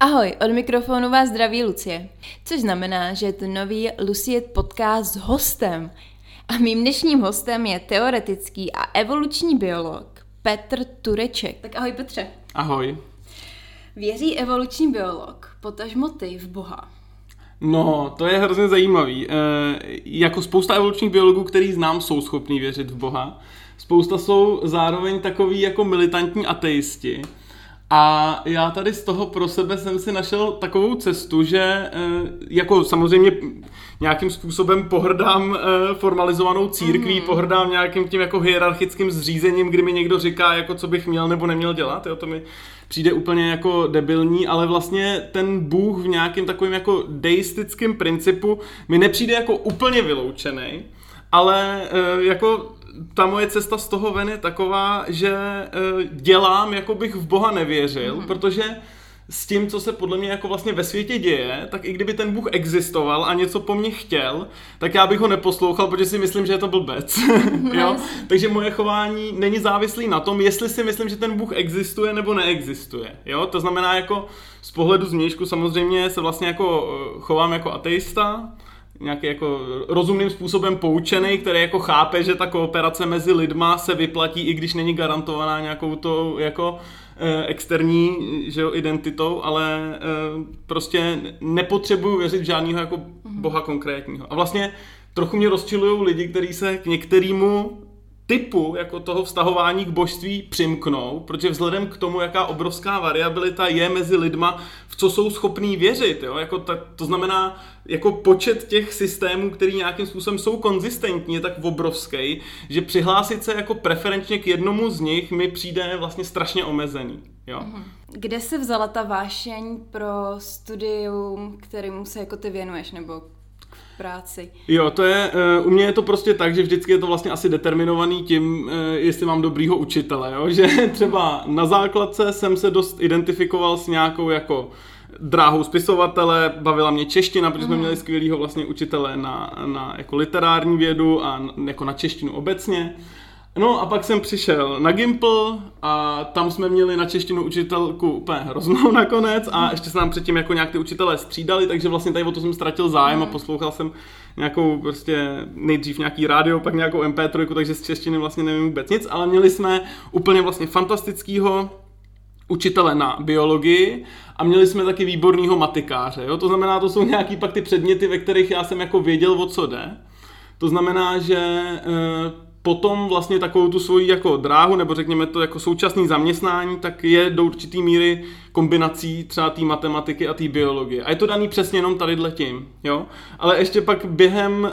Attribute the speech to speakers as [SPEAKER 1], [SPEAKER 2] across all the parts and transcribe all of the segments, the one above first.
[SPEAKER 1] Ahoj, od mikrofonu vás zdraví Lucie, což znamená, že je to nový Lucie podcast s hostem. A mým dnešním hostem je teoretický a evoluční biolog Petr Tureček. Tak ahoj Petře.
[SPEAKER 2] Ahoj.
[SPEAKER 1] Věří evoluční biolog, potažmo ty v Boha?
[SPEAKER 2] No, to je hrozně zajímavý. E, jako spousta evolučních biologů, který znám, jsou schopní věřit v Boha. Spousta jsou zároveň takový jako militantní ateisti. A já tady z toho pro sebe jsem si našel takovou cestu, že e, jako samozřejmě nějakým způsobem pohrdám e, formalizovanou církví, mm. pohrdám nějakým tím jako hierarchickým zřízením, kdy mi někdo říká, jako co bych měl nebo neměl dělat. Jo, to mi přijde úplně jako debilní, ale vlastně ten Bůh v nějakém takovém jako deistickém principu mi nepřijde jako úplně vyloučený, ale e, jako ta moje cesta z toho ven je taková, že e, dělám, jako bych v Boha nevěřil, mm-hmm. protože s tím, co se podle mě jako vlastně ve světě děje, tak i kdyby ten Bůh existoval a něco po mně chtěl, tak já bych ho neposlouchal, protože si myslím, že je to blbec. jo? Takže moje chování není závislý na tom, jestli si myslím, že ten Bůh existuje nebo neexistuje. Jo? To znamená jako z pohledu změšku samozřejmě se vlastně jako eh, chovám jako ateista, nějaký jako rozumným způsobem poučený, který jako chápe, že ta kooperace mezi lidma se vyplatí, i když není garantovaná nějakou to jako Eh, externí že jo, identitou, ale eh, prostě nepotřebuju věřit v žádného jako boha konkrétního. A vlastně trochu mě rozčilují lidi, kteří se k některému typu jako toho vztahování k božství přimknou, protože vzhledem k tomu, jaká obrovská variabilita je mezi lidma, v co jsou schopní věřit, jo? Jako ta, to znamená, jako počet těch systémů, který nějakým způsobem jsou konzistentní, je tak obrovský, že přihlásit se jako preferenčně k jednomu z nich mi přijde vlastně strašně omezený. Jo? Mhm.
[SPEAKER 1] Kde se vzala ta vášeň pro studium, kterému se jako ty věnuješ, nebo práci.
[SPEAKER 2] Jo, to je, uh, u mě je to prostě tak, že vždycky je to vlastně asi determinovaný tím, uh, jestli mám dobrýho učitele, jo? že třeba na základce jsem se dost identifikoval s nějakou jako dráhou spisovatele, bavila mě čeština, protože jsme mhm. měli skvělého vlastně učitele na, na jako literární vědu a jako na češtinu obecně. No a pak jsem přišel na Gimple a tam jsme měli na češtinu učitelku úplně hroznou nakonec a ještě se nám předtím jako nějak ty učitelé střídali, takže vlastně tady o to jsem ztratil zájem a hmm. poslouchal jsem nějakou prostě nejdřív nějaký rádio, pak nějakou MP3, takže z češtiny vlastně nevím vůbec nic, ale měli jsme úplně vlastně fantastického učitele na biologii a měli jsme taky výborného matikáře. Jo? To znamená, to jsou nějaký pak ty předměty, ve kterých já jsem jako věděl, o co jde. To znamená, že e, potom vlastně takovou tu svoji jako dráhu, nebo řekněme to jako současný zaměstnání, tak je do určitý míry kombinací třeba té matematiky a té biologie. A je to daný přesně jenom tady tím, jo. Ale ještě pak během e,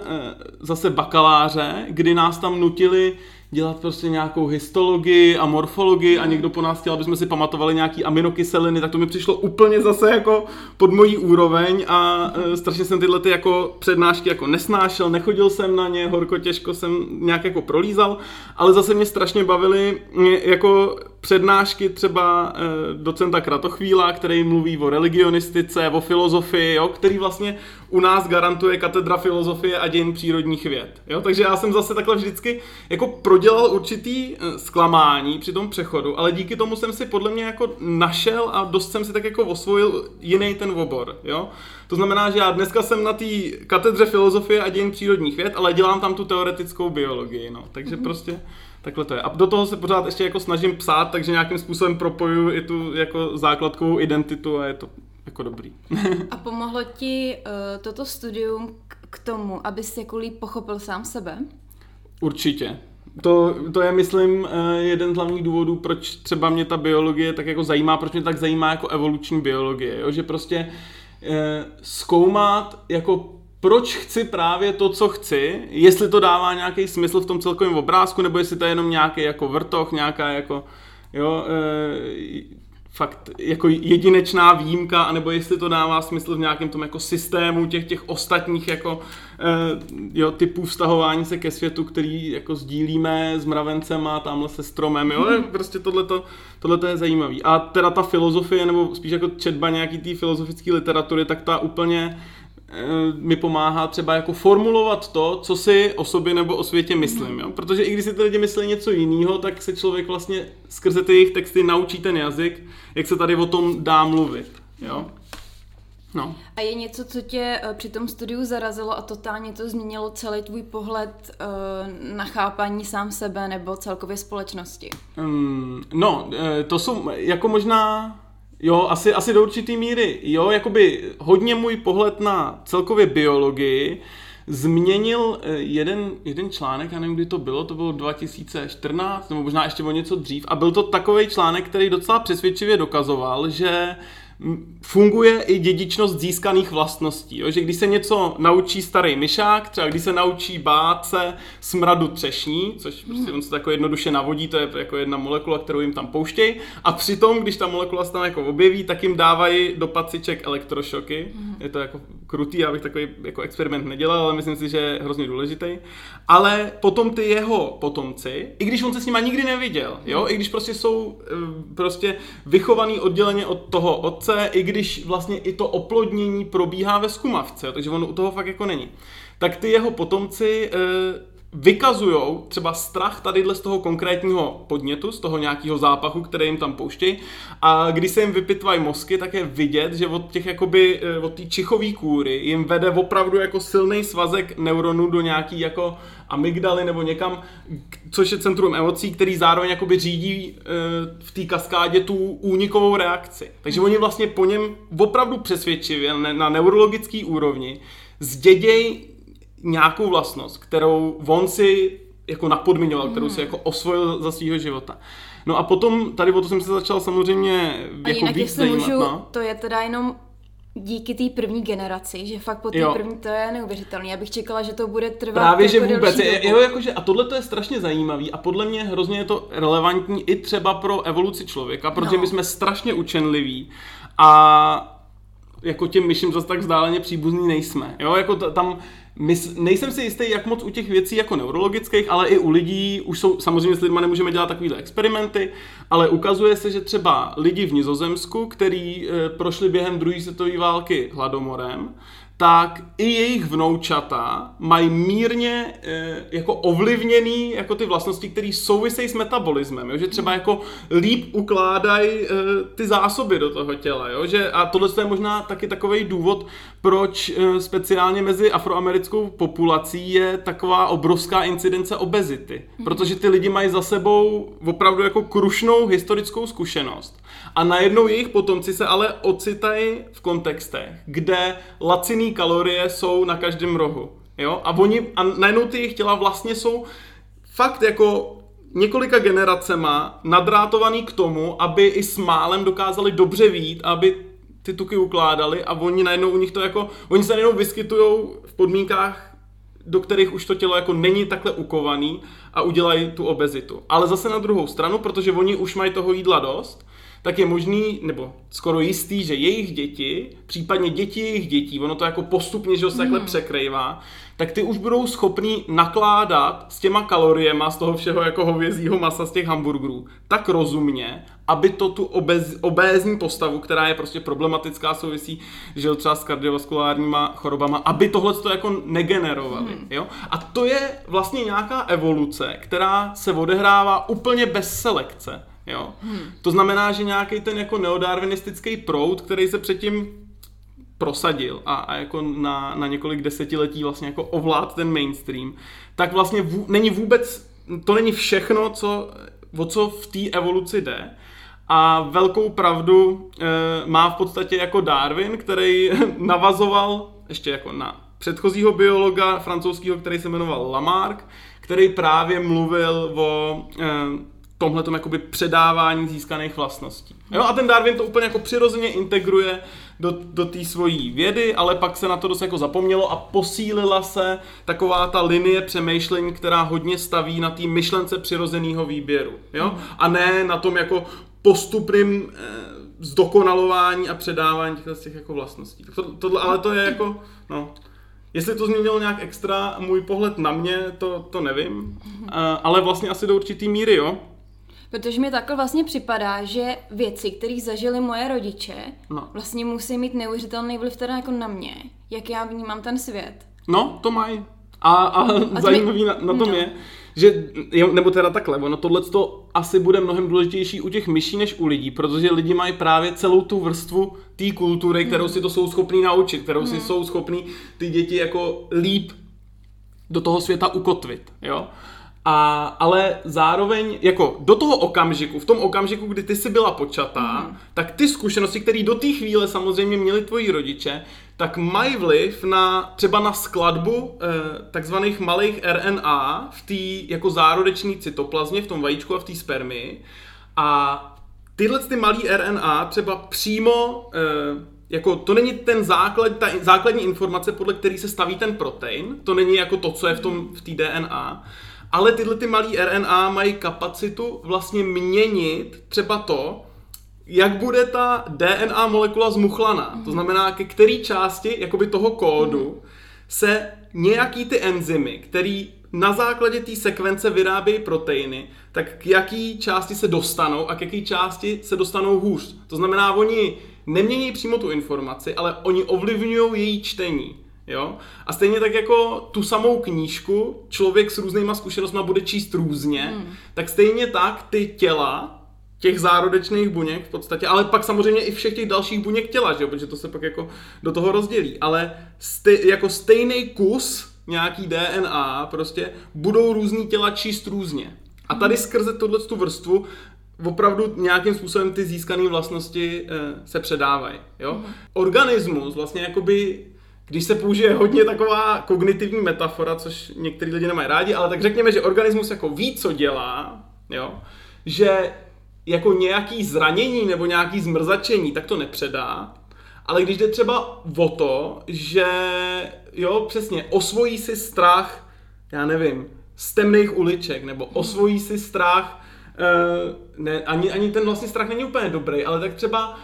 [SPEAKER 2] zase bakaláře, kdy nás tam nutili dělat prostě nějakou histologii a morfologii a někdo po nás chtěl, aby jsme si pamatovali nějaký aminokyseliny, tak to mi přišlo úplně zase jako pod mojí úroveň a e, strašně jsem tyhle ty jako přednášky jako nesnášel, nechodil jsem na ně, horko těžko jsem nějak jako prolízal, ale zase mě strašně bavily jako přednášky třeba e, docenta Kratochvíla, který mluví o religionistice, o filozofii, jo, který vlastně u nás garantuje katedra filozofie a dějin přírodních věd. Jo? Takže já jsem zase takhle vždycky jako prodělal určitý eh, zklamání při tom přechodu, ale díky tomu jsem si podle mě jako našel a dost jsem si tak jako osvojil jiný ten obor. Jo? To znamená, že já dneska jsem na té katedře filozofie a dějin přírodních věd, ale dělám tam tu teoretickou biologii. No. Takže mm-hmm. prostě Takhle to je. A do toho se pořád ještě jako snažím psát, takže nějakým způsobem propoju i tu jako základkovou identitu a je to jako dobrý.
[SPEAKER 1] a pomohlo ti uh, toto studium k tomu, abys jako líp pochopil sám sebe?
[SPEAKER 2] Určitě. To, to je, myslím, eh, jeden z hlavních důvodů, proč třeba mě ta biologie tak jako zajímá, proč mě tak zajímá jako evoluční biologie, jo? že prostě eh, zkoumat jako proč chci právě to, co chci, jestli to dává nějaký smysl v tom celkovém obrázku, nebo jestli to je jenom nějaký jako vrtoch, nějaká jako, jo, e, fakt jako jedinečná výjimka, anebo jestli to dává smysl v nějakém tom jako systému těch těch ostatních jako e, jo, typů vztahování se ke světu, který jako sdílíme s mravencem a tamhle se stromem, jo, mm. prostě tohleto, tohleto je zajímavý. A teda ta filozofie, nebo spíš jako četba nějaký té filozofické literatury, tak ta úplně Eh, mi pomáhá třeba jako formulovat to, co si o sobě nebo o světě myslím. Jo? Protože i když si ty lidi myslí něco jiného, tak se člověk vlastně skrze ty jejich texty naučí ten jazyk, jak se tady o tom dá mluvit. Jo? No.
[SPEAKER 1] A je něco, co tě uh, při tom studiu zarazilo a totálně to změnilo celý tvůj pohled uh, na chápání sám sebe nebo celkově společnosti?
[SPEAKER 2] Um, no, eh, to jsou jako možná Jo, asi, asi do určitý míry. Jo, jakoby hodně můj pohled na celkově biologii změnil jeden, jeden článek, já nevím, kdy to bylo, to bylo 2014, nebo možná ještě o něco dřív, a byl to takový článek, který docela přesvědčivě dokazoval, že funguje i dědičnost získaných vlastností. Jo? Že když se něco naučí starý myšák, třeba když se naučí bát se smradu třešní, což prostě on se tako jednoduše navodí, to je jako jedna molekula, kterou jim tam pouštějí, a přitom, když ta molekula se tam jako objeví, tak jim dávají do paciček elektrošoky. Je to jako krutý, já bych takový jako experiment nedělal, ale myslím si, že je hrozně důležitý. Ale potom ty jeho potomci, i když on se s nima nikdy neviděl, jo, i když prostě jsou eh, prostě vychovaný odděleně od toho otce, otce, i když vlastně i to oplodnění probíhá ve skumavce, takže on u toho fakt jako není. Tak ty jeho potomci e, vykazují třeba strach tadyhle z toho konkrétního podnětu, z toho nějakého zápachu, který jim tam pouštějí. A když se jim vypitvají mozky, tak je vidět, že od těch jakoby, eh, od té čichové kůry jim vede opravdu jako silný svazek neuronů do nějaký jako amygdaly nebo někam, což je centrum emocí, který zároveň jakoby řídí e, v té kaskádě tu únikovou reakci. Takže oni vlastně po něm opravdu přesvědčivě na neurologické úrovni zděděj nějakou vlastnost, kterou on si jako napodmiňoval, kterou si hmm. jako osvojil za svého života. No a potom, tady o to jsem se začal samozřejmě a jako jinak, víc zajímat. Můžu, no.
[SPEAKER 1] to je teda jenom díky té první generaci, že fakt po té první to je neuvěřitelné. Já bych čekala, že to bude trvat
[SPEAKER 2] Právě, jako že vůbec. Je, jo, jakože, a tohle to je strašně zajímavý a podle mě hrozně je to relevantní i třeba pro evoluci člověka, protože no. my jsme strašně učenliví a jako těm myším zase tak vzdáleně příbuzný nejsme. Jo, jako t- tam Mys, nejsem si jistý, jak moc u těch věcí jako neurologických, ale i u lidí, už jsou, samozřejmě s lidmi nemůžeme dělat takovéhle experimenty, ale ukazuje se, že třeba lidi v Nizozemsku, kteří e, prošli během druhé světové války hladomorem, tak i jejich vnoučata mají mírně e, jako ovlivněný jako ty vlastnosti, které souvisejí s metabolismem, jo? že třeba jako líp ukládají e, ty zásoby do toho těla, jo? Že, a tohle je možná taky takový důvod, proč e, speciálně mezi afroamerickou populací je taková obrovská incidence obezity, protože ty lidi mají za sebou opravdu jako krušnou historickou zkušenost a najednou jejich potomci se ale ocitají v kontextech, kde laciný kalorie jsou na každém rohu. Jo? A oni, a najednou ty jejich těla vlastně jsou fakt jako několika generacema nadrátovaný k tomu, aby i s málem dokázali dobře vít, aby ty tuky ukládali a oni najednou u nich to jako, oni se najednou vyskytují v podmínkách, do kterých už to tělo jako není takhle ukovaný a udělají tu obezitu. Ale zase na druhou stranu, protože oni už mají toho jídla dost, tak je možný, nebo skoro jistý, že jejich děti, případně děti jejich dětí, ono to jako postupně, že se takhle mm. překrývá, tak ty už budou schopní nakládat s těma kaloriema z toho všeho jako hovězího masa z těch hamburgerů tak rozumně, aby to tu obez, obézní postavu, která je prostě problematická, souvisí, že třeba s kardiovaskulárníma chorobama, aby tohle to jako negenerovali. Hmm. Jo? A to je vlastně nějaká evoluce, která se odehrává úplně bez selekce. Jo? Hmm. To znamená, že nějaký ten jako neodarwinistický proud, který se předtím prosadil a, a jako na, na několik desetiletí vlastně jako ovlád ten mainstream, tak vlastně vů, není vůbec, to není všechno, co, o co v té evoluci jde. A velkou pravdu e, má v podstatě jako Darwin, který navazoval ještě jako na předchozího biologa francouzského, který se jmenoval Lamarck, který právě mluvil o e, tomhle jakoby předávání získaných vlastností. Jo, a ten Darwin to úplně jako přirozeně integruje do, do té svojí vědy, ale pak se na to dost jako zapomnělo a posílila se taková ta linie přemýšlení, která hodně staví na té myšlence přirozeného výběru. Jo? Hmm. A ne na tom jako postupným eh, zdokonalování a předávání těch, těch jako vlastností. To, tohle, ale to je jako, no, Jestli to změnilo nějak extra můj pohled na mě, to, to nevím, hmm. ale vlastně asi do určitý míry, jo.
[SPEAKER 1] Protože mi takhle vlastně připadá, že věci, které zažili moje rodiče, no. vlastně musí mít neuvěřitelný vliv teda jako na mě, jak já vnímám ten svět.
[SPEAKER 2] No, to mají. A, a, a zajímavý na, na tom no. je, že, nebo teda takhle, ono tohle to asi bude mnohem důležitější u těch myší než u lidí, protože lidi mají právě celou tu vrstvu té kultury, kterou si to jsou schopní naučit, kterou si hmm. jsou schopní ty děti jako líp do toho světa ukotvit, jo. A, ale zároveň, jako do toho okamžiku, v tom okamžiku, kdy ty jsi byla počatá, mm. tak ty zkušenosti, které do té chvíle samozřejmě měli tvoji rodiče, tak mají vliv na třeba na skladbu eh, takzvaných malých RNA v té jako zárodečné cytoplazmě, v tom vajíčku a v té spermii. A tyhle ty malý RNA třeba přímo eh, jako to není ten základ, ta základní informace, podle který se staví ten protein, to není jako to, co je v tom v té DNA, ale tyhle ty malý RNA mají kapacitu vlastně měnit třeba to, jak bude ta DNA molekula zmuchlaná. To znamená, ke který části jakoby toho kódu se nějaký ty enzymy, který na základě té sekvence vyrábějí proteiny, tak k jaký části se dostanou a k jaký části se dostanou hůř. To znamená, oni nemění přímo tu informaci, ale oni ovlivňují její čtení. Jo? A stejně tak jako tu samou knížku člověk s různýma zkušenostmi bude číst různě, hmm. tak stejně tak ty těla těch zárodečných buněk v podstatě, ale pak samozřejmě i všech těch dalších buněk těla, že jo? protože to se pak jako do toho rozdělí. Ale stej, jako stejný kus nějaký DNA prostě budou různý těla číst různě. A tady hmm. skrze tuhle tu vrstvu opravdu nějakým způsobem ty získané vlastnosti eh, se předávají. Jo? Mm. Organismus vlastně jakoby když se použije hodně taková kognitivní metafora, což některý lidi nemají rádi, ale tak řekněme, že organismus jako ví, co dělá, jo, že jako nějaký zranění nebo nějaký zmrzačení, tak to nepředá, ale když jde třeba o to, že jo, přesně, osvojí si strach, já nevím, z temných uliček, nebo osvojí si strach, uh, ne, ani, ani ten vlastně strach není úplně dobrý, ale tak třeba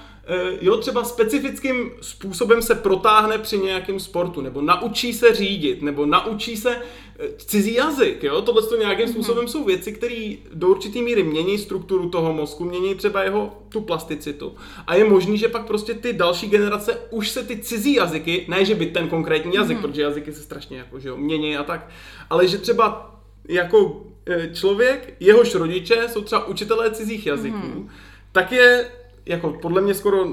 [SPEAKER 2] jo, třeba specifickým způsobem se protáhne při nějakém sportu, nebo naučí se řídit, nebo naučí se eh, cizí jazyk, jo, tohle to nějakým mhm. způsobem jsou věci, které do určitý míry mění strukturu toho mozku, mění třeba jeho tu plasticitu. A je možný, že pak prostě ty další generace už se ty cizí jazyky, ne že by ten konkrétní jazyk, mm-hmm. protože jazyky se strašně jako, že jo, mění a tak, ale že třeba jako eh, člověk, jehož rodiče jsou třeba učitelé cizích jazyků, mm-hmm. tak je jako podle mě skoro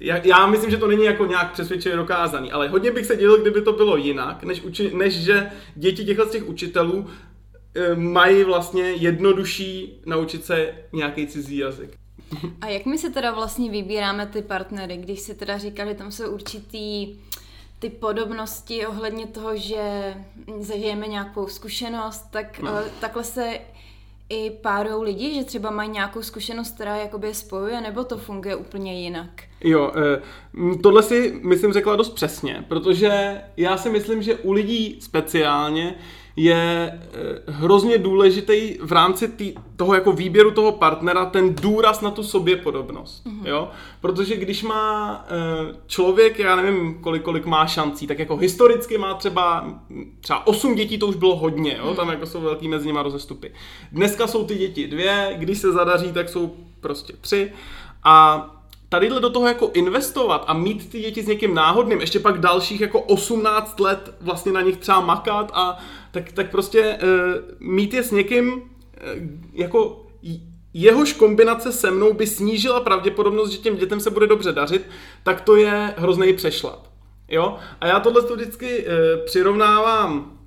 [SPEAKER 2] já, já myslím, že to není jako nějak přesvědčivě dokázaný, ale hodně bych se dělil, kdyby to bylo jinak, než, uči, než že děti těchto těch učitelů e, mají vlastně jednodušší naučit se nějaký cizí jazyk.
[SPEAKER 1] A jak my se teda vlastně vybíráme ty partnery, když si teda říkali, tam jsou určitý ty podobnosti ohledně toho, že zažijeme nějakou zkušenost, tak no. uh, takhle se i párou lidi, že třeba mají nějakou zkušenost, která jakoby spojuje, nebo to funguje úplně jinak?
[SPEAKER 2] Jo, eh, tohle si myslím řekla dost přesně, protože já si myslím, že u lidí speciálně je eh, hrozně důležitý v rámci tý, toho jako výběru toho partnera ten důraz na tu sobě podobnost, mm-hmm. jo? Protože když má eh, člověk, já nevím, kolik, kolik má šancí, tak jako historicky má třeba třeba 8 dětí, to už bylo hodně, jo? Mm. Tam jako jsou velký mezi nimi rozestupy. Dneska jsou ty děti dvě, když se zadaří, tak jsou prostě tři a tadyhle do toho jako investovat a mít ty děti s někým náhodným, ještě pak dalších jako 18 let vlastně na nich třeba makat a tak, tak prostě uh, mít je s někým uh, jako jehož kombinace se mnou by snížila pravděpodobnost, že těm dětem se bude dobře dařit, tak to je hrozný přešlap. Jo? A já tohle to vždycky uh, přirovnávám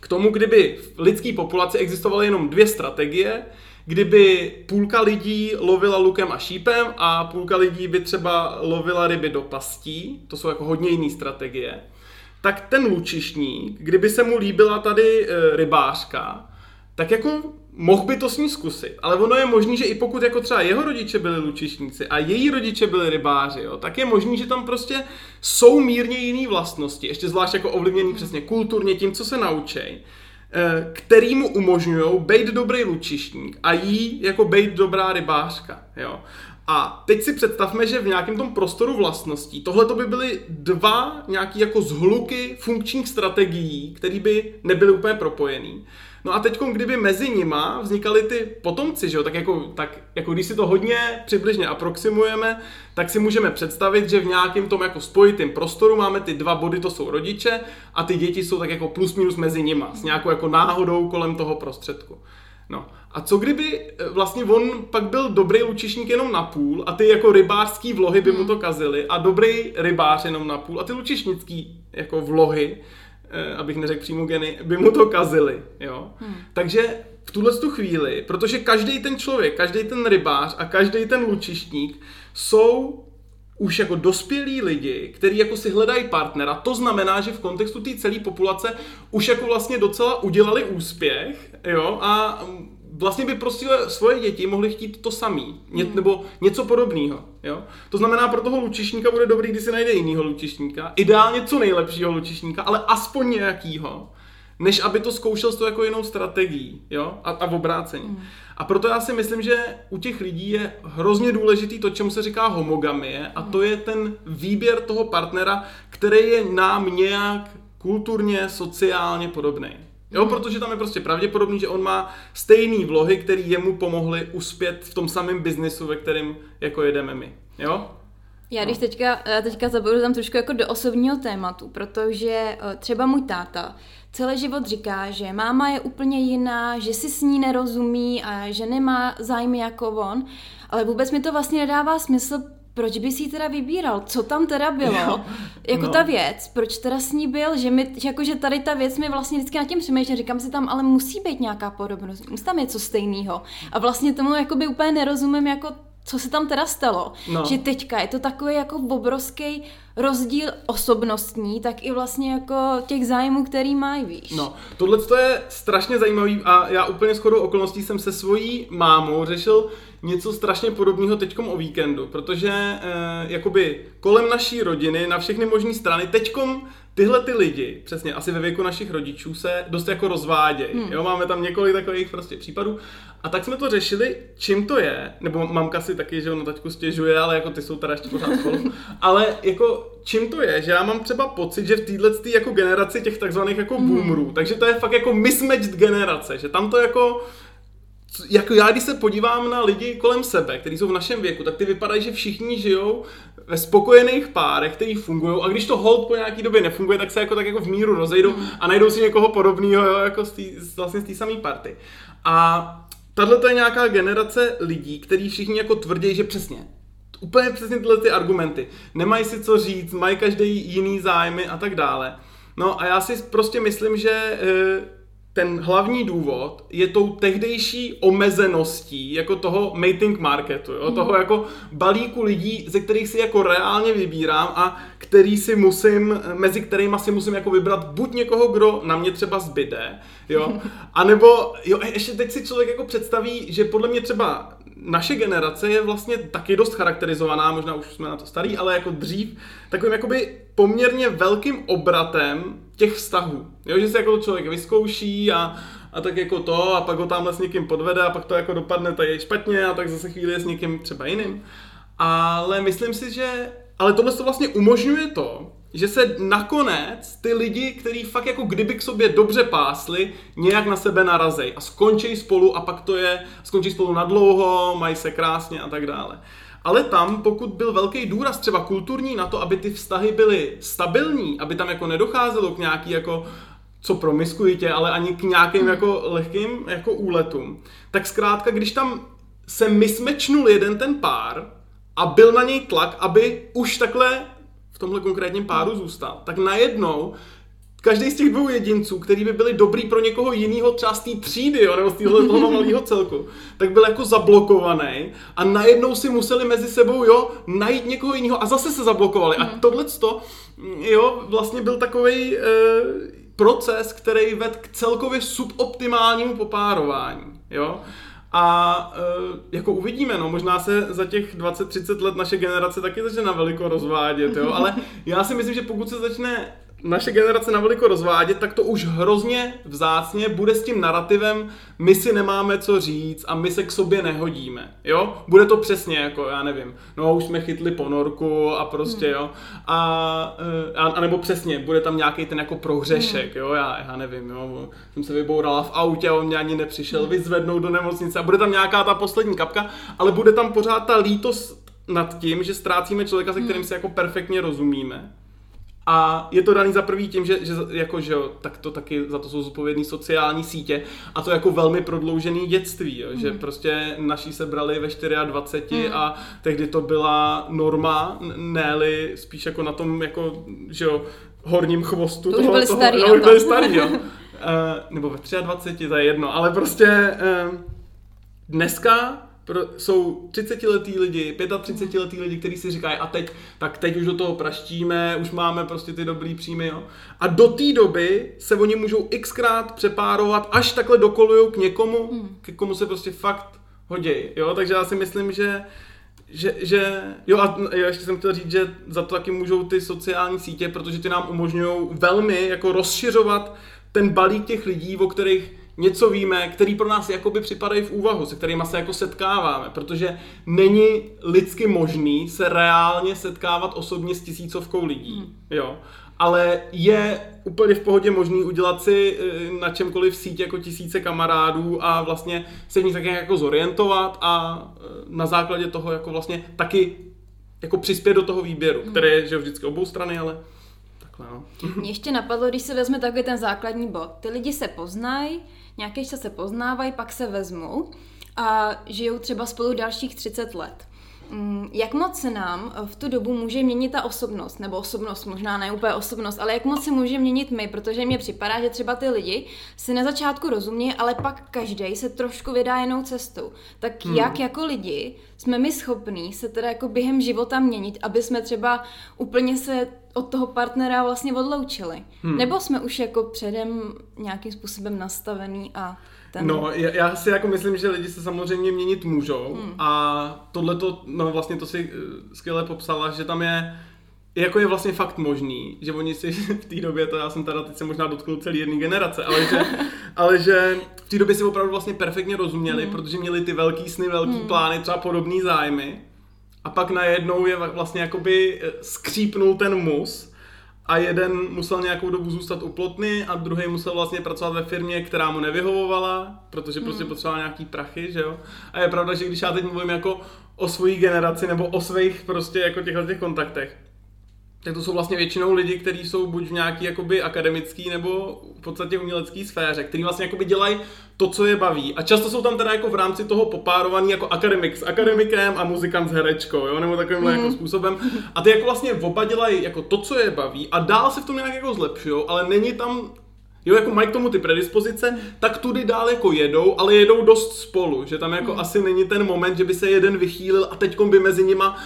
[SPEAKER 2] k tomu, kdyby v lidské populaci existovaly jenom dvě strategie, kdyby půlka lidí lovila lukem a šípem a půlka lidí by třeba lovila ryby do pastí, to jsou jako hodně jiné strategie, tak ten lučišník, kdyby se mu líbila tady e, rybářka, tak jako mohl by to s ní zkusit. Ale ono je možný, že i pokud jako třeba jeho rodiče byli lučišníci a její rodiče byli rybáři, jo, tak je možný, že tam prostě jsou mírně jiné vlastnosti, ještě zvlášť jako ovlivněný přesně kulturně tím, co se naučej Eh, který mu umožňují být dobrý lučišník a jí jako být dobrá rybářka. Jo. A teď si představme, že v nějakém tom prostoru vlastností, tohle to by byly dva nějaký jako zhluky funkčních strategií, které by nebyly úplně propojený. No a teď, kdyby mezi nima vznikaly ty potomci, že jo, tak jako, tak jako když si to hodně přibližně aproximujeme, tak si můžeme představit, že v nějakém tom jako spojitém prostoru máme ty dva body, to jsou rodiče, a ty děti jsou tak jako plus minus mezi nima, s nějakou jako náhodou kolem toho prostředku. No a co kdyby eh, vlastně on pak byl dobrý lučišník jenom na půl a ty jako rybářský vlohy by mu to kazily a dobrý rybář jenom na půl a ty lučišnický jako vlohy, eh, abych neřekl přímo geny, by mu to kazily, jo. Hmm. Takže v tuhle tu chvíli, protože každý ten člověk, každý ten rybář a každý ten lučišník jsou už jako dospělí lidi, kteří jako si hledají partnera, to znamená, že v kontextu té celé populace už jako vlastně docela udělali úspěch, jo, a vlastně by prostě svoje děti mohly chtít to samý, ně, hmm. nebo něco podobného. Jo? To znamená, pro toho lučišníka bude dobrý, když si najde jinýho lučišníka, ideálně co nejlepšího lučišníka, ale aspoň nějakýho, než aby to zkoušel s to jako jinou strategií, jo, a, a v obrácení. Hmm. A proto já si myslím, že u těch lidí je hrozně důležitý to, čemu se říká homogamie, a to je ten výběr toho partnera, který je nám nějak kulturně, sociálně podobný. Jo, protože tam je prostě pravděpodobný, že on má stejné vlohy, které jemu pomohly uspět v tom samém biznisu, ve kterém jako jedeme my. Jo?
[SPEAKER 1] Já když teďka, teďka zabudu tam trošku jako do osobního tématu, protože eh, třeba můj táta celý život říká, že máma je úplně jiná, že si s ní nerozumí a že nemá zájmy jako on, ale vůbec mi to vlastně nedává smysl, proč bys jí teda vybíral? Co tam teda bylo? Jo, jako no. ta věc, proč teda s ní byl? Že, mi, jako, že tady ta věc mi vlastně vždycky nad tím přemýšlím, říkám si tam, ale musí být nějaká podobnost, musí tam něco stejného. A vlastně tomu jakoby úplně nerozumím, jako co se tam teda stalo. No. Že teďka je to takový jako obrovský rozdíl osobnostní, tak i vlastně jako těch zájmů, který mají, víš.
[SPEAKER 2] No, tohle je strašně zajímavý a já úplně shodou okolností jsem se svojí mámou řešil něco strašně podobného teďkom o víkendu, protože e, jakoby kolem naší rodiny na všechny možné strany teďkom tyhle ty lidi, přesně asi ve věku našich rodičů, se dost jako rozvádějí. Hmm. Jo, máme tam několik takových prostě případů. A tak jsme to řešili, čím to je, nebo mamka si taky, že ono taťku stěžuje, ale jako ty jsou teda ještě pořád spolu. ale jako čím to je, že já mám třeba pocit, že v téhle jako generaci těch takzvaných jako hmm. boomerů, takže to je fakt jako mismatched generace, že tam to jako jako já, když se podívám na lidi kolem sebe, kteří jsou v našem věku, tak ty vypadají, že všichni žijou ve spokojených párech, který fungují a když to hold po nějaký době nefunguje, tak se jako tak jako v míru rozejdou mm. a najdou si někoho podobného, jo, jako z tý, vlastně z té samé party. A tahle to je nějaká generace lidí, kteří všichni jako tvrdí, že přesně, úplně přesně tyhle ty argumenty. Nemají si co říct, mají každý jiný zájmy a tak dále. No a já si prostě myslím, že e, ten hlavní důvod je tou tehdejší omezeností jako toho mating marketu, jo? Mm. toho jako balíku lidí, ze kterých si jako reálně vybírám a který si musím, mezi kterými si musím jako vybrat buď někoho, kdo na mě třeba zbyde, jo, a nebo, jo, ještě teď si člověk jako představí, že podle mě třeba naše generace je vlastně taky dost charakterizovaná, možná už jsme na to starý, ale jako dřív, takovým jakoby poměrně velkým obratem těch vztahů. Jo, že se jako člověk vyzkouší a, a tak jako to a pak ho tamhle s někým podvede a pak to jako dopadne tady špatně a tak zase chvíli je s někým třeba jiným. Ale myslím si, že ale tohle to vlastně umožňuje to, že se nakonec ty lidi, kteří fakt jako kdyby k sobě dobře pásli, nějak na sebe narazej a skončí spolu a pak to je, skončí spolu na dlouho, mají se krásně a tak dále. Ale tam, pokud byl velký důraz třeba kulturní na to, aby ty vztahy byly stabilní, aby tam jako nedocházelo k nějaký jako co promiskujete, ale ani k nějakým jako lehkým jako úletům, tak zkrátka, když tam se mismečnul jeden ten pár a byl na něj tlak, aby už takhle v tomhle konkrétním páru zůstal, tak najednou každý z těch dvou jedinců, který by byli dobrý pro někoho jiného, třeba z té třídy, jo, nebo z téhle toho malého celku, tak byl jako zablokovaný a najednou si museli mezi sebou, jo, najít někoho jiného a zase se zablokovali. A mhm. tohle jo, vlastně byl takový e, proces, který ved k celkově suboptimálnímu popárování, jo. A e, jako uvidíme, no, možná se za těch 20-30 let naše generace taky začne na veliko rozvádět, jo, ale já si myslím, že pokud se začne naše generace naveliko rozvádět, tak to už hrozně vzácně bude s tím narrativem, my si nemáme co říct a my se k sobě nehodíme, jo? Bude to přesně jako, já nevím, no už jsme chytli ponorku a prostě, jo? A, eh, a, a nebo přesně, bude tam nějaký ten jako prohřešek, jo? Já, já nevím, jo? Jsem se vybourala v autě a on mě ani nepřišel vyzvednout do nemocnice a bude tam nějaká ta poslední kapka, ale bude tam pořád ta lítost nad tím, že ztrácíme člověka, se kterým se jako perfektně rozumíme. A je to daný za prvý tím, že, že jako, že jo, tak to taky za to jsou zodpovědné sociální sítě a to jako velmi prodloužený dětství, jo, mm. že prostě naši se brali ve 24 mm. a tehdy to byla norma, ne spíš jako na tom jako, že jo, horním chvostu.
[SPEAKER 1] To toho, už byli toho, starý.
[SPEAKER 2] No, už byli starý, jo. Uh, nebo ve 23, to je jedno, ale prostě uh, dneska pro, jsou 30 letý lidi, 35 letý lidi, kteří si říkají, a teď, tak teď už do toho praštíme, už máme prostě ty dobrý příjmy, jo. A do té doby se oni můžou xkrát přepárovat, až takhle dokolujou k někomu, hmm. k komu se prostě fakt hodí, jo. Takže já si myslím, že že, že, jo a jo, ještě jsem chtěl říct, že za to taky můžou ty sociální sítě, protože ty nám umožňují velmi jako rozšiřovat ten balík těch lidí, o kterých něco víme, který pro nás jakoby připadají v úvahu, se kterými se jako setkáváme, protože není lidsky možný se reálně setkávat osobně s tisícovkou lidí, hmm. jo. Ale je úplně v pohodě možný udělat si eh, na čemkoliv sítě jako tisíce kamarádů a vlastně se v nich tak jako zorientovat a eh, na základě toho jako vlastně taky jako přispět do toho výběru, hmm. které je že vždycky obou strany, ale takhle no.
[SPEAKER 1] Mě ještě napadlo, když se vezme takový ten základní bod. Ty lidi se poznají, nějaký čas se poznávají, pak se vezmou a žijou třeba spolu dalších 30 let. Mm, jak moc se nám v tu dobu může měnit ta osobnost, nebo osobnost, možná ne úplně osobnost, ale jak moc se může měnit my, protože mně připadá, že třeba ty lidi si na začátku rozumí, ale pak každý se trošku vydá jinou cestou. Tak hmm. jak jako lidi jsme my schopní se teda jako během života měnit, aby jsme třeba úplně se od toho partnera vlastně odloučili? Hmm. Nebo jsme už jako předem nějakým způsobem nastavený a
[SPEAKER 2] ten... No, já si jako myslím, že lidi se samozřejmě měnit můžou hmm. a tohle to, no vlastně to si eh, skvěle popsala, že tam je jako je vlastně fakt možný, že oni si v té době, to já jsem teda teď se možná dotknul celý jedné generace, ale že, ale že v té době si opravdu vlastně perfektně rozuměli, hmm. protože měli ty velký sny, velký hmm. plány, třeba podobný zájmy a pak najednou je vlastně jakoby eh, skřípnul ten mus a jeden musel nějakou dobu zůstat u plotny a druhý musel vlastně pracovat ve firmě, která mu nevyhovovala, protože prostě hmm. potřeboval nějaký prachy, že jo. A je pravda, že když já teď mluvím jako o svojí generaci nebo o svých prostě jako těchto těch kontaktech, tak to jsou vlastně většinou lidi, kteří jsou buď v nějaký jakoby akademický nebo v podstatě umělecký sféře, který vlastně jakoby dělají to, co je baví. A často jsou tam teda jako v rámci toho popárovaný jako akademik s akademikem a muzikant s herečkou, jo, nebo takovým mm. jako mhm. způsobem. A ty jako vlastně oba dělají jako to, co je baví a dál se v tom nějak jako zlepšují, ale není tam Jo, jako mají k tomu ty predispozice, tak tudy dál jako jedou, ale jedou dost spolu, že tam jako mm. asi není ten moment, že by se jeden vychýlil a teď by mezi nima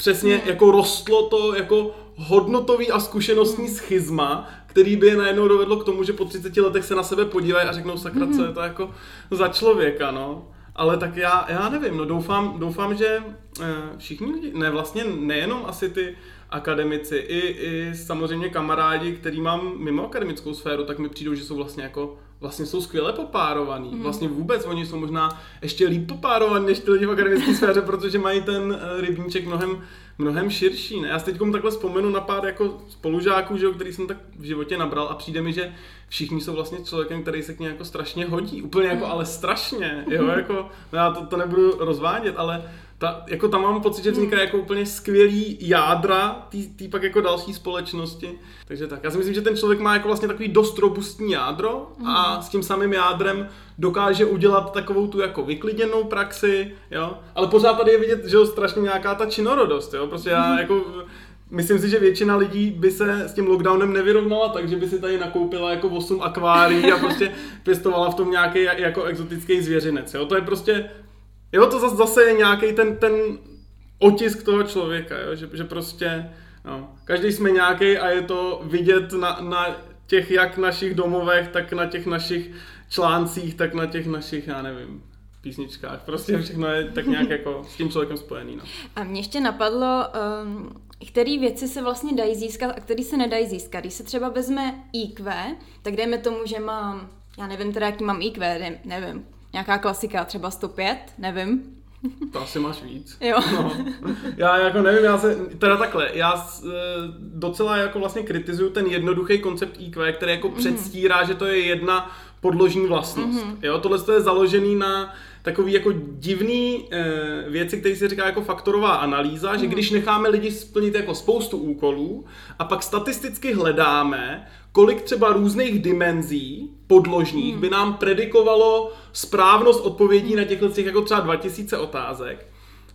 [SPEAKER 2] přesně mm. jako rostlo to jako hodnotový a zkušenostní mm. schizma, který by je najednou dovedlo k tomu, že po 30 letech se na sebe podívají a řeknou, sakra, co je to jako za člověka, no. Ale tak já, já nevím, no doufám, doufám, že eh, všichni lidi, ne vlastně nejenom asi ty akademici, i, i samozřejmě kamarádi, který mám mimo akademickou sféru, tak mi přijdou, že jsou vlastně jako vlastně jsou skvěle popárovaný. Mm. Vlastně vůbec oni jsou možná ještě líp popárovaní než ty lidi v akademické sféře, protože mají ten eh, rybníček mnohem, mnohem širší. Ne? Já si teď takhle vzpomenu na pár jako spolužáků, že, který jsem tak v životě nabral a přijde mi, že všichni jsou vlastně člověkem, který se k ní jako strašně hodí. Úplně jako, mm. ale strašně. Jo, jako, no já to, to nebudu rozvádět, ale ta, jako tam mám pocit, že vzniká hmm. jako úplně skvělý jádra té pak jako další společnosti. Takže tak, já si myslím, že ten člověk má jako vlastně takový dost robustní jádro a hmm. s tím samým jádrem dokáže udělat takovou tu jako vyklidněnou praxi, jo. Ale pořád tady je vidět, že jo, strašně nějaká ta činorodost, jo. Prostě já hmm. jako Myslím si, že většina lidí by se s tím lockdownem nevyrovnala, takže by si tady nakoupila jako 8 akvárií a prostě pěstovala v tom nějaký jako exotický zvěřinec. Jo? To je prostě Jo, to zase je nějaký ten, ten otisk toho člověka, jo? Že, že prostě no, každý jsme nějaký a je to vidět na, na těch jak našich domovech, tak na těch našich článcích, tak na těch našich, já nevím, písničkách. Prostě všechno je tak nějak jako s tím člověkem spojený. No.
[SPEAKER 1] A mě ještě napadlo, um, které věci se vlastně dají získat a které se nedají získat. Když se třeba vezme IQ, tak dejme tomu, že mám, já nevím teda, jaký mám IQ, nevím, nějaká klasika, třeba 105, nevím,
[SPEAKER 2] to asi máš víc.
[SPEAKER 1] Jo. No.
[SPEAKER 2] Já jako nevím, já se, teda takhle, já e, docela jako vlastně kritizuju ten jednoduchý koncept IQ, který jako mm. předstírá, že to je jedna podložní vlastnost. Mm-hmm. Jo, tohle je založený na takový jako divný e, věci, které se říká jako faktorová analýza, mm. že když necháme lidi splnit jako spoustu úkolů a pak statisticky hledáme, kolik třeba různých dimenzí podložních hmm. by nám predikovalo správnost odpovědí na těchto těch jako třeba 2000 otázek,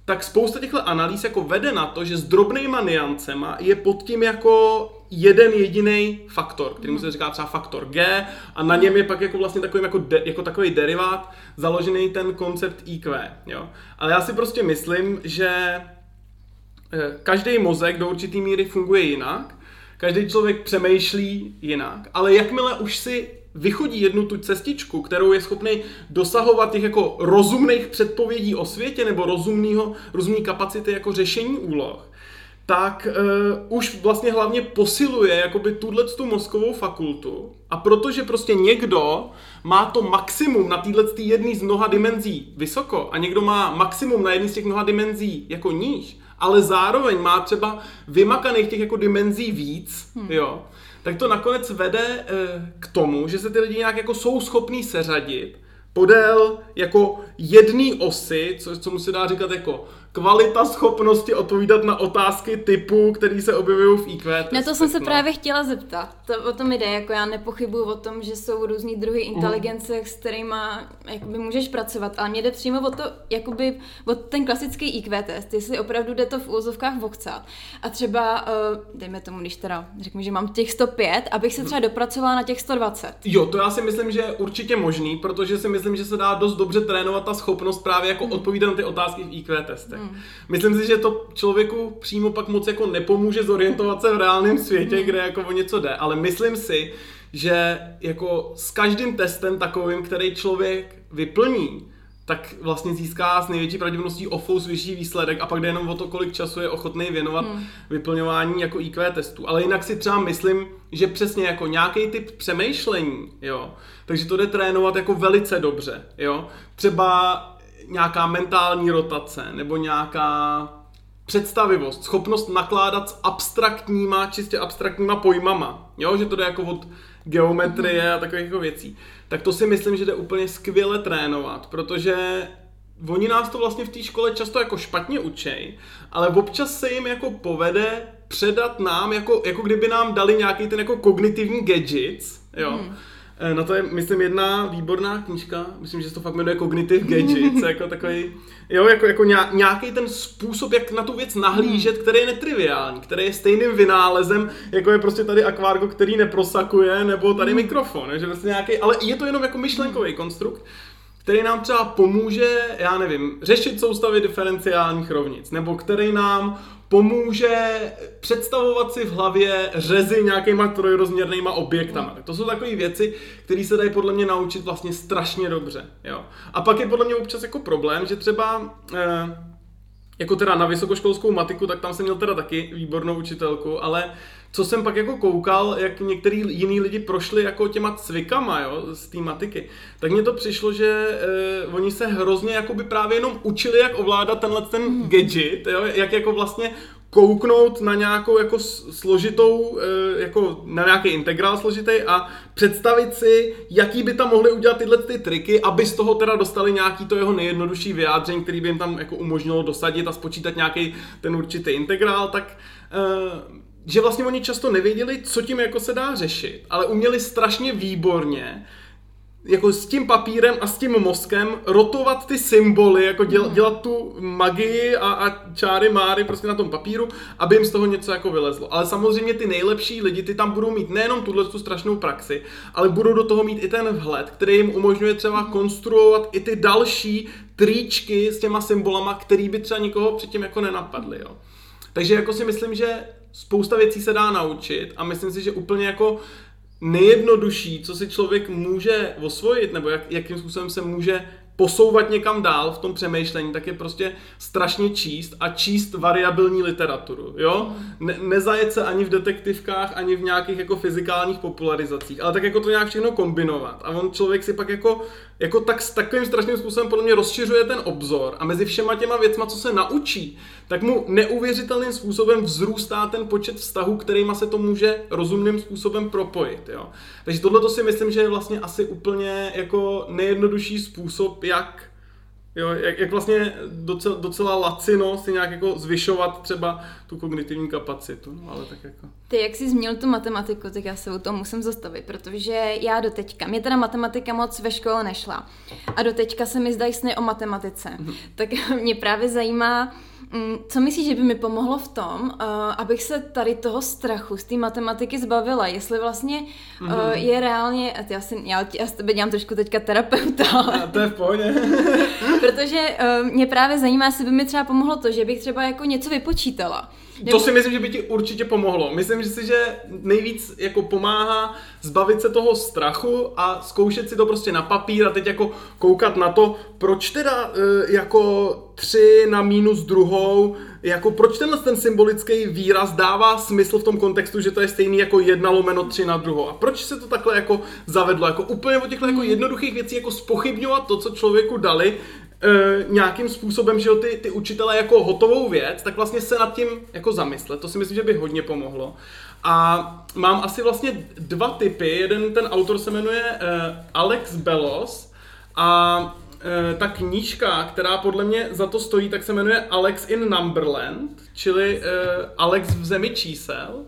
[SPEAKER 2] tak spousta těchto analýz jako vede na to, že s drobnýma niancema je pod tím jako jeden jediný faktor, který se říká třeba faktor G a na něm je pak jako vlastně takový, jako, de, jako takový derivát založený ten koncept IQ. Jo? Ale já si prostě myslím, že eh, každý mozek do určitý míry funguje jinak každý člověk přemýšlí jinak, ale jakmile už si vychodí jednu tu cestičku, kterou je schopný dosahovat těch jako rozumných předpovědí o světě nebo rozumného, rozumný kapacity jako řešení úloh, tak uh, už vlastně hlavně posiluje jakoby tuhle tu mozkovou fakultu. A protože prostě někdo má to maximum na téhle jedné z mnoha dimenzí vysoko a někdo má maximum na jedné z těch mnoha dimenzí jako níž, ale zároveň má třeba vymakaných těch jako dimenzí víc, hmm. jo, tak to nakonec vede e, k tomu, že se ty lidi nějak jako jsou schopní seřadit podél jako jedné osy, co, co mu se dá říkat jako kvalita schopnosti odpovídat na otázky typu, který se objevují v IQ
[SPEAKER 1] testech. Na to jsem se no. právě chtěla zeptat. To, o tom jde, jako já nepochybuju o tom, že jsou různý druhy mhm. inteligence, mm. s kterými jakoby můžeš pracovat, ale mě jde přímo o to, jakoby, o ten klasický IQ test, jestli opravdu jde to v úzovkách vokcat. A třeba, uh, dejme tomu, když teda řeknu, že mám těch 105, abych se třeba dopracovala na těch 120.
[SPEAKER 2] Jo, to já si myslím, že je určitě možný, protože si myslím, že se dá dost dobře trénovat ta schopnost právě jako mm. odpovídat na ty otázky v IQ testech. Mm. Myslím si, že to člověku přímo pak moc jako nepomůže zorientovat se v reálném světě, kde jako o něco jde, ale myslím si, že jako s každým testem takovým, který člověk vyplní, tak vlastně získá s největší pravděpodobností o fous vyšší výsledek a pak jde jenom o to, kolik času je ochotný věnovat hmm. vyplňování jako IQ testů. Ale jinak si třeba myslím, že přesně jako nějaký typ přemýšlení, jo, takže to jde trénovat jako velice dobře, jo. Třeba nějaká mentální rotace nebo nějaká představivost, schopnost nakládat s abstraktníma, čistě abstraktníma pojmama, jo, že to jde jako od geometrie a takových jako věcí, tak to si myslím, že jde úplně skvěle trénovat, protože oni nás to vlastně v té škole často jako špatně učej, ale občas se jim jako povede předat nám, jako, jako kdyby nám dali nějaký ten jako kognitivní gadgets, jo, hmm na to je, myslím, jedna výborná knížka, myslím, že se to fakt jmenuje Cognitive Gadgets, jako takový, jo, jako, jako nějaký ten způsob, jak na tu věc nahlížet, který je netriviální, který je stejným vynálezem, jako je prostě tady akvárko, který neprosakuje, nebo tady hmm. mikrofon, že vlastně nějaký, ale je to jenom jako myšlenkový konstrukt, který nám třeba pomůže, já nevím, řešit soustavy diferenciálních rovnic, nebo který nám pomůže představovat si v hlavě řezy nějakýma trojrozměrnýma objektama. Tak to jsou takové věci, které se dají podle mě naučit vlastně strašně dobře. Jo. A pak je podle mě občas jako problém, že třeba eh, jako teda na vysokoškolskou matiku, tak tam jsem měl teda taky výbornou učitelku, ale co jsem pak jako koukal, jak některý jiný lidi prošli jako těma cvikama, jo, z té matiky, tak mně to přišlo, že eh, oni se hrozně jako by právě jenom učili, jak ovládat tenhle ten hmm. gadget, jo, jak jako vlastně kouknout na nějakou jako složitou, eh, jako na nějaký integrál složitý a představit si, jaký by tam mohli udělat tyhle ty triky, aby z toho teda dostali nějaký to jeho nejjednodušší vyjádření, který by jim tam jako umožnilo dosadit a spočítat nějaký ten určitý integrál, tak eh, že vlastně oni často nevěděli, co tím jako se dá řešit, ale uměli strašně výborně jako s tím papírem a s tím mozkem rotovat ty symboly, jako děl, hmm. dělat tu magii a, a čáry máry prostě na tom papíru, aby jim z toho něco jako vylezlo. Ale samozřejmě ty nejlepší lidi, ty tam budou mít nejenom tuhle tu strašnou praxi, ale budou do toho mít i ten vhled, který jim umožňuje třeba hmm. konstruovat i ty další tričky s těma symbolama, který by třeba nikoho předtím jako nenapadly. Jo. Takže jako si myslím, že spousta věcí se dá naučit a myslím si, že úplně jako nejjednodušší, co si člověk může osvojit, nebo jak, jakým způsobem se může posouvat někam dál v tom přemýšlení, tak je prostě strašně číst a číst variabilní literaturu, jo? Ne, nezajet se ani v detektivkách, ani v nějakých jako fyzikálních popularizacích, ale tak jako to nějak všechno kombinovat. A on člověk si pak jako, jako tak, s takovým strašným způsobem podle mě rozšiřuje ten obzor a mezi všema těma věcma, co se naučí, tak mu neuvěřitelným způsobem vzrůstá ten počet vztahů, kterýma se to může rozumným způsobem propojit, jo? Takže tohle to si myslím, že je vlastně asi úplně jako nejjednodušší způsob, jak Jo, jak, jak vlastně docela, docela lacino si nějak jako zvyšovat třeba tu kognitivní kapacitu, no, ale tak jako...
[SPEAKER 1] Ty, jak jsi zmínil tu matematiku, tak já se u toho musím zastavit, protože já do teďka, mě teda matematika moc ve škole nešla a do teďka se mi zdají sny o matematice, mm-hmm. tak mě právě zajímá, co myslíš, že by mi pomohlo v tom, uh, abych se tady toho strachu z té matematiky zbavila? Jestli vlastně mm-hmm. je reálně, já, si, já, já s tebe dělám trošku teďka terapeuta.
[SPEAKER 2] A to je v pohodě.
[SPEAKER 1] protože uh, mě právě zajímá, jestli by mi třeba pomohlo to, že bych třeba jako něco vypočítala.
[SPEAKER 2] Nebo... To si myslím, že by ti určitě pomohlo. Myslím že si, že nejvíc jako pomáhá zbavit se toho strachu a zkoušet si to prostě na papír a teď jako koukat na to, proč teda jako tři na minus druhou, jako proč tenhle ten symbolický výraz dává smysl v tom kontextu, že to je stejný jako jedna lomeno tři na druhou. A proč se to takhle jako zavedlo? Jako úplně o těchto jako jednoduchých věcí jako spochybňovat to, co člověku dali, e, nějakým způsobem, že ty, ty učitele jako hotovou věc, tak vlastně se nad tím jako zamyslet. To si myslím, že by hodně pomohlo. A mám asi vlastně dva typy. Jeden ten autor se jmenuje e, Alex Belos a ta knížka, která podle mě za to stojí, tak se jmenuje Alex in Numberland, čili e, Alex v zemi čísel.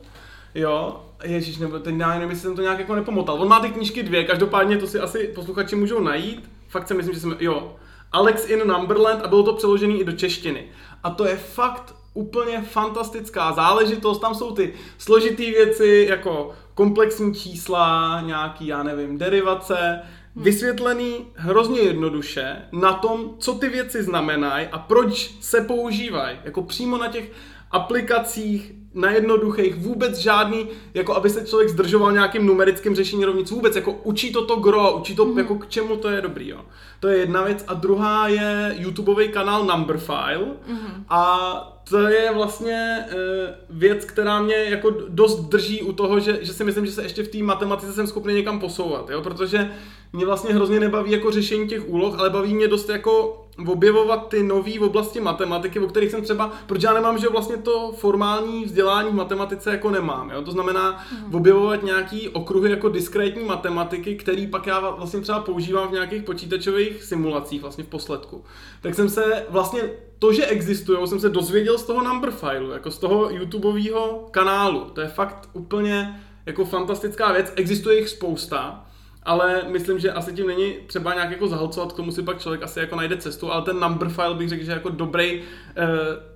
[SPEAKER 2] Jo, Ježíš, nebo teď já nevím, jestli jsem to nějak jako nepomotal. On má ty knížky dvě, každopádně to si asi posluchači můžou najít. Fakt si myslím, že jsem, jo, Alex in Numberland a bylo to přeložené i do češtiny. A to je fakt úplně fantastická záležitost, tam jsou ty složitý věci, jako komplexní čísla, nějaký, já nevím, derivace, hmm. vysvětlený hrozně jednoduše na tom, co ty věci znamenají a proč se používají. Jako přímo na těch aplikacích na jednoduchých, vůbec žádný, jako aby se člověk zdržoval nějakým numerickým řešením rovnic, vůbec, jako učí to to gro, učí to, mm. jako k čemu to je dobrý, jo. To je jedna věc. A druhá je YouTubeový kanál Numberfile mm. a to je vlastně uh, věc, která mě jako dost drží u toho, že, že si myslím, že se ještě v té matematice jsem schopný někam posouvat, jo, protože mě vlastně hrozně nebaví jako řešení těch úloh, ale baví mě dost jako objevovat ty nové oblasti matematiky, o kterých jsem třeba, protože já nemám, že vlastně to formální vzdělání v matematice jako nemám, jo? to znamená mm. objevovat nějaký okruhy jako diskrétní matematiky, který pak já vlastně třeba používám v nějakých počítačových simulacích vlastně v posledku. Tak jsem se vlastně to, že existují, jsem se dozvěděl z toho Numberfile, jako z toho YouTubeového kanálu. To je fakt úplně jako fantastická věc, existuje jich spousta ale myslím, že asi tím není třeba nějak jako zahlcovat, k tomu si pak člověk asi jako najde cestu, ale ten number file bych řekl, že je jako dobrý uh,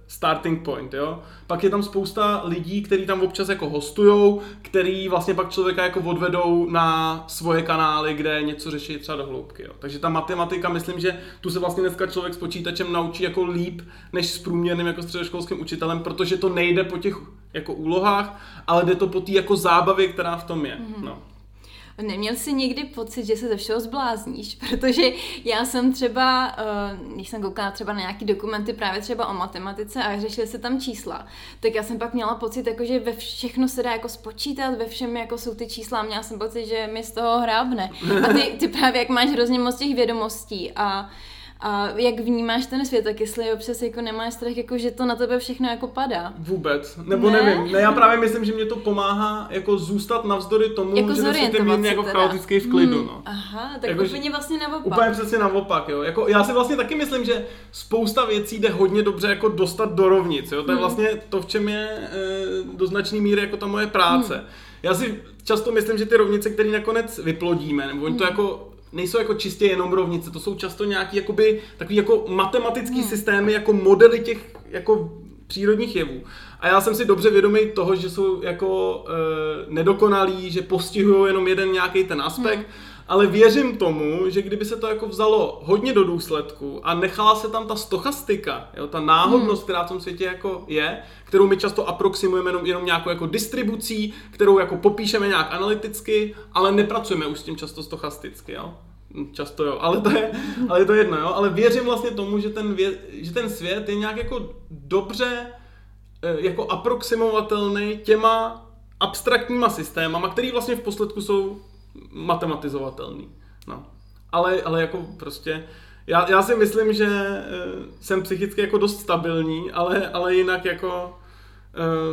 [SPEAKER 2] starting point, jo. Pak je tam spousta lidí, kteří tam občas jako hostujou, který vlastně pak člověka jako odvedou na svoje kanály, kde něco řeší třeba do hloubky, jo. Takže ta matematika, myslím, že tu se vlastně dneska člověk s počítačem naučí jako líp, než s průměrným jako středoškolským učitelem, protože to nejde po těch jako úlohách, ale jde to po té jako zábavě, která v tom je, mm-hmm. no.
[SPEAKER 1] Neměl jsi někdy pocit, že se ze všeho zblázníš? Protože já jsem třeba, eh, když jsem koukala třeba na nějaký dokumenty právě třeba o matematice a řešili se tam čísla, tak já jsem pak měla pocit, jako, že ve všechno se dá jako spočítat, ve všem jako jsou ty čísla a měla jsem pocit, že mi z toho hrábne. A ty, ty právě jak máš hrozně moc těch vědomostí a a jak vnímáš ten svět, tak jestli občas jako nemáš strach, jako že to na tebe všechno jako padá?
[SPEAKER 2] Vůbec, nebo ne? nevím. Ne, já právě myslím, že mě to pomáhá jako zůstat navzdory tomu, jako že si ty mít jako chaotický v klidu. Hmm. No.
[SPEAKER 1] Aha, tak jako, úplně vlastně naopak.
[SPEAKER 2] Úplně přesně naopak, jo. Jako, já si vlastně taky myslím, že spousta věcí jde hodně dobře jako dostat do rovnic, jo. To je hmm. vlastně to, v čem je e, do značné míry jako ta moje práce. Hmm. Já si často myslím, že ty rovnice, které nakonec vyplodíme, nebo oni to hmm. jako nejsou jako čistě jenom rovnice, to jsou často nějaký jakoby, takový jako matematický hmm. systémy, jako modely těch jako přírodních jevů. A já jsem si dobře vědomý toho, že jsou jako e, nedokonalí, že postihují jenom jeden nějaký ten aspekt, hmm ale věřím tomu, že kdyby se to jako vzalo hodně do důsledku a nechala se tam ta stochastika, jo, ta náhodnost, hmm. která v tom světě jako je, kterou my často aproximujeme jenom, jenom nějakou jako distribucí, kterou jako popíšeme nějak analyticky, ale nepracujeme už s tím často stochasticky, jo. často jo, ale to je, ale je to jedno, jo, ale věřím vlastně tomu, že ten, vě, že ten svět je nějak jako dobře eh, jako aproximovatelný těma abstraktníma systémama, který vlastně v posledku jsou matematizovatelný. No. Ale, ale jako prostě, já, já si myslím, že uh, jsem psychicky jako dost stabilní, ale, ale jinak jako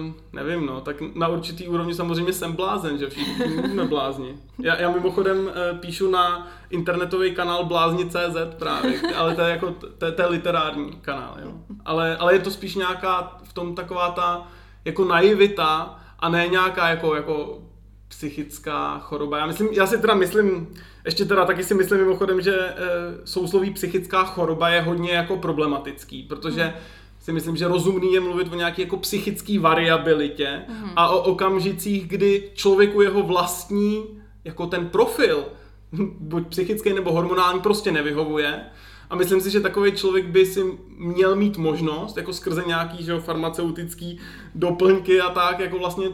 [SPEAKER 2] Uh, nevím, no, tak na určitý úrovni samozřejmě jsem blázen, že všichni jsme blázni. Já, já mimochodem uh, píšu na internetový kanál blázni.cz právě, ale to je jako, to, to je literární kanál, jo. Ale, ale je to spíš nějaká v tom taková ta jako naivita a ne nějaká jako, jako psychická choroba. Já, myslím, já si teda myslím, ještě teda taky si myslím mimochodem, že e, sousloví psychická choroba je hodně jako problematický, protože hmm. si myslím, že rozumný je mluvit o nějaké jako psychické variabilitě hmm. a o okamžicích, kdy člověku jeho vlastní jako ten profil, buď psychický nebo hormonální, prostě nevyhovuje. A myslím si, že takový člověk by si měl mít možnost, jako skrze nějaký že farmaceutický doplňky a tak, jako vlastně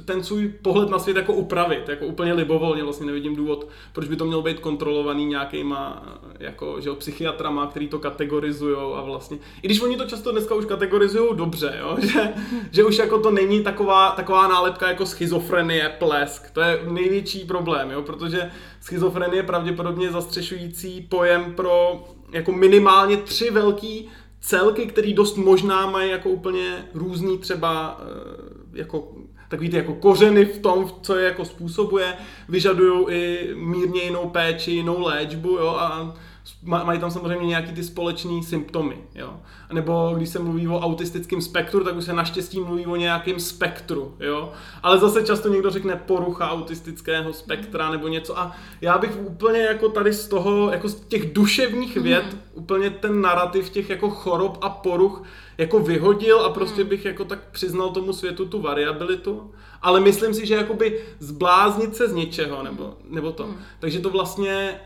[SPEAKER 2] ten svůj pohled na svět jako upravit, jako úplně libovolně, vlastně nevidím důvod, proč by to mělo být kontrolovaný nějakýma jako, že jo, psychiatrama, který to kategorizují a vlastně, i když oni to často dneska už kategorizují dobře, jo, že, že už jako to není taková, taková nálepka jako schizofrenie, plesk, to je největší problém, jo, protože schizofrenie je pravděpodobně zastřešující pojem pro jako minimálně tři velký celky, který dost možná mají jako úplně různý třeba eh, jako takový ty jako kořeny v tom, co je jako způsobuje, vyžadují i mírně jinou péči, jinou léčbu, jo, a mají tam samozřejmě nějaký ty společné symptomy, jo. Nebo když se mluví o autistickém spektru, tak už se naštěstí mluví o nějakém spektru, jo. Ale zase často někdo řekne porucha autistického spektra nebo něco a já bych úplně jako tady z toho, jako z těch duševních věd, mm. úplně ten narrativ těch jako chorob a poruch jako vyhodil a prostě hmm. bych jako tak přiznal tomu světu tu variabilitu. Ale myslím si, že jakoby zbláznit se z něčeho, nebo, nebo to. Hmm. Takže to vlastně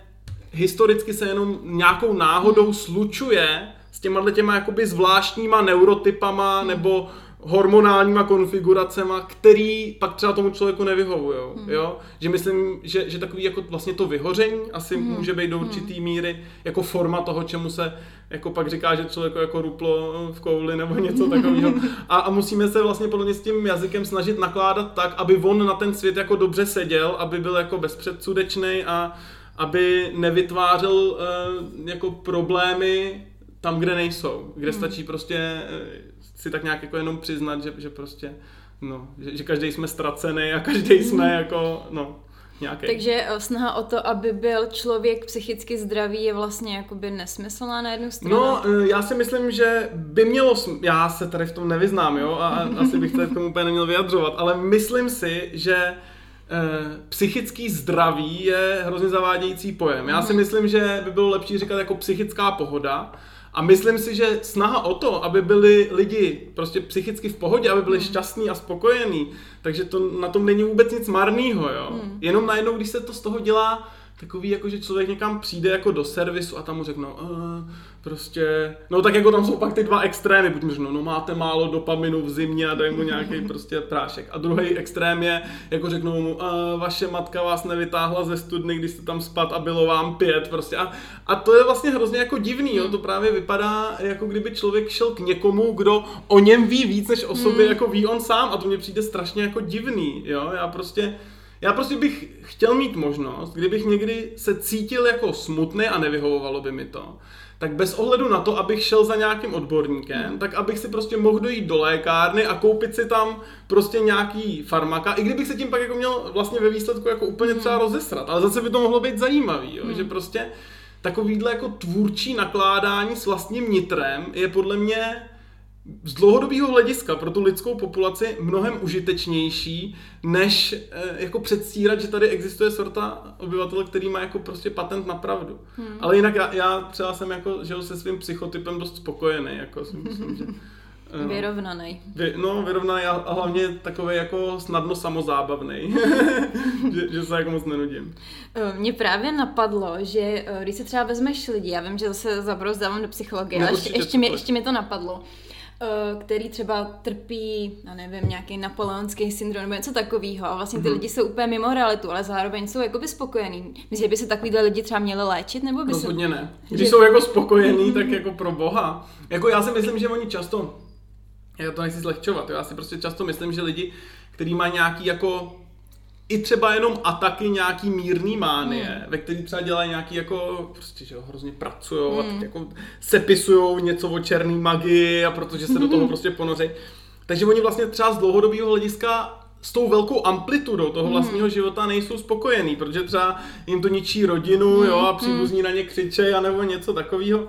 [SPEAKER 2] historicky se jenom nějakou náhodou hmm. slučuje s těma těma jakoby zvláštníma neurotypama, hmm. nebo hormonálníma konfiguracema, který pak třeba tomu člověku nevyhovují. Hmm. Jo? Že myslím, že, že takový jako vlastně to vyhoření asi hmm. může být do určitý hmm. míry jako forma toho, čemu se jako pak říká, že člověk jako ruplo v kouli nebo něco takového. A, a musíme se vlastně podle mě s tím jazykem snažit nakládat tak, aby on na ten svět jako dobře seděl, aby byl jako bezpředsudečný a aby nevytvářel uh, jako problémy tam, kde nejsou, kde hmm. stačí prostě uh, si tak nějak jako jenom přiznat, že, že prostě, no, že, že každý jsme ztracený a každý jsme mhm. jako, no, nějaký.
[SPEAKER 1] Takže eh, snaha o to, aby byl člověk psychicky zdravý, je vlastně jakoby nesmyslná na jednu stranu?
[SPEAKER 2] No, eh, já si myslím, že by mělo, já se tady v tom nevyznám, jo, a asi bych se k tomu úplně neměl vyjadřovat, ale myslím si, že eh, psychický zdraví je hrozně zavádějící pojem. Já si mhm. myslím, že by bylo lepší říkat jako psychická pohoda, a myslím si, že snaha o to, aby byli lidi prostě psychicky v pohodě, aby byli hmm. šťastní a spokojení, takže to na tom není vůbec nic marného, jo. Hmm. Jenom najednou, když se to z toho dělá takový, jako že člověk někam přijde jako do servisu a tam mu řeknou, uh, prostě, no tak jako tam jsou pak ty dva extrémy, buď mi řeknou, no máte málo dopaminu v zimě a dají mu nějaký prostě prášek. A druhý extrém je, jako řeknou mu, uh, vaše matka vás nevytáhla ze studny, když jste tam spad a bylo vám pět, prostě. A, a to je vlastně hrozně jako divný, jo? to právě vypadá, jako kdyby člověk šel k někomu, kdo o něm ví víc, než o sobě, hmm. jako ví on sám a to mně přijde strašně jako divný, jo, já prostě, já prostě bych chtěl mít možnost, kdybych někdy se cítil jako smutný a nevyhovovalo by mi to, tak bez ohledu na to, abych šel za nějakým odborníkem, tak abych si prostě mohl dojít do lékárny a koupit si tam prostě nějaký farmaka, i kdybych se tím pak jako měl vlastně ve výsledku jako úplně třeba hmm. rozesrat, ale zase by to mohlo být zajímavý, jo? Mm. že prostě takovýhle jako tvůrčí nakládání s vlastním nitrem je podle mě z dlouhodobého hlediska pro tu lidskou populaci mnohem užitečnější, než e, jako předstírat, že tady existuje sorta obyvatel, který má jako prostě patent na pravdu. Hmm. Ale jinak já, já třeba jsem jako, že se svým psychotypem dost spokojený, jako si myslím, že...
[SPEAKER 1] Uh, vyrovnaný.
[SPEAKER 2] Vy, no, vyrovnaný a, a hlavně takový jako snadno samozábavný, že, že se jako moc nenudím.
[SPEAKER 1] Eh, mně právě napadlo, že když se třeba vezmeš lidi, já vím, že zase zabrozdávám do psychologie, no, ale ještě, ještě, mi, ještě mi to napadlo, který třeba trpí, já nevím, nějaký napoleonský syndrom nebo něco takového a vlastně ty mm-hmm. lidi jsou úplně mimo realitu, ale zároveň jsou jakoby spokojení. Myslíš, že by se takovýhle lidi třeba měli léčit? Nebo by
[SPEAKER 2] Rozhodně
[SPEAKER 1] se...
[SPEAKER 2] ne. Když že... jsou jako spokojení, tak jako pro boha. Jako já si myslím, že oni často, já to nechci zlehčovat, já si prostě často myslím, že lidi, kteří mají nějaký jako i třeba jenom ataky nějaký mírný mánie, hmm. ve který třeba dělají nějaký jako, prostě, že jo, hrozně pracují hmm. a teď jako sepisujou něco o černý magii a protože se do toho prostě ponoří. Takže oni vlastně třeba z dlouhodobého hlediska s tou velkou amplitudou toho hmm. vlastního života nejsou spokojení, protože třeba jim to ničí rodinu, jo, a hmm. příbuzní na ně křičejí, nebo něco takového.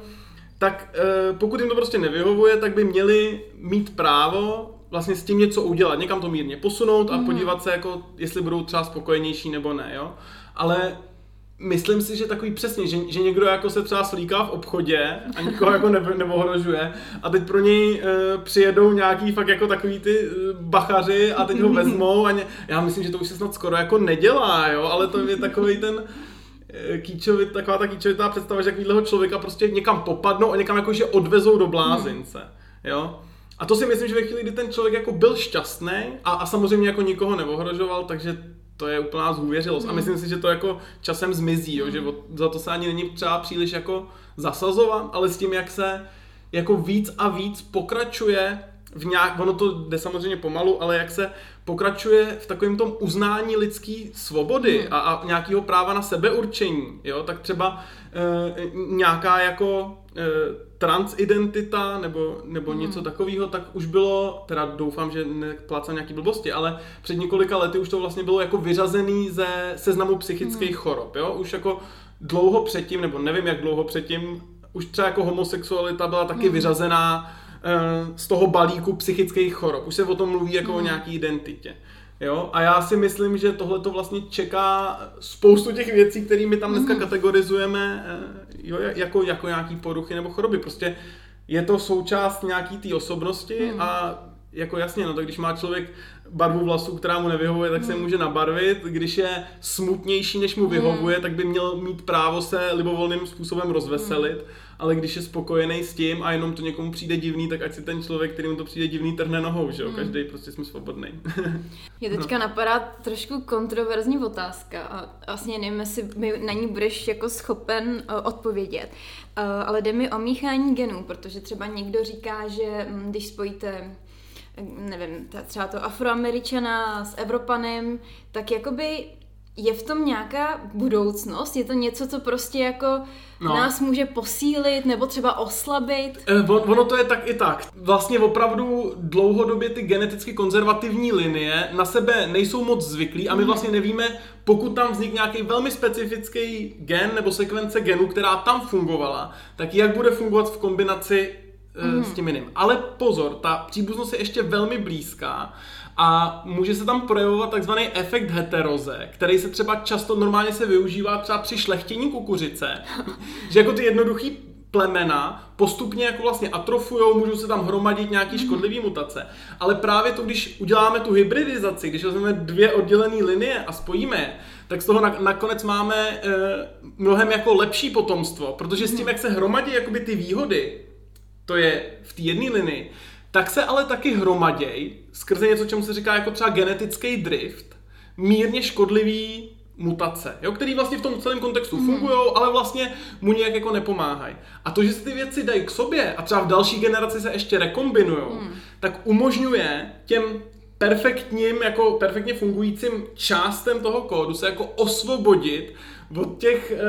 [SPEAKER 2] Tak e, pokud jim to prostě nevyhovuje, tak by měli mít právo vlastně s tím něco udělat, někam to mírně posunout a mm. podívat se, jako, jestli budou třeba spokojenější nebo ne, jo. Ale myslím si, že takový přesně, že, že někdo jako se třeba slíká v obchodě a nikoho jako ne, neohrožuje a teď pro něj e, přijedou nějaký fakt jako takový ty e, bachaři a teď ho vezmou a ně, já myslím, že to už se snad skoro jako nedělá, jo, ale to je takový ten e, kýčovit, taková ta kýčovitá představa, že takovýhleho člověka prostě někam popadnou a někam jakože odvezou do blázince, jo. A to si myslím, že ve chvíli, kdy ten člověk jako byl šťastný a, a samozřejmě jako nikoho neohrožoval, takže to je úplná zhůvěřilost. Mm. A myslím si, že to jako časem zmizí, jo, že za to se ani není třeba příliš jako zasazovat, ale s tím, jak se jako víc a víc pokračuje v nějak, ono to jde samozřejmě pomalu, ale jak se pokračuje v takovém tom uznání lidské svobody mm. a, a nějakého práva na sebeurčení, jo, tak třeba e, nějaká jako transidentita nebo, nebo mm. něco takového, tak už bylo, teda doufám, že neplácám nějaký blbosti, ale před několika lety už to vlastně bylo jako vyřazený ze seznamu psychických mm. chorob, jo, už jako dlouho předtím, nebo nevím jak dlouho předtím, už třeba jako homosexualita byla taky mm. vyřazená Eh, z toho balíku psychických chorob. Už se o tom mluví jako mm. o hmm. nějaký identitě. Jo? A já si myslím, že tohle to vlastně čeká spoustu těch věcí, které my tam dneska mm. kategorizujeme eh, jo, jako, jako nějaký poruchy nebo choroby. Prostě je to součást nějaký té osobnosti mm. a jako jasně, no tak když má člověk barvu vlasů, která mu nevyhovuje, tak se hmm. může nabarvit. Když je smutnější, než mu vyhovuje, mm. tak by měl mít právo se libovolným způsobem rozveselit. Mm ale když je spokojený s tím a jenom to někomu přijde divný, tak ať si ten člověk, kterým to přijde divný, trhne nohou, že jo? Hmm. Každý prostě jsme svobodný.
[SPEAKER 1] Mě teďka no. napadá trošku kontroverzní otázka a vlastně nevím, jestli mi na ní budeš jako schopen uh, odpovědět. Uh, ale jde mi o míchání genů, protože třeba někdo říká, že um, když spojíte nevím, třeba to afroameričana s Evropanem, tak jakoby je v tom nějaká budoucnost? Je to něco, co prostě jako no. nás může posílit nebo třeba oslabit?
[SPEAKER 2] Eh, on, ono to je tak i tak. Vlastně opravdu dlouhodobě ty geneticky konzervativní linie na sebe nejsou moc zvyklí a my mhm. vlastně nevíme, pokud tam vznikne nějaký velmi specifický gen nebo sekvence genů, která tam fungovala, tak jak bude fungovat v kombinaci mm. s tím jiným. Ale pozor, ta příbuznost je ještě velmi blízká a může se tam projevovat takzvaný efekt heteroze, který se třeba často normálně se využívá třeba při šlechtění kukuřice, že jako ty jednoduchý plemena postupně jako vlastně atrofujou, můžou se tam hromadit nějaký mhm. škodlivý mutace. Ale právě to, když uděláme tu hybridizaci, když vezmeme dvě oddělené linie a spojíme je, tak z toho nakonec máme e, mnohem jako lepší potomstvo, protože s tím, mhm. jak se hromadí jakoby ty výhody, to je v té jedné linii, tak se ale taky hromaděj skrze něco, čemu se říká jako třeba genetický drift, mírně škodlivý mutace, jo, který vlastně v tom celém kontextu mm. fungují, ale vlastně mu nějak jako nepomáhají. A to, že se ty věci dají k sobě a třeba v další generaci se ještě rekombinují, mm. tak umožňuje těm perfektním, jako perfektně fungujícím částem toho kódu se jako osvobodit od těch e,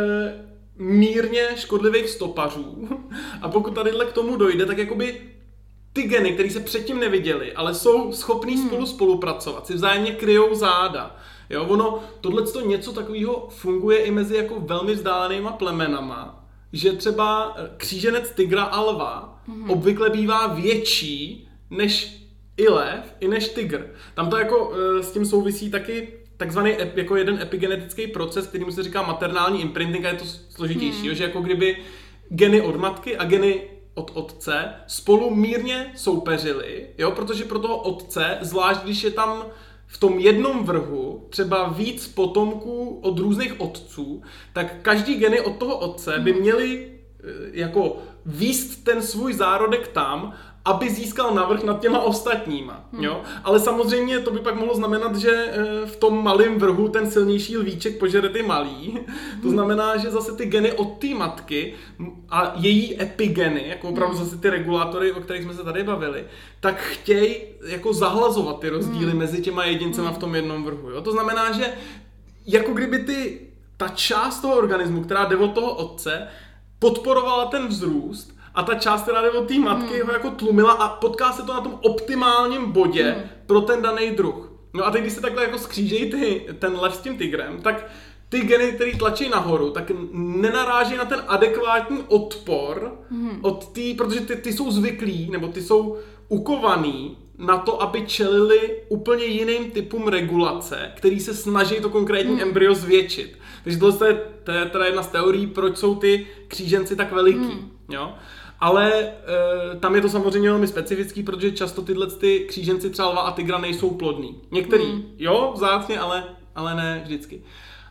[SPEAKER 2] mírně škodlivých stopařů. A pokud tady k tomu dojde, tak jakoby ty geny, které se předtím neviděli, ale jsou schopní hmm. spolu spolupracovat, si vzájemně kryjou záda. Jo, ono, tohle něco takového funguje i mezi jako velmi vzdálenýma plemenama, že třeba eh, kříženec tygra a lva hmm. obvykle bývá větší než i lev, i než tygr. Tam to jako e, s tím souvisí taky takzvaný ep, jako jeden epigenetický proces, který se říká maternální imprinting a je to složitější, hmm. jo, že jako kdyby geny od matky a geny od otce spolu mírně soupeřili, jo, protože pro toho otce, zvlášť když je tam v tom jednom vrhu třeba víc potomků od různých otců, tak každý geny od toho otce by hmm. měli eh, jako výst ten svůj zárodek tam aby získal navrh nad těma ostatníma. Hmm. Jo? Ale samozřejmě to by pak mohlo znamenat, že eh, v tom malém vrhu ten silnější lvíček požere ty malý. Hmm. To znamená, že zase ty geny od té matky a její epigeny, jako opravdu hmm. zase ty regulátory, o kterých jsme se tady bavili, tak chtějí jako zahlazovat ty rozdíly hmm. mezi těma jedincema hmm. v tom jednom vrhu. Jo? To znamená, že jako kdyby ty, ta část toho organismu, která jde od toho otce, podporovala ten vzrůst a ta část, která jde od té matky, hmm. ho jako tlumila a potká se to na tom optimálním bodě hmm. pro ten daný druh. No a teď, když se takhle jako skřížejí ty, ten lev s tím tigrem, tak ty geny, které tlačí nahoru, tak nenaráží na ten adekvátní odpor hmm. od té, protože ty, ty jsou zvyklí, nebo ty jsou ukovaný na to, aby čelili úplně jiným typům regulace, který se snaží to konkrétní hmm. embryo zvětšit. Takže tohle je, to je teda jedna z teorií, proč jsou ty kříženci tak veliký. Hmm. Jo? Ale e, tam je to samozřejmě velmi specifický, protože často tyhle ty kříženci třeba lva a tygra nejsou plodný. Některý, hmm. jo, vzácně, ale, ale ne vždycky.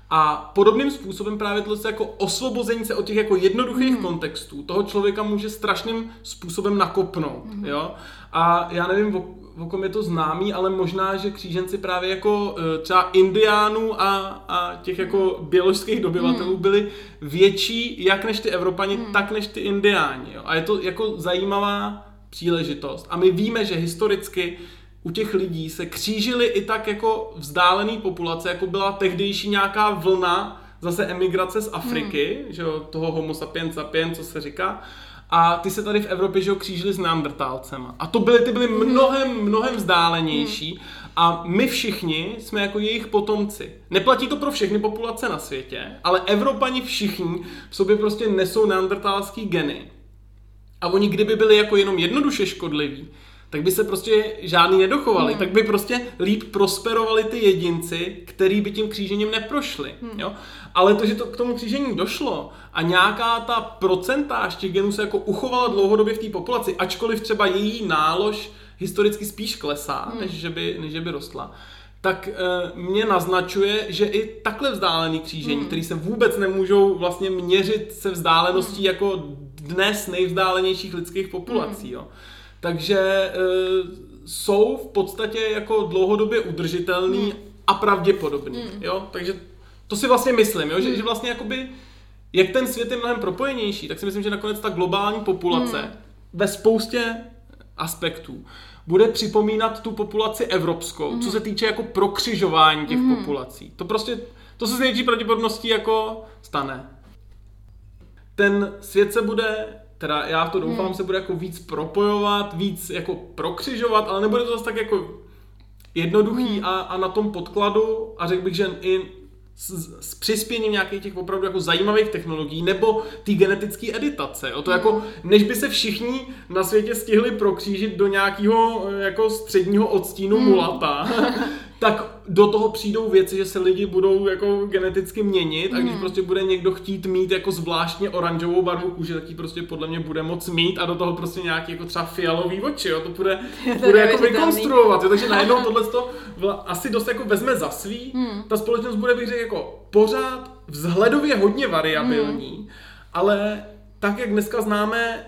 [SPEAKER 2] A podobným způsobem právě tohle jako osvobození se od těch jako jednoduchých hmm. kontextů toho člověka může strašným způsobem nakopnout, hmm. jo. A já nevím, o, o kom je to známý, ale možná, že kříženci právě jako e, třeba indiánů a, a těch jako biologických dobyvatelů hmm. byli větší jak než ty Evropani, hmm. tak než ty indiáni. Jo. A je to jako zajímavá příležitost. A my víme, že historicky u těch lidí se křížily i tak jako vzdálený populace, jako byla tehdejší nějaká vlna zase emigrace z Afriky, hmm. že jo, toho homo sapiens sapiens, co se říká, a ty se tady v Evropě, že křížili s neandertálcema. A to byly, ty byly hmm. mnohem, mnohem vzdálenější hmm. a my všichni jsme jako jejich potomci. Neplatí to pro všechny populace na světě, ale Evropani všichni v sobě prostě nesou neandertálský geny. A oni kdyby byli jako jenom jednoduše škodliví, tak by se prostě žádný nedochovali, hmm. tak by prostě líp prosperovali ty jedinci, který by tím křížením neprošli. Hmm. Jo? Ale to, že to k tomu křížení došlo a nějaká ta procentáž těch genů se jako uchovala dlouhodobě v té populaci, ačkoliv třeba její nálož historicky spíš klesá, hmm. než, že by, než že by rostla, tak e, mě naznačuje, že i takhle vzdálený křížení, hmm. který se vůbec nemůžou vlastně měřit se vzdáleností hmm. jako dnes nejvzdálenějších lidských populací, hmm. jo takže e, jsou v podstatě jako dlouhodobě udržitelný hmm. a pravděpodobný, hmm. jo, takže to si vlastně myslím, jo, že, hmm. že vlastně jakoby, jak ten svět je mnohem propojenější, tak si myslím, že nakonec ta globální populace hmm. ve spoustě aspektů bude připomínat tu populaci evropskou, hmm. co se týče jako prokřižování těch hmm. populací. To prostě, to se s největší pravděpodobností jako stane. Ten svět se bude teda já to doufám, hmm. se bude jako víc propojovat, víc jako prokřižovat, ale nebude to zase tak jako jednoduchý hmm. a, a na tom podkladu a řekl bych, že i s, s přispěním nějakých těch opravdu jako zajímavých technologií nebo ty genetické editace. Jo? To jako, hmm. než by se všichni na světě stihli prokřížit do nějakého jako středního odstínu hmm. mulata, tak do toho přijdou věci, že se lidi budou jako geneticky měnit a když mm. prostě bude někdo chtít mít jako zvláštně oranžovou barvu kůže, tak ji prostě podle mě bude moc mít a do toho prostě nějaký jako třeba fialový oči, jo, to bude, to bude jako vykonstruovat, jo, takže najednou tohle to asi dost jako vezme za svý, mm. ta společnost bude bych řekl jako pořád vzhledově hodně variabilní, mm. ale tak, jak dneska známe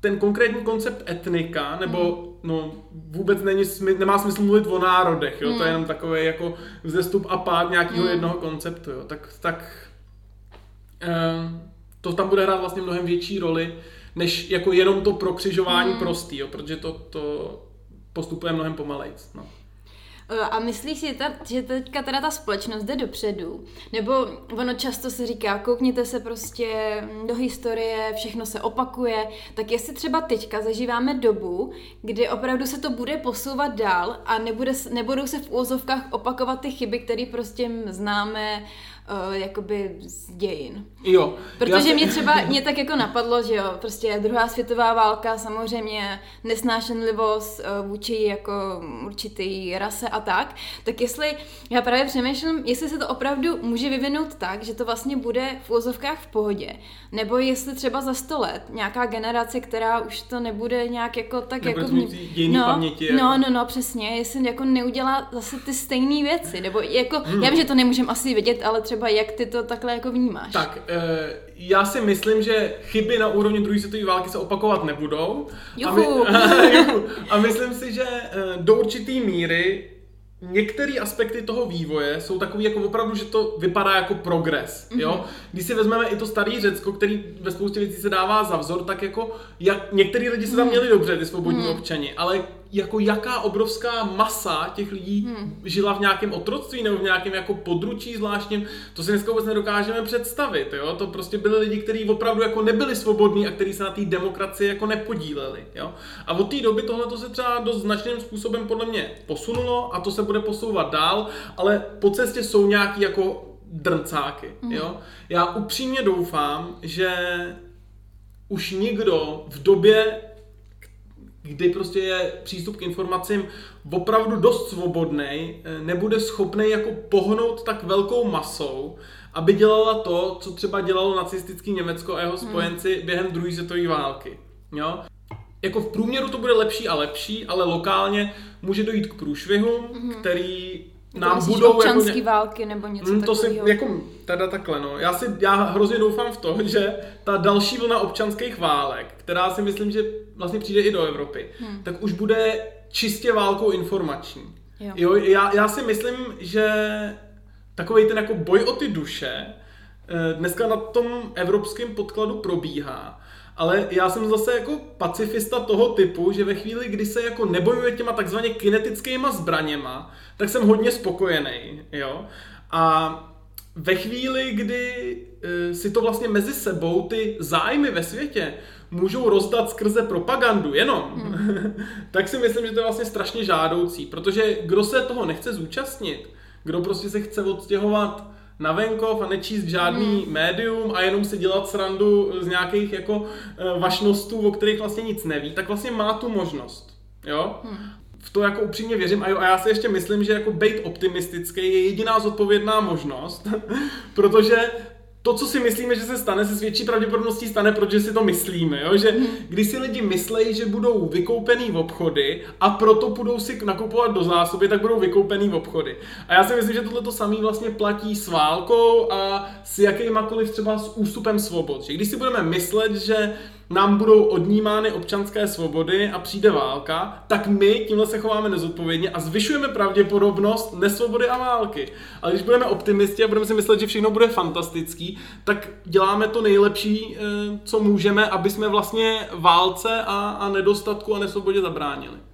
[SPEAKER 2] ten konkrétní koncept etnika, nebo mm. No vůbec není, nemá smysl mluvit o národech, jo? Mm. to je hmm. jenom takový jako vzestup a pád nějakého mm. jednoho konceptu, jo? tak, tak eh, to tam bude hrát vlastně mnohem větší roli, než jako jenom to prokřižování mm. prostý, jo? protože to, to postupuje mnohem pomalejc. No.
[SPEAKER 1] Eh, a myslíš si, že teďka teda ta společnost jde dopředu? Nebo ono často se říká, koukněte se prostě do historie, všechno se opakuje, tak jestli třeba teďka zažíváme dobu, kdy opravdu se to bude posouvat dál a nebude, nebudou se v úzovkách opakovat ty chyby, které prostě známe uh, jakoby z dějin.
[SPEAKER 2] Jo.
[SPEAKER 1] Protože já... mě třeba, mě tak jako napadlo, že jo, prostě druhá světová válka, samozřejmě nesnášenlivost uh, vůči jako určitý rase a tak, tak jestli, já právě přemýšlím, jestli se to opravdu může vyvinout tak, že to vlastně bude v úzovkách v pohodě, nebo jestli třeba za sto let nějaká generace, která už to nebude nějak jako tak
[SPEAKER 2] nebo
[SPEAKER 1] jako...
[SPEAKER 2] V... No, paměti,
[SPEAKER 1] no, no, no, přesně, jestli jako neudělá zase ty stejné věci, nebo jako, hmm. já vím, že to nemůžeme asi vědět, ale třeba jak ty to takhle jako vnímáš.
[SPEAKER 2] Tak, e, já si myslím, že chyby na úrovni druhé světové války se opakovat nebudou.
[SPEAKER 1] Juhu.
[SPEAKER 2] A, my, a myslím si, že e, do určité míry některé aspekty toho vývoje jsou takový jako opravdu, že to vypadá jako progres, mm-hmm. jo. Když si vezmeme i to staré Řecko, který ve spoustě věcí se dává za vzor, tak jako jak, některý lidi se tam mhm. měli dobře, ty svobodní mm-hmm. občani, ale jako jaká obrovská masa těch lidí hmm. žila v nějakém otroctví nebo v nějakém jako područí zvláštním, to si dneska vůbec nedokážeme představit, jo? To prostě byli lidi, kteří opravdu jako nebyli svobodní a kteří se na té demokracii jako nepodíleli, jo? A od té doby tohle to se třeba dost značným způsobem podle mě posunulo a to se bude posouvat dál, ale po cestě jsou nějaký jako drncáky, hmm. jo? Já upřímně doufám, že už nikdo v době kdy prostě je přístup k informacím opravdu dost svobodný, eh, nebude schopný jako pohnout tak velkou masou, aby dělala to, co třeba dělalo nacistický Německo a jeho hmm. spojenci hmm. během druhé světové války. Jo? Jako v průměru to bude lepší a lepší, ale lokálně může dojít k průšvihům, hmm. který
[SPEAKER 1] nám Myslíš budou občanský jako války nebo něco mm,
[SPEAKER 2] to si, jako, teda takhle no. Já, si, já hrozně doufám v to, že ta další vlna občanských válek, která si myslím, že vlastně přijde i do Evropy, hmm. tak už bude čistě válkou informační. Jo. Jo, já, já si myslím, že takový ten jako boj o ty duše eh, dneska na tom evropském podkladu probíhá ale já jsem zase jako pacifista toho typu, že ve chvíli, kdy se jako nebojuje těma takzvaně kinetickýma zbraněma, tak jsem hodně spokojený, jo. A ve chvíli, kdy e, si to vlastně mezi sebou ty zájmy ve světě můžou rozdat skrze propagandu jenom, hmm. tak si myslím, že to je vlastně strašně žádoucí, protože kdo se toho nechce zúčastnit, kdo prostě se chce odstěhovat na venkov a nečíst žádný hmm. médium a jenom si dělat srandu z nějakých jako eh, vašnostů, o kterých vlastně nic neví, tak vlastně má tu možnost. Jo? Hmm. V to jako upřímně věřím a, jo, a já si ještě myslím, že jako být optimistický je jediná zodpovědná možnost, protože to, co si myslíme, že se stane, se s větší pravděpodobností stane, protože si to myslíme. Jo? Že když si lidi myslejí, že budou vykoupený v obchody a proto budou si nakupovat do zásoby, tak budou vykoupený v obchody. A já si myslím, že tohle to samé vlastně platí s válkou a s jakýmakoliv třeba s ústupem svobod. Že když si budeme myslet, že nám budou odnímány občanské svobody a přijde válka, tak my tímhle se chováme nezodpovědně a zvyšujeme pravděpodobnost nesvobody a války. Ale když budeme optimisti a budeme si myslet, že všechno bude fantastický, tak děláme to nejlepší, eh, co můžeme, aby jsme vlastně válce a, a nedostatku a nesvobodě zabránili.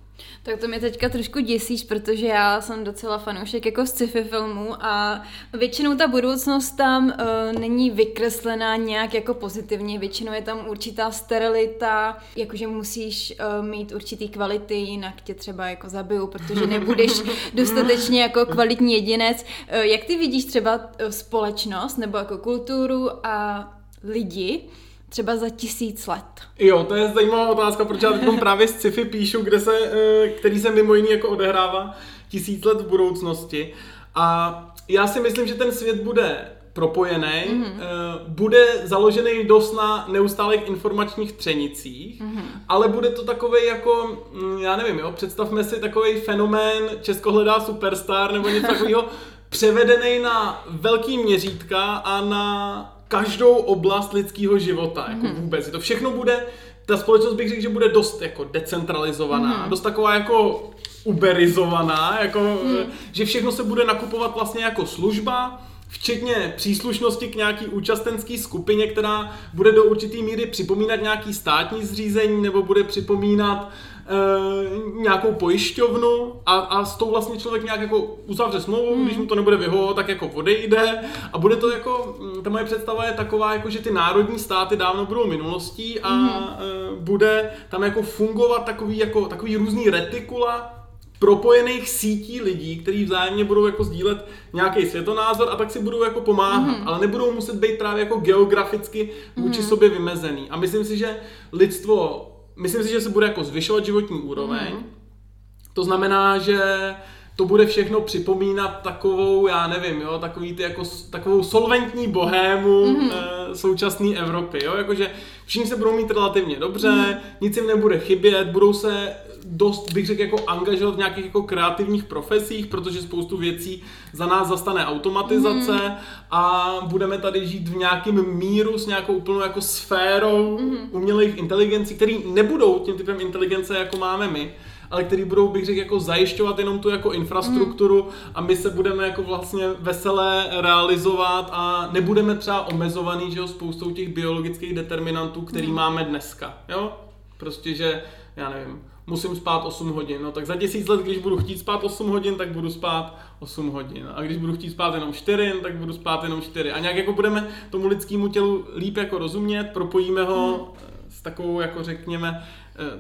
[SPEAKER 1] Tak to mě teďka trošku děsíš, protože já jsem docela fanoušek jako sci-fi filmů a většinou ta budoucnost tam uh, není vykreslená nějak jako pozitivně, většinou je tam určitá sterilita, jakože musíš uh, mít určitý kvality, jinak tě třeba jako zabiju, protože nebudeš dostatečně jako kvalitní jedinec. Uh, jak ty vidíš třeba společnost nebo jako kulturu a lidi, třeba za tisíc let?
[SPEAKER 2] Jo, to je zajímavá otázka, protože já teď právě z sci-fi píšu, kde se, eh, který se mimo jiný jako odehrává tisíc let v budoucnosti. A já si myslím, že ten svět bude propojený, mm-hmm. bude založený dost na neustálých informačních třenicích, mm-hmm. ale bude to takový jako, mm, já nevím, jo, představme si takový fenomén Česko hledá superstar nebo něco takového, převedený na velký měřítka a na každou oblast lidského života, jako mm-hmm. vůbec. To všechno bude, ta společnost bych řekl, že bude dost jako decentralizovaná, mm-hmm. dost taková jako uberizovaná, jako, mm. že všechno se bude nakupovat vlastně jako služba, včetně příslušnosti k nějaký účastenské skupině, která bude do určité míry připomínat nějaký státní zřízení nebo bude připomínat e, nějakou pojišťovnu a, a s tou vlastně člověk nějak jako uzavře smlouvu, hmm. když mu to nebude vyhovovat, tak jako odejde a bude to jako, hm, ta moje představa je taková, jako že ty národní státy dávno budou minulostí a hmm. e, bude tam jako fungovat takový, jako, takový různý retikula propojených sítí lidí, kteří vzájemně budou jako sdílet nějaký světonázor a tak si budou jako pomáhat, mm-hmm. ale nebudou muset být právě jako geograficky vůči mm-hmm. sobě vymezený. A myslím si, že lidstvo, myslím si, že se bude jako zvyšovat životní úroveň. Mm-hmm. To znamená, že to bude všechno připomínat takovou, já nevím, jo, takový ty jako, takovou solventní bohému mm-hmm. e, současné Evropy, jo, jakože všichni se budou mít relativně dobře, mm. nic jim nebude chybět, budou se dost, bych řekl, jako angažovat v nějakých jako kreativních profesích, protože spoustu věcí za nás zastane automatizace mm. a budeme tady žít v nějakém míru s nějakou úplnou jako sférou mm. umělých inteligencí, které nebudou tím typem inteligence, jako máme my, ale který budou, bych řekl, jako zajišťovat jenom tu jako infrastrukturu mm. a my se budeme jako vlastně veselé realizovat a nebudeme třeba omezovaný, že jo, spoustou těch biologických determinantů, který mm. máme dneska, jo? Prostě, že, já nevím, musím spát 8 hodin. No tak za tisíc let, když budu chtít spát 8 hodin, tak budu spát 8 hodin. A když budu chtít spát jenom 4, tak budu spát jenom 4. A nějak jako budeme tomu lidskému tělu líp jako rozumět, propojíme ho hmm. s takovou, jako řekněme,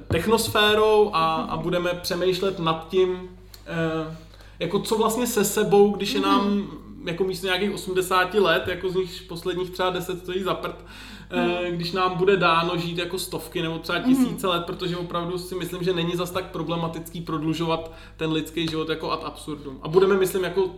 [SPEAKER 2] technosférou a, a budeme přemýšlet nad tím, eh, jako co vlastně se sebou, když je nám hmm. jako místo nějakých 80 let, jako z nich posledních třeba 10 stojí za prd, hmm. když nám bude dáno žít jako stovky nebo třeba tisíce hmm. let, protože opravdu si myslím, že není zas tak problematický prodlužovat ten lidský život jako ad absurdum. A budeme, myslím, jako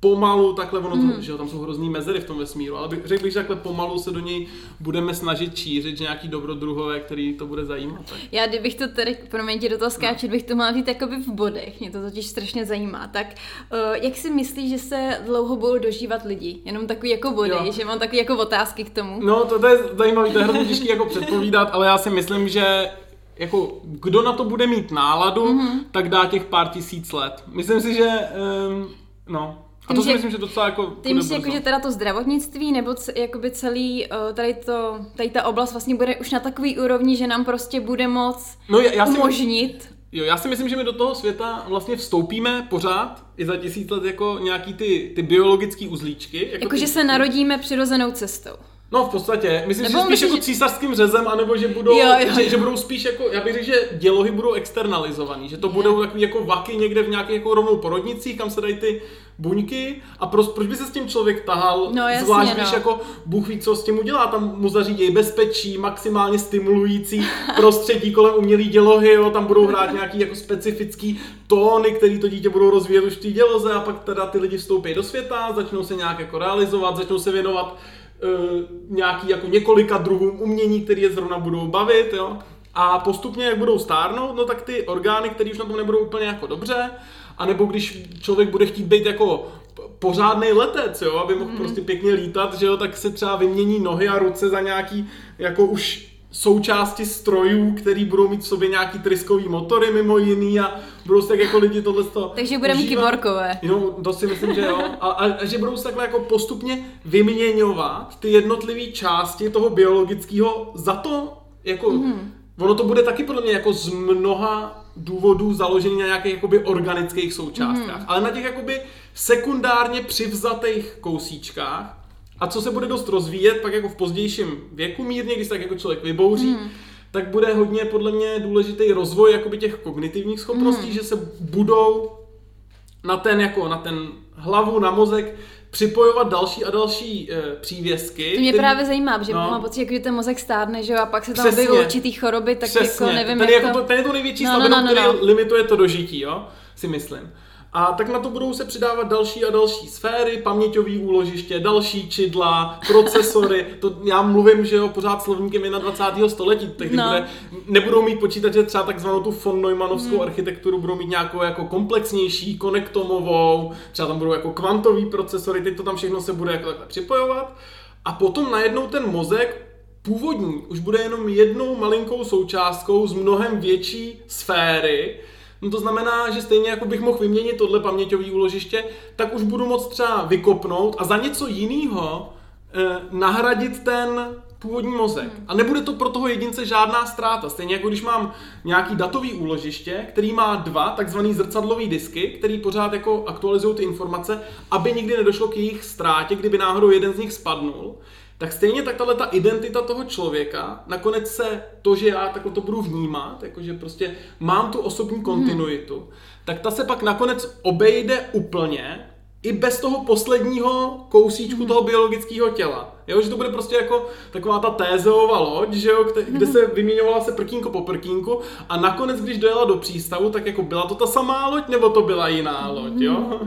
[SPEAKER 2] pomalu takhle, ono mm. to, že jo, tam jsou hrozný mezery v tom vesmíru, ale řekl bych, že takhle pomalu se do něj budeme snažit šířit, že nějaký dobrodruhové, který to bude zajímat. Tak.
[SPEAKER 1] Já kdybych to tedy, promiň do toho skáčet, no. bych to měla říct jakoby v bodech, mě to totiž strašně zajímá. Tak uh, jak si myslíš, že se dlouho budou dožívat lidi? Jenom takový jako body, jo. že mám takový jako otázky k tomu.
[SPEAKER 2] No to, to je zajímavé, to je hrozně těžké jako předpovídat, ale já si myslím, že jako kdo na to bude mít náladu, mm-hmm. tak dá těch pár tisíc let. Myslím si, že um, no, a to si myslím, že docela jako...
[SPEAKER 1] Ty myslíš, jako, že teda to zdravotnictví, nebo c- jakoby celý, uh, tady, to, tady ta oblast vlastně bude už na takový úrovni, že nám prostě bude moc no, já, já umožnit... Si,
[SPEAKER 2] jo, já si myslím, že my do toho světa vlastně vstoupíme pořád i za tisíc let jako nějaký ty, ty biologické uzlíčky.
[SPEAKER 1] Jako, jako ty, že se narodíme přirozenou cestou.
[SPEAKER 2] No v podstatě, myslím, Nebo že spíš myslíš, jako císařským řezem, anebo že budou, jo, jo. Že, že budou spíš jako, já bych řekl, že dělohy budou externalizovaný, že to budou takový jako vaky někde v nějakých jako rovnou porodnicích, kam se dají ty buňky a proč, proč by se s tím člověk tahal,
[SPEAKER 1] no, jasně,
[SPEAKER 2] zvlášť
[SPEAKER 1] no.
[SPEAKER 2] když jako Bůh ví, co s tím udělá, tam mu zařídí bezpečí, maximálně stimulující prostředí kolem umělý dělohy, jo, tam budou hrát nějaký jako specifický tóny, který to dítě budou rozvíjet už v té děloze a pak teda ty lidi vstoupí do světa, začnou se nějak jako realizovat, začnou se věnovat uh, nějaký jako několika druhům umění, které je zrovna budou bavit, jo. A postupně, jak budou stárnout, no tak ty orgány, které už na tom nebudou úplně jako dobře, anebo když člověk bude chtít být jako pořádný letec, jo, aby mohl mm. prostě pěkně lítat, že jo, tak se třeba vymění nohy a ruce za nějaký jako už součásti strojů, který budou mít v sobě nějaký tryskový motory mimo jiný a budou se tak jako lidi tohle to
[SPEAKER 1] Takže budeme mít kyborkové.
[SPEAKER 2] Jo, to si myslím, že jo. A, a, a že budou se takhle jako postupně vyměňovat ty jednotlivé části toho biologického za to, jako mm. ono to bude taky podle mě jako z mnoha důvodů založený na nějakých jakoby organických součástkách, mm. ale na těch jakoby sekundárně přivzatých kousíčkách, a co se bude dost rozvíjet, pak jako v pozdějším věku mírně, když se tak jako člověk vybouří, mm. tak bude hodně podle mě důležitý rozvoj jakoby těch kognitivních schopností, mm. že se budou na ten jako na ten hlavu, na mozek připojovat další a další e, přívěsky.
[SPEAKER 1] To mě který... právě zajímá, že no. mám pocit, že ten mozek stárne, že jo, a pak se tam objeví určitý choroby, tak Přesně. jako nevím,
[SPEAKER 2] ten,
[SPEAKER 1] jak
[SPEAKER 2] jako to... ten je to největší no, slabinou, no, no, no, no. který limituje to dožití, jo, si myslím. A tak na to budou se přidávat další a další sféry, paměťové úložiště, další čidla, procesory. To já mluvím, že jo, pořád slovníkem 21. století, takže no. bude, nebudou mít počítače třeba takzvanou tu von Neumannovskou hmm. architekturu, budou mít nějakou jako komplexnější, konektomovou, třeba tam budou jako kvantový procesory, teď to tam všechno se bude jako takhle připojovat. A potom najednou ten mozek původní už bude jenom jednou malinkou součástkou z mnohem větší sféry, No to znamená, že stejně jako bych mohl vyměnit tohle paměťové úložiště, tak už budu moct třeba vykopnout a za něco jiného eh, nahradit ten původní mozek. Hmm. A nebude to pro toho jedince žádná ztráta. Stejně jako když mám nějaký datový úložiště, který má dva takzvaný zrcadlový disky, který pořád jako aktualizují ty informace, aby nikdy nedošlo k jejich ztrátě, kdyby náhodou jeden z nich spadnul, tak stejně tak tahle ta identita toho člověka, nakonec se to, že já takhle to budu vnímat, jakože prostě mám tu osobní kontinuitu, hmm. tak ta se pak nakonec obejde úplně i bez toho posledního kousíčku toho biologického těla. Jo, že to bude prostě jako taková ta tézeová loď, že jo, kde, kde se vyměňovala se prkínko po prkínku a nakonec, když dojela do přístavu, tak jako byla to ta samá loď, nebo to byla jiná loď, jo?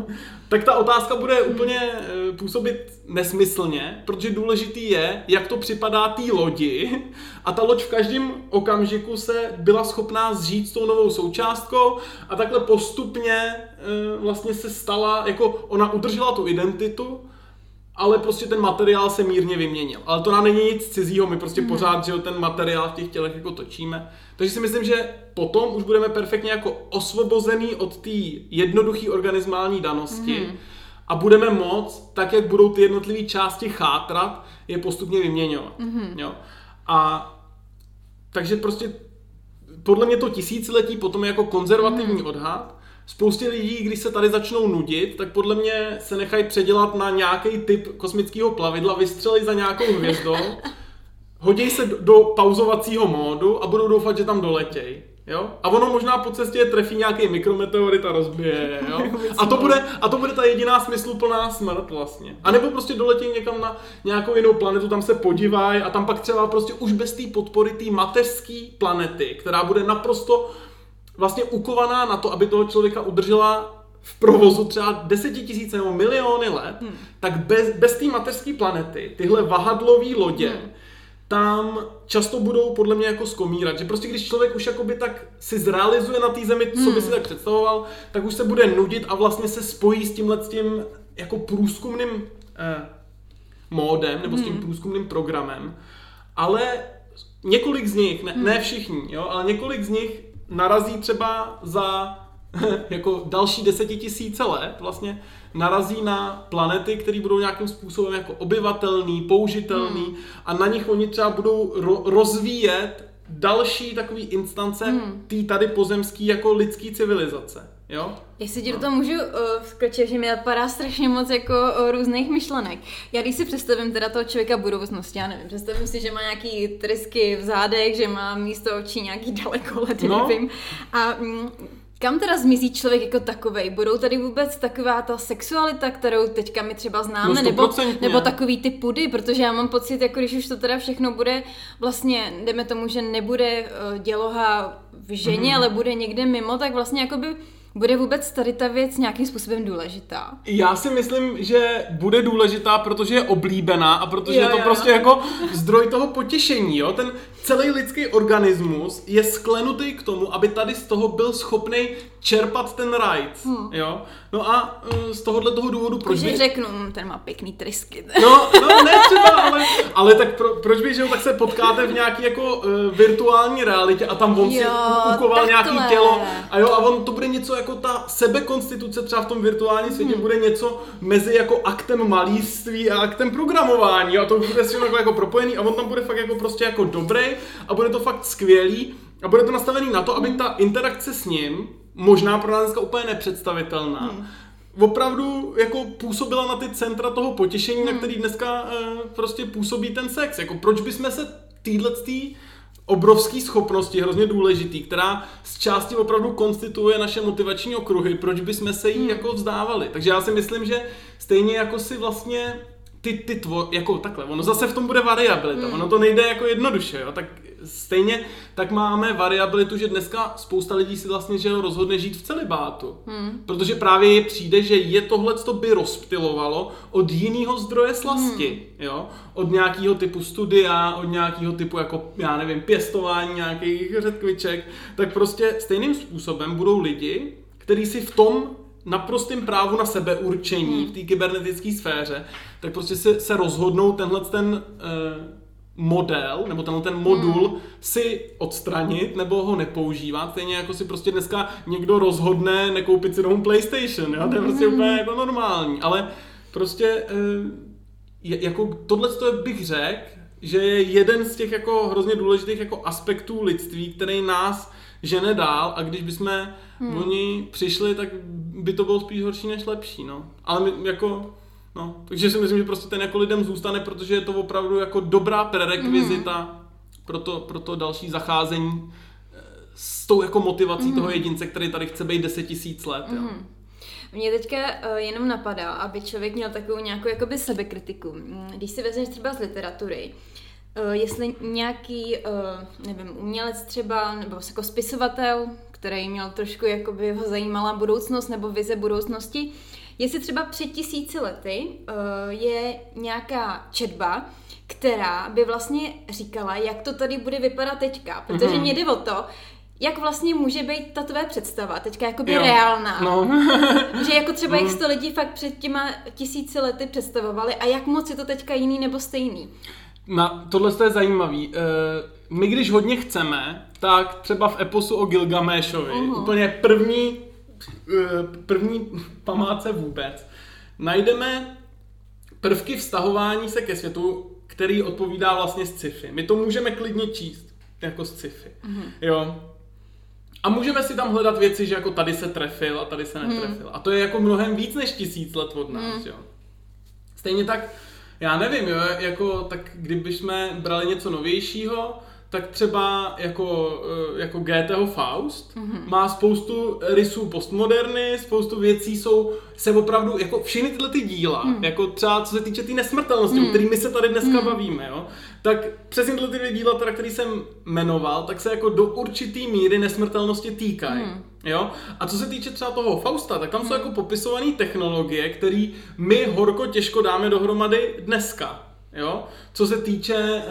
[SPEAKER 2] Tak ta otázka bude úplně eh, působit nesmyslně, protože důležitý je, jak to připadá té lodi a ta loď v každém okamžiku se byla schopná zžít s tou novou součástkou a takhle postupně eh, vlastně se stala, jako ona udržela tu identitu, ale prostě ten materiál se mírně vyměnil. Ale to nám není nic cizího, my prostě hmm. pořád, že ten materiál v těch tělech jako točíme. Takže si myslím, že potom už budeme perfektně jako osvobozený od té jednoduché organismální danosti hmm. a budeme moc, tak jak budou ty jednotlivé části chátrat, je postupně vyměňovat. Hmm. Jo? A takže prostě podle mě to tisíciletí potom je jako konzervativní hmm. odhad, spoustě lidí, když se tady začnou nudit, tak podle mě se nechají předělat na nějaký typ kosmického plavidla, vystřelí za nějakou hvězdou, hodí se do pauzovacího módu a budou doufat, že tam doletěj. Jo? A ono možná po cestě trefí nějaký mikrometeorit a rozbije. Jo? A, to bude, a to bude ta jediná smysluplná smrt vlastně. A nebo prostě doletí někam na nějakou jinou planetu, tam se podívají a tam pak třeba prostě už bez té podpory té mateřské planety, která bude naprosto vlastně ukovaná na to, aby toho člověka udržela v provozu třeba desetitisíce nebo miliony let, hmm. tak bez, bez té mateřské planety, tyhle vahadlové lodě, hmm. Tam často budou podle mě jako skomírat, že prostě když člověk už jakoby tak si zrealizuje na té zemi, co by hmm. si tak představoval, tak už se bude nudit a vlastně se spojí s tímhle s tím jako průzkumným eh, módem nebo hmm. s tím hmm. průzkumným programem, ale několik z nich, ne, hmm. ne všichni, jo, ale několik z nich narazí třeba za jako další desetitisíce let vlastně narazí na planety, které budou nějakým způsobem jako obyvatelný, použitelný hmm. a na nich oni třeba budou ro- rozvíjet další takový instance hmm. té tady pozemský jako lidský civilizace. Jo?
[SPEAKER 1] Jestli ti do toho můžu uh, vskočit, že mi napadá strašně moc jako uh, různých myšlenek. Já když si představím teda toho člověka budoucnosti, já nevím, představím si, že má nějaký trysky v zádech, že má místo očí nějaký dalekohled, no. nevím. A mm, kam teda zmizí člověk jako takovej? Budou tady vůbec taková ta sexualita, kterou teďka my třeba známe, no nebo, nebo takový ty pudy, protože já mám pocit, jako když už to teda všechno bude, vlastně jdeme tomu, že nebude uh, děloha v ženě, mm-hmm. ale bude někde mimo, tak vlastně jakoby bude vůbec tady ta věc nějakým způsobem důležitá?
[SPEAKER 2] Já si myslím, že bude důležitá, protože je oblíbená a protože jo, je to jo. prostě jako zdroj toho potěšení, jo? Ten celý lidský organismus je sklenutý k tomu, aby tady z toho byl schopný čerpat ten rajc, hmm. jo? No a uh, z tohohle toho důvodu,
[SPEAKER 1] proč by... řeknu, hm, ten má pěkný trysky.
[SPEAKER 2] No, no ne třeba, ale, ale tak pro, proč by, že jo, tak se potkáte v nějaký jako uh, virtuální realitě a tam on jo, si ukoval nějaký tělo a jo, a on to bude něco jako ta sebekonstituce třeba v tom virtuálním světě hmm. bude něco mezi jako aktem malíství a aktem programování a to bude všechno jako, jako propojený a on tam bude fakt jako prostě jako dobrý a bude to fakt skvělý a bude to nastavený na to, aby ta interakce s ním, možná pro nás dneska úplně nepředstavitelná, hmm opravdu jako působila na ty centra toho potěšení, hmm. na který dneska uh, prostě působí ten sex. Jako proč bychom se týhle tý obrovský schopnosti, hrozně důležitý, která z části opravdu konstituje naše motivační okruhy, proč bychom se jí hmm. jako vzdávali. Takže já si myslím, že stejně jako si vlastně ty, ty tvo, jako takhle, ono zase v tom bude variabilita, mm. ono to nejde jako jednoduše, jo, tak stejně tak máme variabilitu, že dneska spousta lidí si vlastně že rozhodne žít v celibátu, mm. protože právě je přijde, že je tohle, to by rozptilovalo od jiného zdroje slasti, mm. jo, od nějakého typu studia, od nějakého typu jako, já nevím, pěstování nějakých řetkviček, tak prostě stejným způsobem budou lidi, kteří si v tom naprostým právu na sebeurčení v té kybernetické sféře, tak prostě se, se rozhodnou tenhle ten uh, model, nebo tenhle ten modul hmm. si odstranit, nebo ho nepoužívat, stejně jako si prostě dneska někdo rozhodne nekoupit si novou PlayStation, jo? to je prostě hmm. úplně jako normální, ale prostě uh, je, jako tohle bych řekl, že je jeden z těch jako hrozně důležitých jako aspektů lidství, který nás žene dál a když bychom hmm. oni přišli, tak by to bylo spíš horší než lepší, no. Ale my, jako, no, takže si myslím, že prostě ten jako lidem zůstane, protože je to opravdu jako dobrá prerekvizita hmm. pro, to, pro to další zacházení eh, s tou jako motivací hmm. toho jedince, který tady chce být deset tisíc let, hmm. jo.
[SPEAKER 1] Mě teďka uh, jenom napadá, aby člověk měl takovou nějakou jakoby sebekritiku. Mm, Když si vezmeš třeba z literatury, uh, jestli nějaký, uh, nevím, umělec třeba, nebo jako spisovatel, který měl trošku, jakoby ho zajímala budoucnost nebo vize budoucnosti, jestli třeba před tisíci lety uh, je nějaká četba, která by vlastně říkala, jak to tady bude vypadat teďka, protože mm-hmm. mě jde o to, jak vlastně může být ta tvoje představa teďka jakoby jo. reálná.
[SPEAKER 2] No.
[SPEAKER 1] že jako třeba jak to lidi fakt před těma tisíci lety představovali a jak moc je to teďka jiný nebo stejný.
[SPEAKER 2] Na, tohle je zajímavý. E, my když hodně chceme, tak třeba v eposu o Gilgameshovi, uh-huh. úplně první, první památce vůbec, najdeme prvky vztahování se ke světu, který odpovídá vlastně sci-fi. My to můžeme klidně číst jako sci-fi. Uh-huh. Jo. A můžeme si tam hledat věci, že jako tady se trefil a tady se netrefil. Hmm. A to je jako mnohem víc než tisíc let od nás, hmm. jo. Stejně tak, já nevím, jo, jako tak kdybychom brali něco novějšího, tak třeba jako, eh, jako GTO Faust mm-hmm. má spoustu rysů postmoderny, spoustu věcí jsou se opravdu, jako všechny tyhle ty díla, mm. jako třeba co se týče té tý nesmrtelnosti, mm. o kterými se tady dneska mm. bavíme, jo, tak přesně tyhle ty dvě díla, teda, který jsem jmenoval, tak se jako do určitý míry nesmrtelnosti týkají. Mm. Jo? A co se týče třeba toho Fausta, tak tam jsou jako popisované technologie, které my horko těžko dáme dohromady dneska. Jo? Co se týče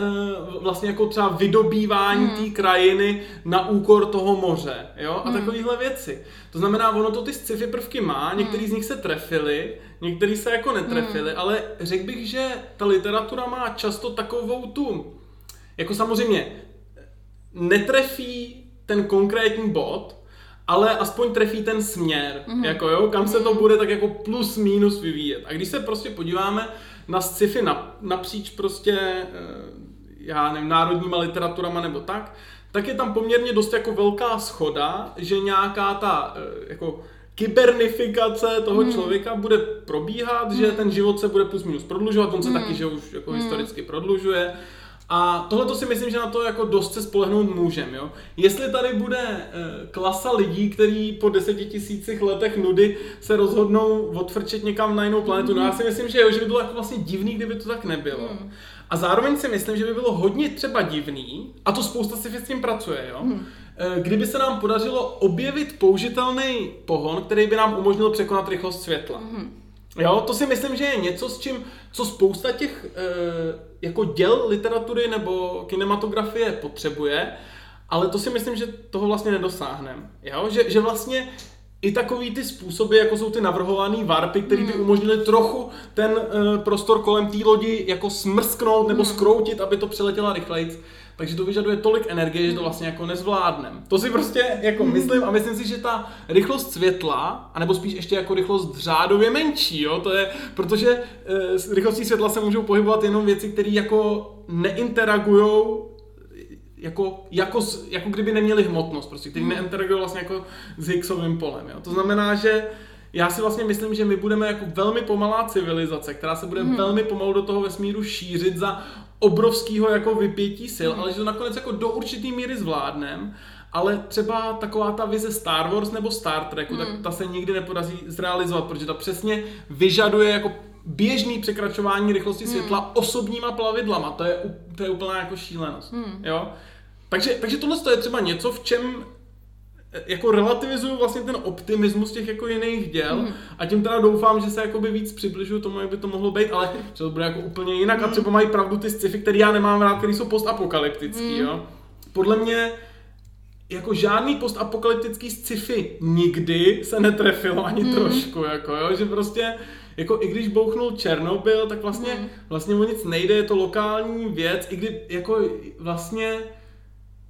[SPEAKER 2] uh, vlastně jako třeba vydobývání hmm. té krajiny na úkor toho moře jo? a hmm. takovéhle věci. To znamená, ono to ty sci-fi prvky má, některý hmm. z nich se trefily, některý se jako netrefily, hmm. ale řekl bych, že ta literatura má často takovou tu, jako samozřejmě netrefí ten konkrétní bod, ale aspoň trefí ten směr, mm-hmm. jako jo, kam se to hmm. bude tak jako plus minus vyvíjet. A když se prostě podíváme na sci-fi napříč prostě, eh, já nevím, národníma literaturama nebo tak, tak je tam poměrně dost jako velká schoda, že nějaká ta eh, jako kybernifikace toho hmm. člověka bude probíhat, hmm. že ten život se bude plus minus prodlužovat, on se hmm. taky, že už jako hmm. historicky prodlužuje, a tohle to si myslím, že na to jako dost se spolehnout můžem, jo. Jestli tady bude e, klasa lidí, který po deseti tisících letech nudy se rozhodnou odfrčet někam na jinou planetu, mm-hmm. no já si myslím, že jo, že by bylo jako vlastně divný, kdyby to tak nebylo. Mm. A zároveň si myslím, že by bylo hodně třeba divný, a to spousta si s tím pracuje, jo, mm. e, kdyby se nám podařilo objevit použitelný pohon, který by nám umožnil překonat rychlost světla. Mm. Jo, to si myslím, že je něco, s čím, co spousta těch e, jako děl literatury nebo kinematografie potřebuje, ale to si myslím, že toho vlastně nedosáhneme. Že, že vlastně i takový ty způsoby, jako jsou ty navrhované varpy, které by hmm. umožnily trochu ten e, prostor kolem té lodi jako smrsknout nebo mm. skroutit, aby to přeletěla rychleji, takže to vyžaduje tolik energie, že to vlastně jako nezvládnem. To si prostě jako mhm. myslím a myslím si, že ta rychlost světla, anebo spíš ještě jako rychlost řádově menší, jo, to je, protože e, s rychlostí světla se můžou pohybovat jenom věci, které jako neinteragujou jako, jako, jako kdyby neměli hmotnost, prostě, který hmm. neinteragují vlastně jako s Higgsovým polem. Jo. To znamená, že já si vlastně myslím, že my budeme jako velmi pomalá civilizace, která se bude hmm. velmi pomalu do toho vesmíru šířit za obrovského jako vypětí sil, hmm. ale že to nakonec jako do určitý míry zvládnem. Ale třeba taková ta vize Star Wars nebo Star Treku, hmm. tak ta se nikdy nepodaří zrealizovat, protože ta přesně vyžaduje jako běžný překračování rychlosti hmm. světla osobníma plavidlama. To je, to je úplná jako šílenost. Hmm. Jo? Takže, takže tohle je třeba něco, v čem jako relativizuju vlastně ten optimismus těch jako jiných děl mm. a tím teda doufám, že se jakoby víc přibližuju tomu, jak by to mohlo být, ale že to bude jako úplně jinak mm. a hmm. třeba mají pravdu ty sci-fi, které já nemám rád, které jsou postapokalyptický, mm. jo. Podle mě jako žádný postapokalyptický sci-fi nikdy se netrefilo ani mm. trošku, jako jo, že prostě jako i když bouchnul Černobyl, tak vlastně, mm. vlastně o nic nejde, je to lokální věc, i kdy jako vlastně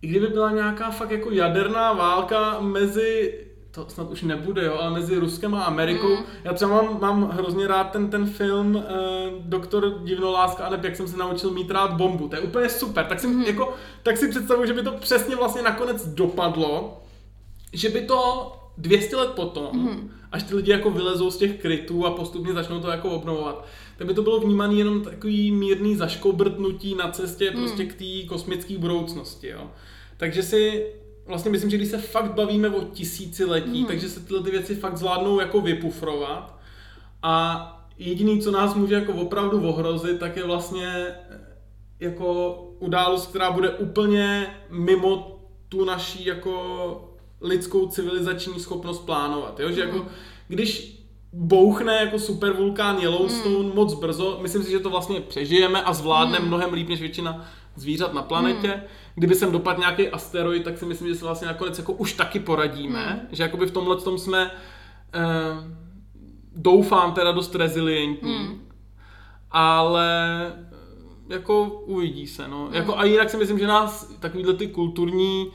[SPEAKER 2] i kdyby byla nějaká fakt jako jaderná válka mezi to snad už nebude, jo, ale mezi Ruskem a Amerikou. Mm. Já třeba mám, mám hrozně rád ten, ten film uh, Doktor Divnoláska a jak jsem se naučil mít rád bombu. To je úplně super. Tak si, mm. jako, tak si představuji, že by to přesně vlastně nakonec dopadlo, že by to 200 let potom, mm. až ty lidi jako vylezou z těch krytů a postupně začnou to jako obnovovat, tak by to bylo vnímané jenom takový mírný zaškobrtnutí na cestě mm. prostě k té kosmické budoucnosti, jo. Takže si vlastně myslím, že když se fakt bavíme o tisíciletí, mm. takže se tyhle ty věci fakt zvládnou jako vypufrovat. A jediný, co nás může jako opravdu ohrozit, tak je vlastně jako událost, která bude úplně mimo tu naší jako lidskou civilizační schopnost plánovat. Jo? Že jako, když bouchne jako supervulkán Yellowstone mm. moc brzo, myslím si, že to vlastně přežijeme a zvládneme mm. mnohem líp než většina zvířat na planetě. Mm. Kdyby sem dopadl nějaký asteroid, tak si myslím, že se vlastně nakonec jako už taky poradíme, mm. že jakoby v tomhle tom jsme eh, doufám teda dost rezilientní. Mm. Ale jako uvidí se, no. Mm. Jako, a jinak si myslím, že nás takovýhle ty kulturní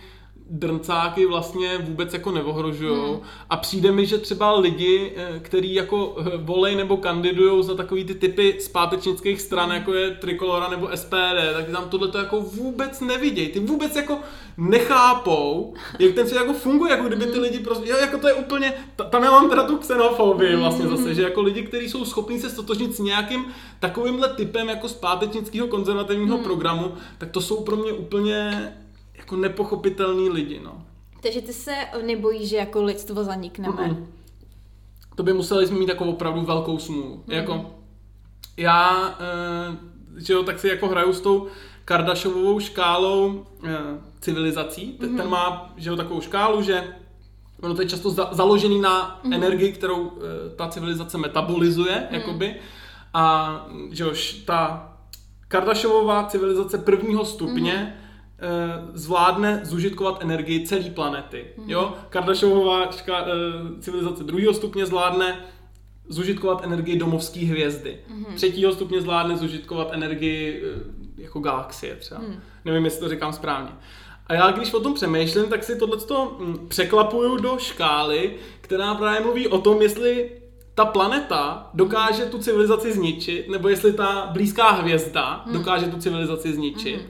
[SPEAKER 2] drncáky vlastně vůbec jako neohrožují. Hmm. A přijde mi, že třeba lidi, eh, kteří jako eh, volej nebo kandidují za takový ty typy zpátečnických stran, hmm. jako je Trikolora nebo SPD, tak tam tohle to jako vůbec nevidějí. Ty vůbec jako nechápou, jak ten svět jako funguje, jako kdyby ty lidi prostě, jo, jako to je úplně, tam já mám teda tu xenofobii vlastně zase, že jako lidi, kteří jsou schopní se stotožnit s nějakým takovýmhle typem jako zpátečnického konzervativního hmm. programu, tak to jsou pro mě úplně jako nepochopitelný lidi, no.
[SPEAKER 1] Takže ty se nebojíš, že jako lidstvo zanikneme? Mm-mm.
[SPEAKER 2] To by museli jsme mít jako opravdu velkou smůlu. Mm. Jako, já, e, že jo, tak si jako hraju s tou Kardashovou škálou e, civilizací. Mm. Ten má, že jo, takovou škálu, že ono to je často za, založený na mm. energii, kterou e, ta civilizace metabolizuje, mm. jakoby. A že jo, ta Kardashovová civilizace prvního stupně mm Eh, zvládne zužitkovat energii celé planety. Mm. Jo? Kardashiovová ška, eh, civilizace druhého stupně zvládne zužitkovat energii domovské hvězdy. Mm. Třetího stupně zvládne zužitkovat energii eh, jako galaxie třeba. Mm. Nevím, jestli to říkám správně. A já když o tom přemýšlím, tak si tohle hm, překlapuju do škály, která právě mluví o tom, jestli ta planeta dokáže tu civilizaci zničit, nebo jestli ta blízká hvězda mm. dokáže tu civilizaci zničit. Mm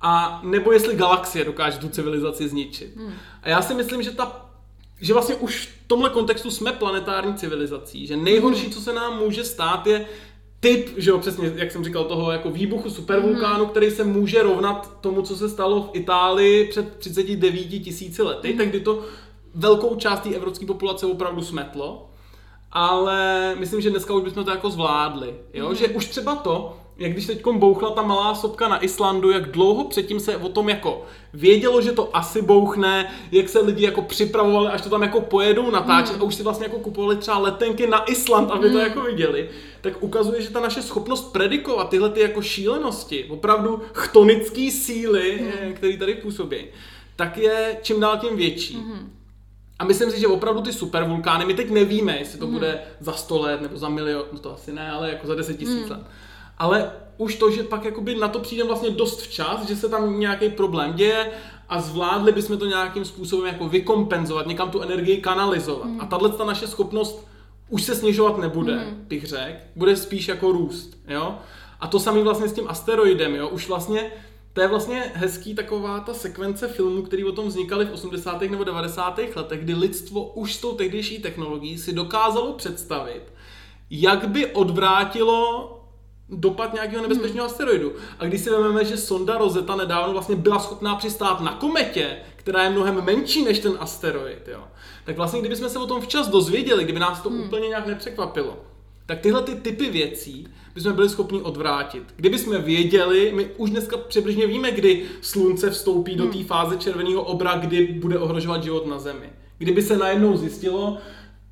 [SPEAKER 2] a nebo jestli galaxie dokáže tu civilizaci zničit. Hmm. A já si myslím, že ta že vlastně už v tomhle kontextu jsme planetární civilizací, že nejhorší, hmm. co se nám může stát, je typ, že jo, přesně, jak jsem říkal, toho jako výbuchu supervulkánu, hmm. který se může rovnat tomu, co se stalo v Itálii před 39 tisíci lety, hmm. tak kdy to velkou část té evropské populace opravdu smetlo. Ale myslím, že dneska už bychom to jako zvládli. Jo? Hmm. Že už třeba to, jak když teď bouchla ta malá sopka na Islandu, jak dlouho předtím se o tom jako vědělo, že to asi bouchne, jak se lidi jako připravovali, až to tam jako pojedou natáčet mm. a už si vlastně jako kupovali třeba letenky na Island, aby mm. to jako viděli, tak ukazuje, že ta naše schopnost predikovat tyhle ty jako šílenosti, opravdu chtonické síly, mm. které tady působí, tak je čím dál tím větší. Mm. A myslím si, že opravdu ty supervulkány, my teď nevíme, jestli to mm. bude za 100 let nebo za milion, no to asi ne, ale jako za 10 tisíc mm. let ale už to, že pak jakoby na to přijde vlastně dost včas, že se tam nějaký problém děje a zvládli bychom to nějakým způsobem jako vykompenzovat, někam tu energii kanalizovat. Mm. A tahle ta naše schopnost už se snižovat nebude, mm. bych řekl, bude spíš jako růst, jo. A to samý vlastně s tím asteroidem, jo, už vlastně to je vlastně hezký taková ta sekvence filmů, které o tom vznikaly v 80. nebo 90. letech, kdy lidstvo už s tou tehdejší technologií si dokázalo představit, jak by odvrátilo dopad nějakého nebezpečného hmm. asteroidu. A když si vezmeme, že sonda Rosetta nedávno vlastně byla schopná přistát na kometě, která je mnohem menší než ten asteroid, jo, tak vlastně kdybychom se o tom včas dozvěděli, kdyby nás to hmm. úplně nějak nepřekvapilo, tak tyhle ty typy věcí bychom byli schopni odvrátit. Kdyby jsme věděli, my už dneska přibližně víme, kdy slunce vstoupí hmm. do té fáze červeného obra, kdy bude ohrožovat život na Zemi. Kdyby se najednou zjistilo,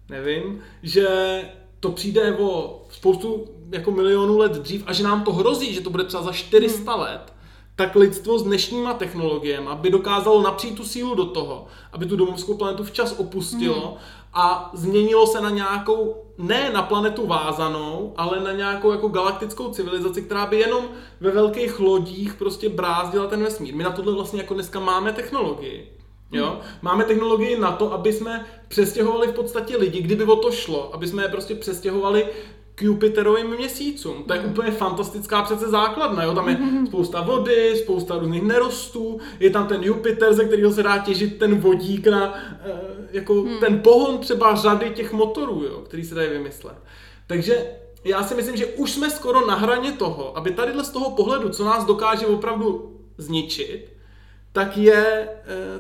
[SPEAKER 2] nevím, že to přijde o spoustu jako milionů let dřív a že nám to hrozí, že to bude třeba za 400 hmm. let, tak lidstvo s dnešníma technologiemi by dokázalo napřít tu sílu do toho, aby tu domovskou planetu včas opustilo hmm. a změnilo se na nějakou, ne na planetu vázanou, ale na nějakou jako galaktickou civilizaci, která by jenom ve velkých lodích prostě brázdila ten vesmír. My na tohle vlastně jako dneska máme technologii. Jo? Hmm. Máme technologii na to, aby jsme přestěhovali v podstatě lidi, kdyby o to šlo, aby jsme je prostě přestěhovali k Jupiterovým měsícům. To je mm. úplně fantastická přece základna, jo? Tam je mm. spousta vody, spousta různých nerostů, je tam ten Jupiter, ze kterého se dá těžit ten vodík na uh, jako mm. ten pohon třeba řady těch motorů, jo? který se dají vymyslet. Takže já si myslím, že už jsme skoro na hraně toho, aby tady z toho pohledu, co nás dokáže opravdu zničit, tak je e,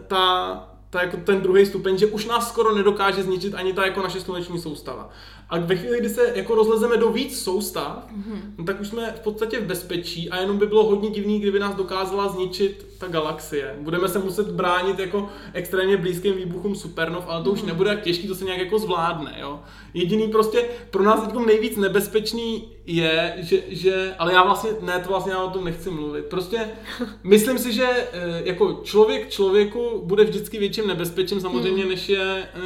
[SPEAKER 2] ta, ta jako ten druhý stupeň, že už nás skoro nedokáže zničit ani ta jako naše sluneční soustava. A ve chvíli, kdy se jako rozlezeme do víc soustav, mm-hmm. no, tak už jsme v podstatě v bezpečí a jenom by bylo hodně divný, kdyby nás dokázala zničit ta galaxie. Budeme se muset bránit jako extrémně blízkým výbuchům supernov, ale to už mhm. nebude tak těžký, to se nějak jako zvládne. Jo? Jediný prostě pro nás teď nejvíc nebezpečný je, že, že, ale já vlastně, ne, to vlastně já o tom nechci mluvit. Prostě myslím si, že eh, jako člověk člověku bude vždycky větším nebezpečím samozřejmě, hmm. než je eh,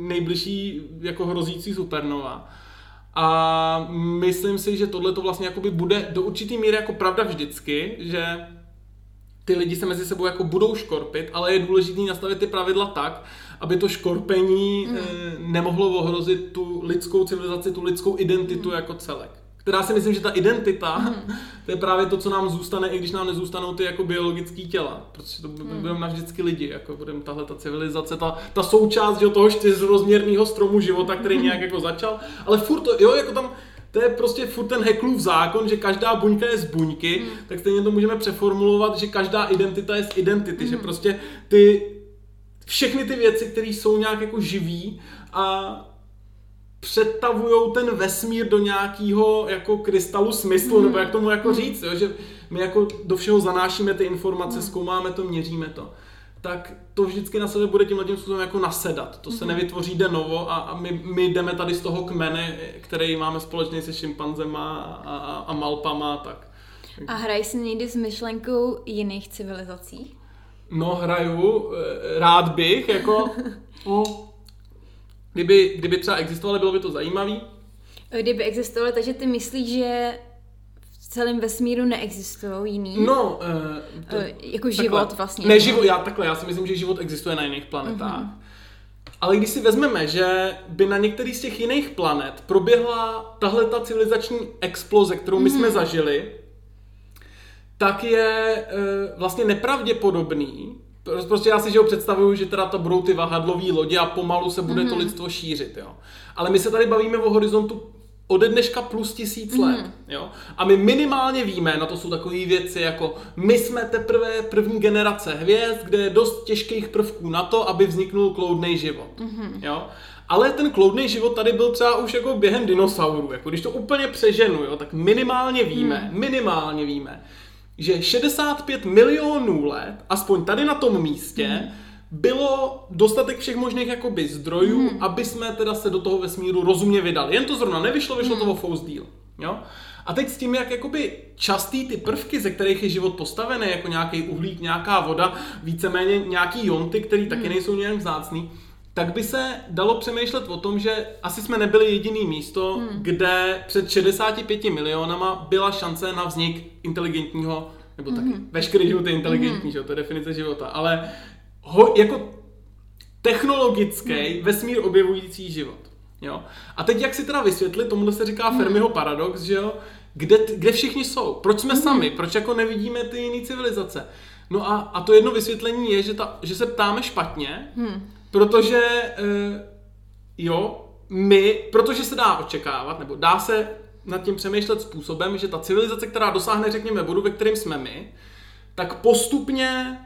[SPEAKER 2] nejbližší jako hrozící supernova. A myslím si, že tohle to vlastně jakoby bude do určitý míry jako pravda vždycky, že ty lidi se mezi sebou jako budou škorpit, ale je důležité nastavit ty pravidla tak, aby to škorpení mm. nemohlo ohrozit tu lidskou civilizaci, tu lidskou identitu mm. jako celek která si myslím, že ta identita, hmm. to je právě to, co nám zůstane, i když nám nezůstanou ty jako biologické těla, protože to hmm. budeme navždycky lidi, jako budeme tahle ta civilizace, ta, ta součást že, toho čtyřrozměrného stromu života, který hmm. nějak jako začal, ale furt to, jo, jako tam, to je prostě furt ten Heklův zákon, že každá buňka je z buňky, hmm. tak stejně to můžeme přeformulovat, že každá identita je z identity, hmm. že prostě ty všechny ty věci, které jsou nějak jako živý a přetavují ten vesmír do nějakého jako krystalu smyslu, mm. nebo jak tomu jako říct, jo? že my jako do všeho zanášíme ty informace, mm. zkoumáme to, měříme to tak to vždycky na sebe bude tímhle tím způsobem jako nasedat. To se mm nevytvoří de novo a, a my, my jdeme tady z toho kmene, který máme společný se šimpanzema a, a, a malpama. Tak.
[SPEAKER 1] A hrají si někdy s myšlenkou jiných civilizací?
[SPEAKER 2] No hraju, eh, rád bych, jako... no, Kdyby, kdyby třeba existovaly, bylo by to zajímavý.
[SPEAKER 1] Kdyby existovaly, takže ty myslíš, že celém vesmíru neexistují jiný?
[SPEAKER 2] No,
[SPEAKER 1] uh, to, uh, jako takhle. život vlastně.
[SPEAKER 2] Ne, život, já takhle, já si myslím, že život existuje na jiných planetách. Uh-huh. Ale když si vezmeme, že by na některých z těch jiných planet proběhla tahle ta civilizační exploze, kterou my mm. jsme zažili, tak je uh, vlastně nepravděpodobný, Prostě já si že ho představuju, že teda to budou ty vahadlové lodě a pomalu se bude mm-hmm. to mhm. lidstvo šířit, jo. Ale my se tady bavíme o horizontu ode dneška plus tisíc mm. let. Jo? A my minimálně víme, na to jsou takové věci jako my jsme teprve první generace hvězd, kde je dost těžkých prvků na to, aby vzniknul kloudný život. Mm. Jo? Ale ten kloudný život tady byl třeba už jako během dinosaurů. Jako když to úplně přeženu, jo, tak minimálně víme, mm. minimálně víme, že 65 milionů let, aspoň tady na tom místě, mm. Bylo dostatek všech možných jakoby zdrojů, mm. aby jsme teda se do toho vesmíru rozumně vydali. Jen to zrovna nevyšlo, vyšlo mm. to o Fous deal. Jo? A teď s tím, jak jakoby častý ty prvky, ze kterých je život postavený, jako nějaký uhlík, nějaká voda, víceméně nějaký jonty, které taky mm. nejsou nějak vzácný, tak by se dalo přemýšlet o tom, že asi jsme nebyli jediný místo, hmm. kde před 65 milionama byla šance na vznik inteligentního, nebo taky hmm. veškerý život je inteligentní, hmm. že? to je definice života, ale ho, jako technologický hmm. vesmír objevující život. Jo? A teď jak si teda vysvětlit, tomuhle se říká hmm. Fermiho paradox, že jo? Kde, kde všichni jsou? Proč jsme hmm. sami? Proč jako nevidíme ty jiné civilizace? No a, a to jedno vysvětlení je, že, ta, že se ptáme špatně, hmm. Protože uh, jo, my, protože se dá očekávat, nebo dá se nad tím přemýšlet způsobem, že ta civilizace, která dosáhne, řekněme, bodu, ve kterém jsme my, tak postupně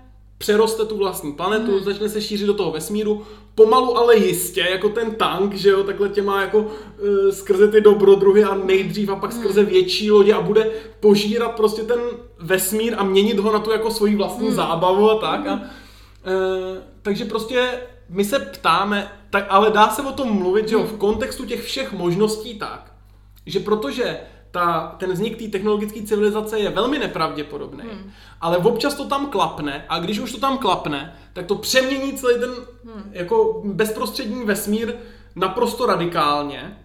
[SPEAKER 2] přeroste tu vlastní planetu, hmm. začne se šířit do toho vesmíru, pomalu, ale jistě, jako ten tank, že jo, takhle tě má jako uh, skrze ty dobrodruhy a nejdřív a pak hmm. skrze větší lodě a bude požírat prostě ten vesmír a měnit ho na tu jako svoji vlastní hmm. zábavu a tak. A, uh, takže prostě my se ptáme, tak, ale dá se o tom mluvit, že jo, v kontextu těch všech možností tak, že protože ta, ten vznik té technologické civilizace je velmi nepravděpodobný, hmm. ale občas to tam klapne a když už to tam klapne, tak to přemění celý ten hmm. jako bezprostřední vesmír naprosto radikálně.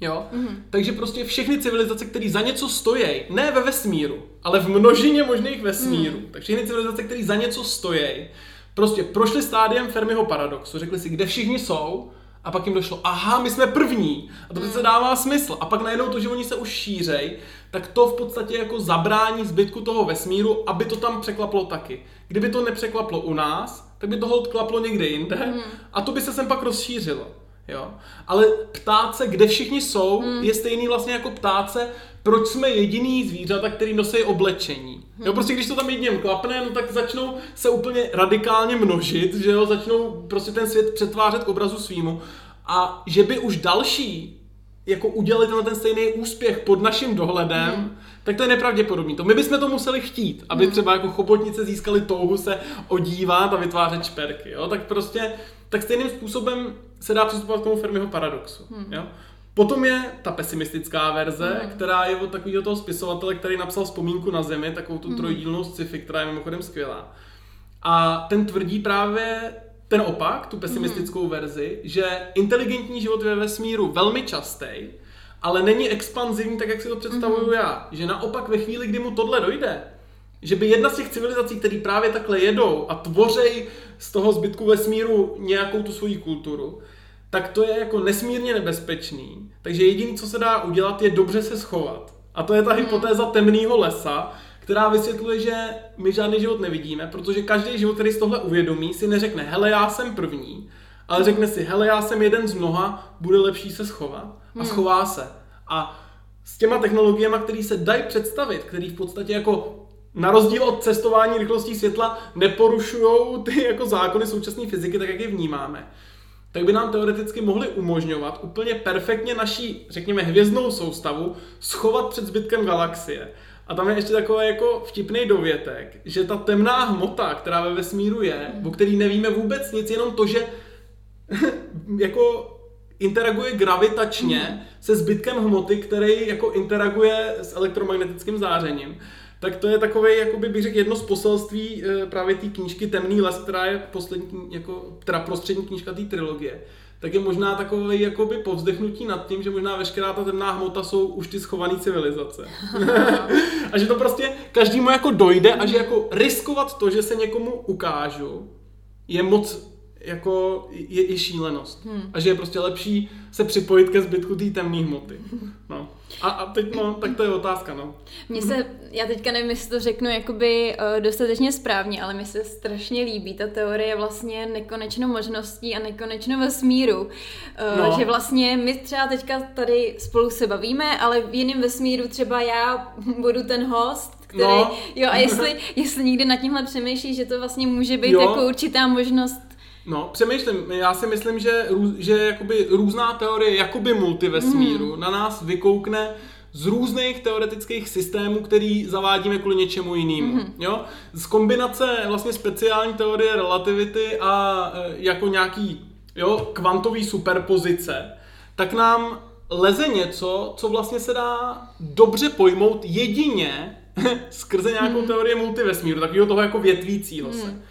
[SPEAKER 2] Jo? Hmm. Takže prostě všechny civilizace, které za něco stojí, ne ve vesmíru, ale v množině možných vesmírů, hmm. tak všechny civilizace, které za něco stojí, prostě prošli stádiem Fermiho paradoxu, řekli si, kde všichni jsou, a pak jim došlo, aha, my jsme první. A to přece dává smysl. A pak najednou to, že oni se už šířej, tak to v podstatě jako zabrání zbytku toho vesmíru, aby to tam překlaplo taky. Kdyby to nepřeklaplo u nás, tak by to hold klaplo někde jinde mm. a to by se sem pak rozšířilo. Jo? Ale ptát se, kde všichni jsou, mm. je stejný vlastně jako ptát se, proč jsme jediný zvířata, který nosí oblečení. Jo, prostě když to tam jedním klapne, no tak začnou se úplně radikálně množit, že jo, začnou prostě ten svět přetvářet k obrazu svýmu. A že by už další jako udělali tenhle ten stejný úspěch pod naším dohledem, hmm. tak to je nepravděpodobné. To my bychom to museli chtít, aby hmm. třeba jako chobotnice získali touhu se odívat a vytvářet šperky, jo? Tak prostě, tak stejným způsobem se dá přistupovat k tomu Fermiho paradoxu, hmm. jo? Potom je ta pesimistická verze, hmm. která je od takového toho spisovatele, který napsal vzpomínku na zemi, takovou tu hmm. trojdílnou sci-fi, která je mimochodem skvělá. A ten tvrdí právě ten opak, tu pesimistickou hmm. verzi, že inteligentní život je ve vesmíru velmi častý, ale není expanzivní tak, jak si to představuju hmm. já. Že naopak ve chvíli, kdy mu tohle dojde, že by jedna z těch civilizací, které právě takhle jedou a tvořej z toho zbytku vesmíru nějakou tu svoji kulturu, tak to je jako nesmírně nebezpečný. Takže jediné, co se dá udělat, je dobře se schovat. A to je ta hmm. hypotéza temného lesa, která vysvětluje, že my žádný život nevidíme, protože každý život, který z tohle uvědomí, si neřekne, hele, já jsem první, ale řekne si, hele, já jsem jeden z mnoha, bude lepší se schovat. A hmm. schová se. A s těma technologiemi, které se dají představit, které v podstatě jako na rozdíl od cestování rychlostí světla neporušují ty jako zákony současné fyziky, tak jak je vnímáme, tak by nám teoreticky mohly umožňovat úplně perfektně naší, řekněme, hvězdnou soustavu schovat před zbytkem galaxie. A tam je ještě takový jako vtipný dovětek, že ta temná hmota, která ve vesmíru je, o který nevíme vůbec nic, jenom to, že jako interaguje gravitačně se zbytkem hmoty, který jako interaguje s elektromagnetickým zářením, tak to je takové, jakoby bych řekl, jedno z poselství e, právě té knížky Temný les, která je poslední, jako, teda prostřední knížka té trilogie tak je možná takové jakoby povzdechnutí nad tím, že možná veškerá ta temná hmota jsou už ty schované civilizace. a že to prostě každému jako dojde a že jako riskovat to, že se někomu ukážu, je moc jako je, je šílenost. Hmm. A že je prostě lepší se připojit ke zbytku té temné hmoty. No. A, a teď no, tak to je otázka, no.
[SPEAKER 1] Mně se, já teďka nevím, jestli to řeknu jakoby uh, dostatečně správně, ale mi se strašně líbí ta teorie vlastně nekonečnou možností a nekonečnou vesmíru. Uh, no. Že vlastně my třeba teďka tady spolu se bavíme, ale v jiném vesmíru třeba já budu ten host, který, no. jo, a jestli, jestli někdy nad tímhle přemýšlí, že to vlastně může být jo. jako určitá možnost
[SPEAKER 2] No, přemýšlím, já si myslím, že, že jakoby různá teorie jakoby multivesmíru mm. na nás vykoukne z různých teoretických systémů, který zavádíme kvůli něčemu jinému. Mm-hmm. Jo? Z kombinace vlastně speciální teorie relativity a e, jako nějaký jo, kvantový superpozice, tak nám leze něco, co vlastně se dá dobře pojmout jedině skrze nějakou mm. teorii multivesmíru, takového toho jako větvícího mm.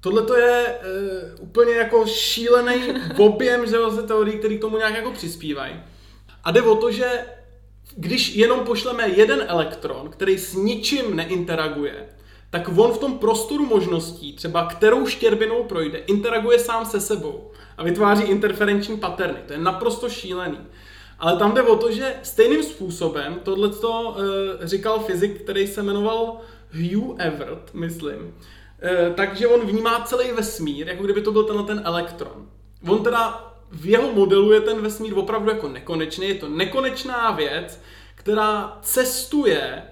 [SPEAKER 2] Tohle to je uh, úplně jako šílený objem že vlastně teorií, který k tomu nějak jako přispívají. A jde o to, že když jenom pošleme jeden elektron, který s ničím neinteraguje, tak on v tom prostoru možností, třeba kterou štěrbinou projde, interaguje sám se sebou a vytváří interferenční paterny. To je naprosto šílený. Ale tam jde o to, že stejným způsobem, tohle to uh, říkal fyzik, který se jmenoval Hugh Everett, myslím, Eh, takže on vnímá celý vesmír, jako kdyby to byl tenhle ten elektron. On teda v jeho modelu je ten vesmír opravdu jako nekonečný, je to nekonečná věc, která cestuje,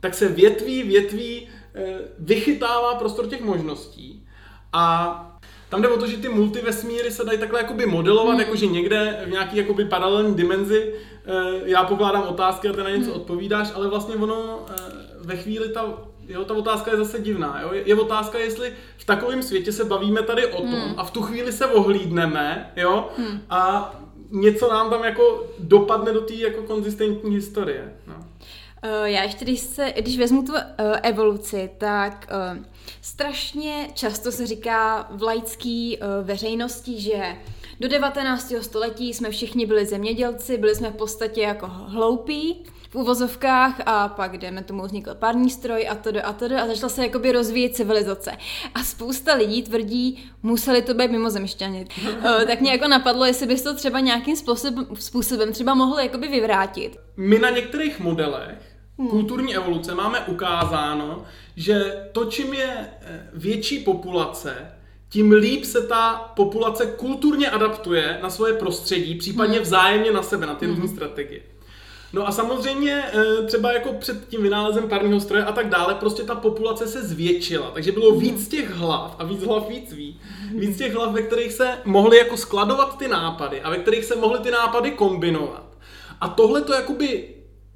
[SPEAKER 2] tak se větví, větví, eh, vychytává prostor těch možností. A tam jde o to, že ty multivesmíry se dají takhle jakoby modelovat, hmm. jakože někde v nějaký jakoby paralelní dimenzi eh, já pokládám otázky a ty na něco hmm. odpovídáš, ale vlastně ono ve chvíli ta jo, ta otázka je zase divná. Jo? Je, je otázka, jestli v takovém světě se bavíme tady o tom hmm. a v tu chvíli se ohlídneme jo? Hmm. a něco nám tam jako dopadne do té jako konzistentní historie. No.
[SPEAKER 1] Uh, já ještě, když, se, když vezmu tu uh, evoluci, tak uh, strašně často se říká v laický uh, veřejnosti, že do 19. století jsme všichni byli zemědělci, byli jsme v podstatě jako hloupí, v uvozovkách a pak, jdeme tomu, vznikl pární stroj a to a to a začala se jakoby rozvíjet civilizace. A spousta lidí tvrdí, museli to být mimozemšťani. Eh, tak mě jako napadlo, jestli bys to třeba nějakým způsobem, způsobem třeba mohl jakoby vyvrátit.
[SPEAKER 2] My na některých modelech hmm. kulturní evoluce máme ukázáno, že to, čím je eh, větší populace, tím líp se ta populace kulturně adaptuje na svoje prostředí, případně hmm. vzájemně na sebe, na ty hmm. různé strategie. No a samozřejmě eh, třeba jako před tím vynálezem parního stroje a tak dále, prostě ta populace se zvětšila, takže bylo víc těch hlav a víc hlav víc ví. Víc těch hlav, ve kterých se mohly jako skladovat ty nápady a ve kterých se mohly ty nápady kombinovat. A tohle to jakoby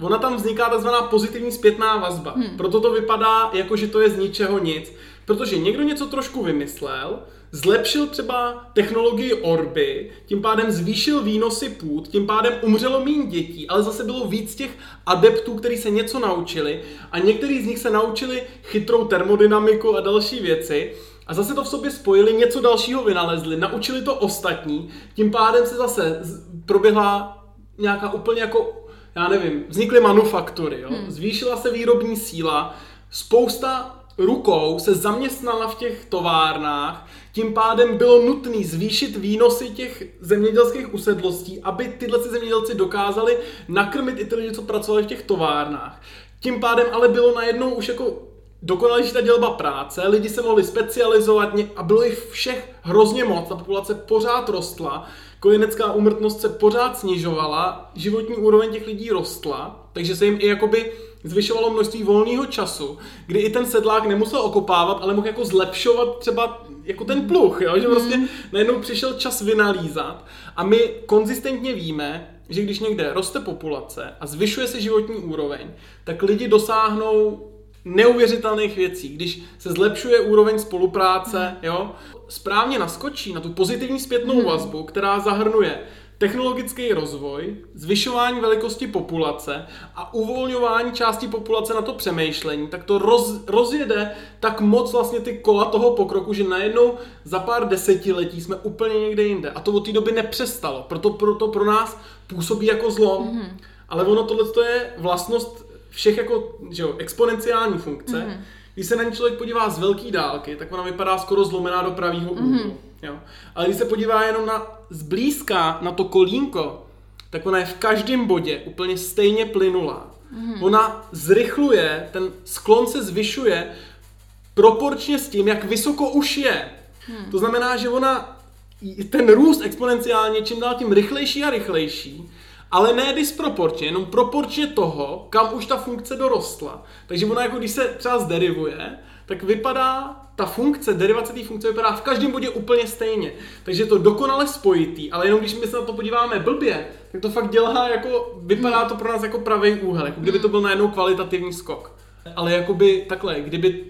[SPEAKER 2] Ona tam vzniká takzvaná pozitivní zpětná vazba. Hmm. Proto to vypadá jako, že to je z ničeho nic. Protože někdo něco trošku vymyslel, zlepšil třeba technologii orby, tím pádem zvýšil výnosy půd, tím pádem umřelo méně dětí, ale zase bylo víc těch adeptů, kteří se něco naučili a někteří z nich se naučili chytrou termodynamiku a další věci a zase to v sobě spojili, něco dalšího vynalezli, naučili to ostatní, tím pádem se zase proběhla nějaká úplně jako, já nevím, vznikly manufaktury, jo? Hmm. zvýšila se výrobní síla, spousta rukou se zaměstnala v těch továrnách, tím pádem bylo nutné zvýšit výnosy těch zemědělských usedlostí, aby tyhle zemědělci dokázali nakrmit i ty lidi, co pracovali v těch továrnách. Tím pádem ale bylo najednou už jako dokonalejší ta dělba práce, lidi se mohli specializovat a bylo jich všech hrozně moc, ta populace pořád rostla, kojenecká úmrtnost se pořád snižovala, životní úroveň těch lidí rostla, takže se jim i jakoby zvyšovalo množství volného času, kdy i ten sedlák nemusel okopávat, ale mohl jako zlepšovat třeba jako ten pluch, jo? že prostě mm. najednou přišel čas vynalízat a my konzistentně víme, že když někde roste populace a zvyšuje se životní úroveň, tak lidi dosáhnou neuvěřitelných věcí. Když se zlepšuje úroveň spolupráce, mm. jo, správně naskočí na tu pozitivní zpětnou mm. vazbu, která zahrnuje technologický rozvoj, zvyšování velikosti populace a uvolňování části populace na to přemýšlení, tak to roz, rozjede tak moc vlastně ty kola toho pokroku, že najednou za pár desetiletí jsme úplně někde jinde. A to od té doby nepřestalo. Proto, proto pro nás působí jako zlom. Mm-hmm. Ale ono tohle je vlastnost všech jako že jo, exponenciální funkce. Mm-hmm. Když se na ní člověk podívá z velké dálky, tak ona vypadá skoro zlomená do pravého úhlu. Mm-hmm. Jo. Ale když se podívá jenom na zblízka na to kolínko, tak ona je v každém bodě úplně stejně plynulá. Mm-hmm. Ona zrychluje, ten sklon se zvyšuje proporčně s tím, jak vysoko už je. Hmm. To znamená, že ona, ten růst exponenciálně čím dál tím rychlejší a rychlejší, ale ne disproporčně, jenom proporčně toho, kam už ta funkce dorostla. Takže ona jako když se třeba zderivuje, tak vypadá ta funkce, derivace té funkce vypadá v každém bodě úplně stejně. Takže je to dokonale spojitý, ale jenom když my se na to podíváme blbě, tak to fakt dělá jako, vypadá to pro nás jako pravý úhel, jako kdyby to byl najednou kvalitativní skok. Ale jakoby takhle, kdyby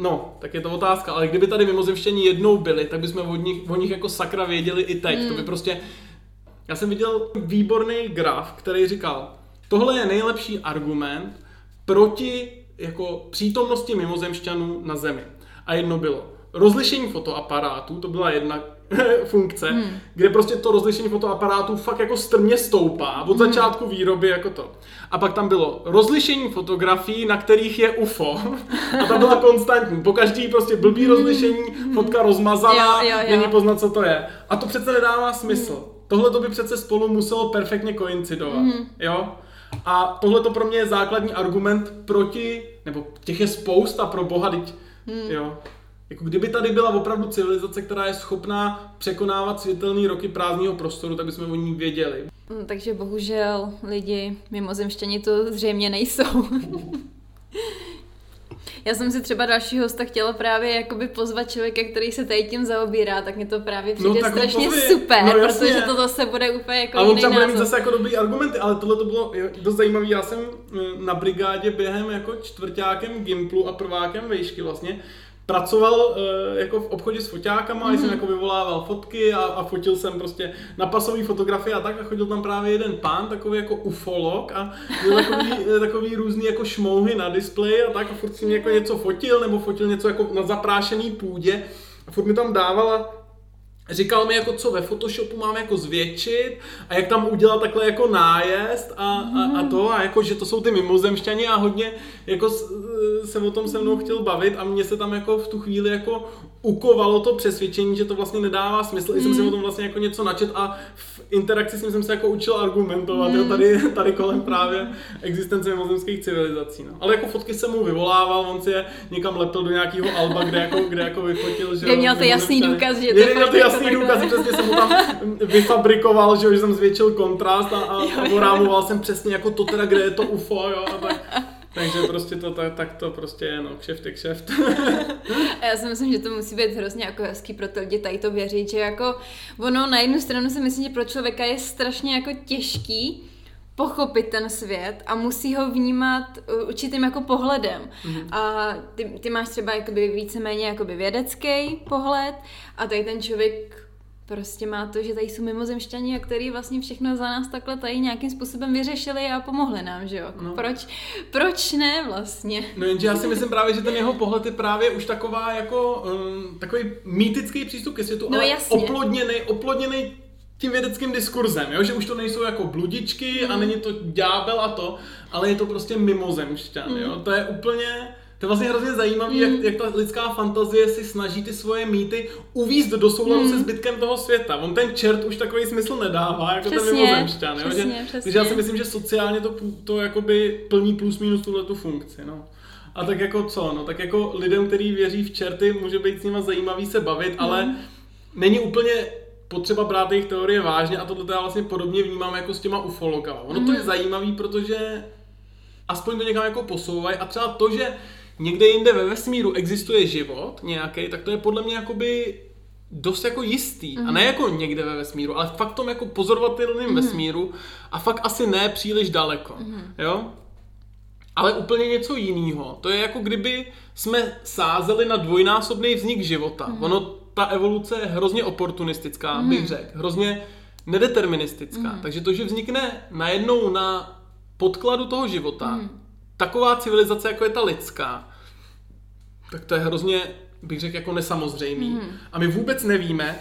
[SPEAKER 2] No, tak je to otázka, ale kdyby tady mimozemštění jednou byli, tak bychom o nich, o nich jako sakra věděli i teď. Mm. To by hmm. prostě... Já jsem viděl výborný graf, který říkal, tohle je nejlepší argument proti jako přítomnosti mimozemšťanů na Zemi. A jedno bylo rozlišení fotoaparátů, to byla jedna funkce, hmm. kde prostě to rozlišení fotoaparátů fakt jako strmě stoupá od hmm. začátku výroby jako to. A pak tam bylo rozlišení fotografií, na kterých je UFO. A ta byla konstantní. Po každý prostě blbý hmm. rozlišení, fotka rozmazaná, jo, jo, jo. není poznat, co to je. A to přece nedává smysl. Hmm. Tohle to by přece spolu muselo perfektně koincidovat. Hmm. Jo? A tohle to pro mě je základní argument proti, nebo těch je spousta pro boha, teď, hmm. jo. Jako kdyby tady byla opravdu civilizace, která je schopná překonávat světelné roky prázdného prostoru, tak bychom o ní věděli.
[SPEAKER 1] Hmm, takže bohužel lidi mimozemštěni to zřejmě nejsou. Já jsem si třeba další hosta chtěla právě jakoby pozvat člověka, který se tady tím zaobírá, tak mě to právě no, přijde no, strašně super, no, protože to zase bude úplně jako
[SPEAKER 2] Ale on třeba bude mít zase jako dobrý argumenty, ale tohle to bylo dost zajímavé. Já jsem eh, na brigádě během jako čtvrtákem Gimplu a prvákem vejšky vlastně pracoval uh, jako v obchodě s foťákama, mm. jsem jako vyvolával fotky a, a fotil jsem prostě na pasové fotografie a tak a chodil tam právě jeden pán, takový jako ufolog a měl takový, eh, takový různý jako šmouhy na displeji a tak a furt si mě jako něco fotil nebo fotil něco jako na zaprášený půdě a furt mi tam dávala Říkal mi, jako co ve Photoshopu mám jako zvětšit a jak tam udělat takhle jako nájezd a, a, a to a jako, že to jsou ty mimozemšťani a hodně jako se o tom se mnou chtěl bavit a mě se tam jako v tu chvíli jako ukovalo to přesvědčení, že to vlastně nedává smysl. Mm. jsem si o tom vlastně jako něco načet a v interakci s ním jsem se jako učil argumentovat, mm. jo, tady, tady kolem právě existence mimozemských civilizací. No. Ale jako fotky jsem mu vyvolával, on si je někam lepil do nějakého alba, kde jako, kde jako vyfotil, že...
[SPEAKER 1] Kde měl ty jasný důkaz, že to je
[SPEAKER 2] jasný důkazy, přesně jsem mu tam vyfabrikoval, že už jsem zvětšil kontrast a, a, a orámoval jsem přesně jako to teda, kde je to UFO, jo, a tak. Takže prostě to tak, tak to prostě je, no, kšeft je kšeft.
[SPEAKER 1] a já si myslím, že to musí být hrozně jako hezký pro to lidi tady to věřit, že jako ono na jednu stranu si myslím, že pro člověka je strašně jako těžký pochopit ten svět a musí ho vnímat uh, určitým jako pohledem. Mm-hmm. A ty, ty máš třeba jakoby víceméně jakoby vědecký pohled a tady ten člověk prostě má to, že tady jsou mimozemšťani, a který vlastně všechno za nás takhle tady nějakým způsobem vyřešili a pomohli nám, že jo? No. Proč, proč ne vlastně?
[SPEAKER 2] No jenže já si myslím právě, že ten jeho pohled je právě už taková jako um, takový mýtický přístup ke světu, no, ale jasně. oplodněný, oplodněný tím vědeckým diskurzem, jo? že už to nejsou jako bludičky mm. a není to ďábel a to, ale je to prostě mimozemšťan, mm. jo? To je úplně to je vlastně hrozně zajímavé, mm. jak, jak ta lidská fantazie si snaží ty svoje mýty uvízt do souladu mm. se zbytkem toho světa. On ten čert už takový smysl nedává, jako přesně, ten mimozemšťan. Přesně, jo? Že, přesně. Takže já si myslím, že sociálně to, to jakoby plní plus minus tuhle tu funkci. No. A tak jako co, no, tak jako lidem, kteří věří v čerty, může být s nima zajímavý se bavit, mm. ale není úplně potřeba brát jejich teorie vážně a tohle já vlastně podobně vnímám jako s těma ufologama. Ono mm. to je zajímavý, protože aspoň to někam jako posouvají a třeba to, že někde jinde ve vesmíru existuje život nějaký, tak to je podle mě jakoby dost jako jistý. Mm-hmm. A ne mhm. jako někde ve vesmíru, ale fakt tom jako pozorovatelným mm-hmm. vesmíru a fakt asi ne příliš daleko. Mm-hmm. Jo? Ale úplně něco jiného. To je jako kdyby jsme sázeli na dvojnásobný vznik života. Mm-hmm. Ono, ta evoluce je hrozně oportunistická, mm-hmm. bych řekl. Hrozně nedeterministická. Mm-hmm. Takže to, že vznikne najednou na podkladu toho života, mm-hmm taková civilizace, jako je ta lidská, tak to je hrozně, bych řekl, jako nesamozřejmý. Mm. A my vůbec nevíme,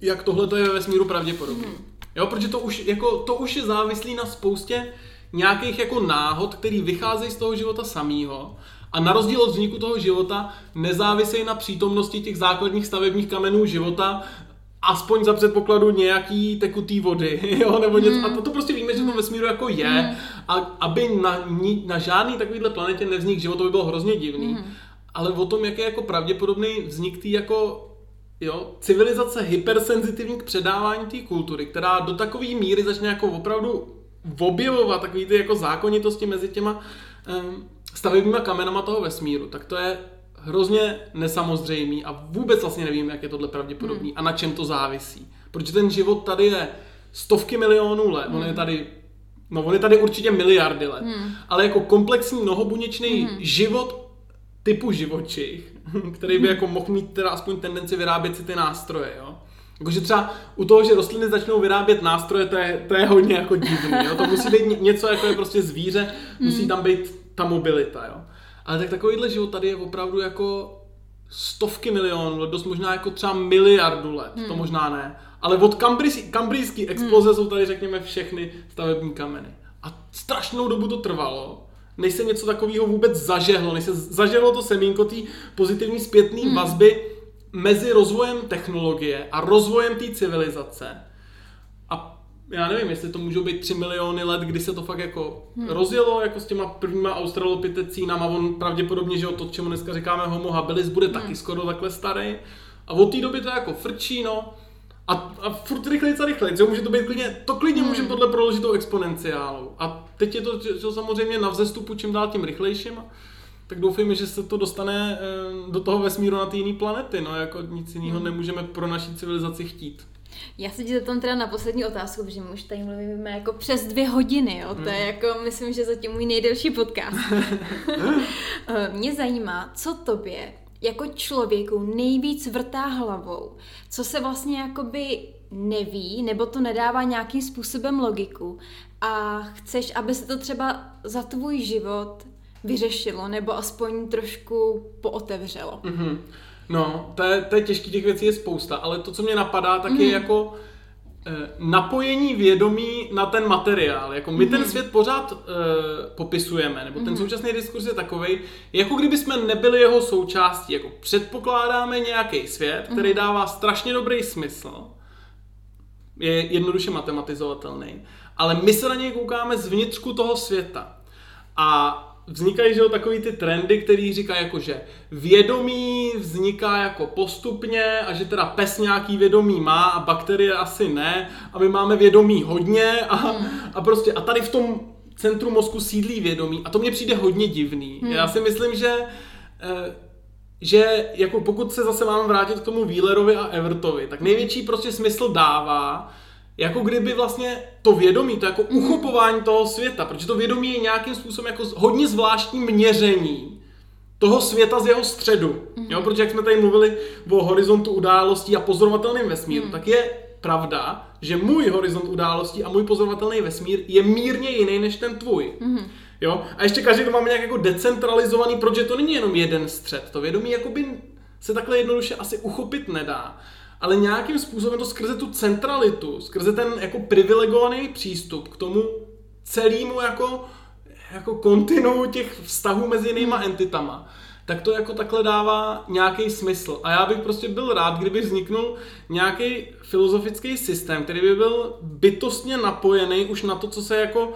[SPEAKER 2] jak tohle to je ve vesmíru pravděpodobné. Mm. Jo, protože to už, jako, to už je závislý na spoustě nějakých jako náhod, který vycházejí z toho života samého. A na rozdíl od vzniku toho života nezávisejí na přítomnosti těch základních stavebních kamenů života, aspoň za předpokladu nějaký tekutý vody, jo, nebo něco. Mm. A to, prostě víme, že to vesmíru jako je. Mm. A aby na, na žádný takovýhle planetě nevznik život, to by bylo hrozně divný. Mm. Ale o tom, jak je jako pravděpodobný vznik tý jako jo, civilizace hypersenzitivní k předávání té kultury, která do takové míry začne jako opravdu objevovat takový ty jako zákonitosti mezi těma um, stavebníma kamenama toho vesmíru, tak to je hrozně nesamozřejmý a vůbec vlastně nevím, jak je tohle pravděpodobný hmm. a na čem to závisí. Protože ten život tady je stovky milionů let, hmm. on je hmm. tady No on je tady určitě miliardy let, hmm. ale jako komplexní mnohobuněčný hmm. život typu živočich, který by hmm. jako mohl mít teda aspoň tendenci vyrábět si ty nástroje, jo. Jakože třeba u toho, že rostliny začnou vyrábět nástroje, to je, to je hodně jako divný, jo. To musí být něco jako je prostě zvíře, hmm. musí tam být ta mobilita, jo. Ale tak takovýhle život tady je opravdu jako stovky milionů let, dost možná jako třeba miliardu let, hmm. to možná ne. Ale od kambrijské exploze hmm. jsou tady, řekněme, všechny stavební kameny. A strašnou dobu to trvalo, než se něco takového vůbec zažehlo, než se zažehlo to semínko té pozitivní zpětné hmm. vazby mezi rozvojem technologie a rozvojem té civilizace. Já nevím, jestli to můžou být 3 miliony let, kdy se to fakt jako hmm. rozjelo jako s těma prvníma australopitecínama, on pravděpodobně, že o to, čemu dneska říkáme homo habilis, bude hmm. taky skoro takhle starý. A od té doby to jako frčí, no. A, a furt rychleji a rychleji, že může to být klidně, to klidně hmm. můžeme tohle proložit tou exponenciálou. A teď je to že samozřejmě na vzestupu čím dál tím rychlejším, tak doufejme, že se to dostane eh, do toho vesmíru na ty jiné planety, no jako nic jiného hmm. nemůžeme pro naší civilizaci chtít.
[SPEAKER 1] Já se ti zeptám teda na poslední otázku, protože my už tady mluvíme jako přes dvě hodiny, jo? to je hmm. jako, myslím, že zatím můj nejdelší podcast. Eh, mě zajímá, co tobě jako člověku nejvíc vrtá hlavou, co se vlastně jakoby neví, nebo to nedává nějakým způsobem logiku a chceš, aby se to třeba za tvůj život vyřešilo, nebo aspoň trošku pootevřelo.
[SPEAKER 2] Mm-hmm. No, to je, to je těžký, těch věcí je spousta, ale to, co mě napadá, tak mm. je mhm. jako eh, napojení vědomí na ten materiál. Jako my mm. ten mhm. svět pořád uh, popisujeme, nebo ten mm. současný diskurs je takový, jako kdyby jsme nebyli jeho součástí. Jako předpokládáme nějaký svět, který mm. dává strašně dobrý smysl, je jednoduše matematizovatelný, ale my se na něj koukáme z vnitřku toho světa. A vznikají, že jo, takový ty trendy, který říkají jako, že vědomí vzniká jako postupně a že teda pes nějaký vědomí má a bakterie asi ne a my máme vědomí hodně a, hmm. a prostě a tady v tom centru mozku sídlí vědomí a to mně přijde hodně divný. Hmm. Já si myslím, že eh, že jako pokud se zase mám vrátit k tomu Wheelerovi a Evertovi, tak největší prostě smysl dává, jako kdyby vlastně to vědomí, to jako uchopování toho světa, protože to vědomí je nějakým způsobem jako hodně zvláštní měření toho světa z jeho středu. Mm-hmm. Jo, protože jak jsme tady mluvili o horizontu událostí a pozorovatelným vesmíru, mm. tak je pravda, že můj horizont událostí a můj pozorovatelný vesmír je mírně jiný než ten tvůj. Mm-hmm. Jo? A ještě každý to máme nějak jako decentralizovaný, protože to není jenom jeden střed. To vědomí jakoby se takhle jednoduše asi uchopit nedá. Ale nějakým způsobem to skrze tu centralitu, skrze ten jako privilegovaný přístup k tomu celému jako, jako kontinu těch vztahů mezi jinýma entitama, tak to jako takhle dává nějaký smysl. A já bych prostě byl rád, kdyby vzniknul nějaký filozofický systém, který by byl bytostně napojený už na to, co se jako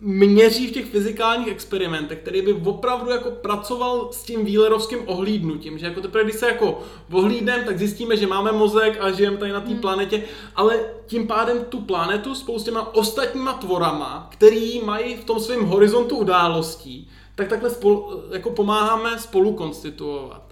[SPEAKER 2] měří v těch fyzikálních experimentech, který by opravdu jako pracoval s tím Wheelerovským ohlídnutím, že jako teprve, když se jako ohlídneme, tak zjistíme, že máme mozek a žijeme tady na té hmm. planetě, ale tím pádem tu planetu spolu s těma ostatníma tvorama, který mají v tom svém horizontu událostí, tak takhle spolu, jako pomáháme spolu konstituovat.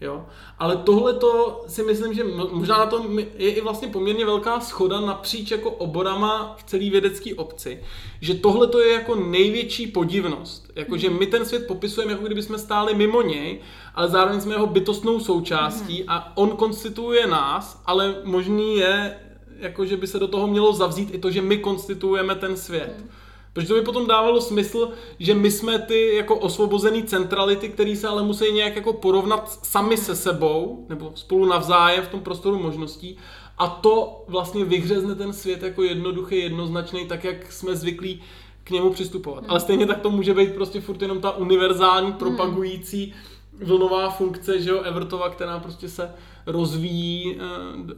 [SPEAKER 2] Jo? Ale tohle to si myslím, že možná na tom je i vlastně poměrně velká schoda napříč jako oborama v celé vědecké obci. Že tohle to je jako největší podivnost. Jako, že my ten svět popisujeme, jako kdyby jsme stáli mimo něj, ale zároveň jsme jeho bytostnou součástí a on konstituuje nás, ale možný je, jako, že by se do toho mělo zavzít i to, že my konstituujeme ten svět. Protože to by potom dávalo smysl, že my jsme ty jako osvobozený centrality, které se ale musí nějak jako porovnat sami se sebou, nebo spolu navzájem v tom prostoru možností. A to vlastně vyhřezne ten svět jako jednoduchý, jednoznačný, tak jak jsme zvyklí k němu přistupovat. Hmm. Ale stejně tak to může být prostě furt jenom ta univerzální, propagující vlnová funkce, že jo, Evertova, která prostě se rozvíjí eh,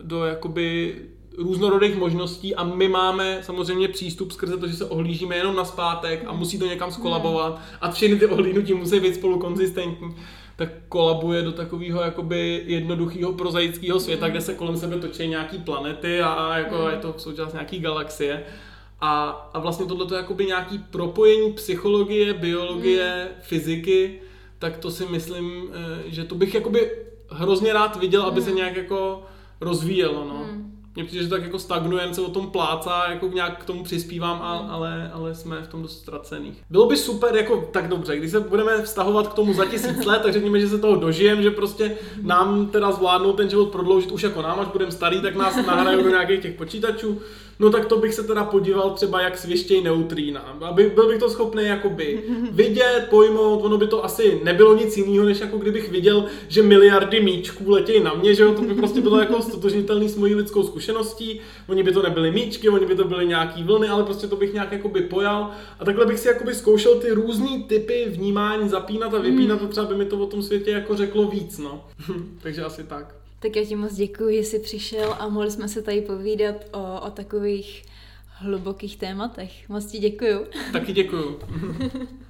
[SPEAKER 2] do jakoby různorodých možností a my máme samozřejmě přístup skrze to, že se ohlížíme jenom na zpátek a musí to někam skolabovat a všechny ty ohlídnutí musí být spolu konzistentní tak kolabuje do takového jakoby jednoduchého prozaického světa, kde se kolem sebe točí nějaký planety a, jako je to součást nějaký galaxie. A, a vlastně tohle je jakoby nějaký propojení psychologie, biologie, fyziky, tak to si myslím, eh, že to bych jakoby hrozně rád viděl, aby se nějak jako rozvíjelo, no. Mně přijde, že tak jako stagnujeme, se o tom plácá, jako nějak k tomu přispívám, a, ale, ale jsme v tom dost ztracených. Bylo by super, jako tak dobře, když se budeme vztahovat k tomu za tisíc let, tak řekněme, že se toho dožijem, že prostě nám teda zvládnou ten život prodloužit už jako nám, až budeme starý, tak nás nahrajou do nějakých těch počítačů no tak to bych se teda podíval třeba, jak svěštěj neutrína. Aby byl bych to schopný jakoby vidět, pojmout, ono by to asi nebylo nic jiného, než jako kdybych viděl, že miliardy míčků letějí na mě, že jo, to by prostě bylo jako stotožnitelný s mojí lidskou zkušeností, oni by to nebyly míčky, oni by to byly nějaký vlny, ale prostě to bych nějak jakoby pojal a takhle bych si jakoby zkoušel ty různé typy vnímání zapínat a vypínat hmm. a třeba by mi to o tom světě jako řeklo víc, no. Takže asi tak.
[SPEAKER 1] Tak já ti moc děkuji, že jsi přišel a mohli jsme se tady povídat o, o takových hlubokých tématech. Moc ti děkuju.
[SPEAKER 2] Taky děkuju.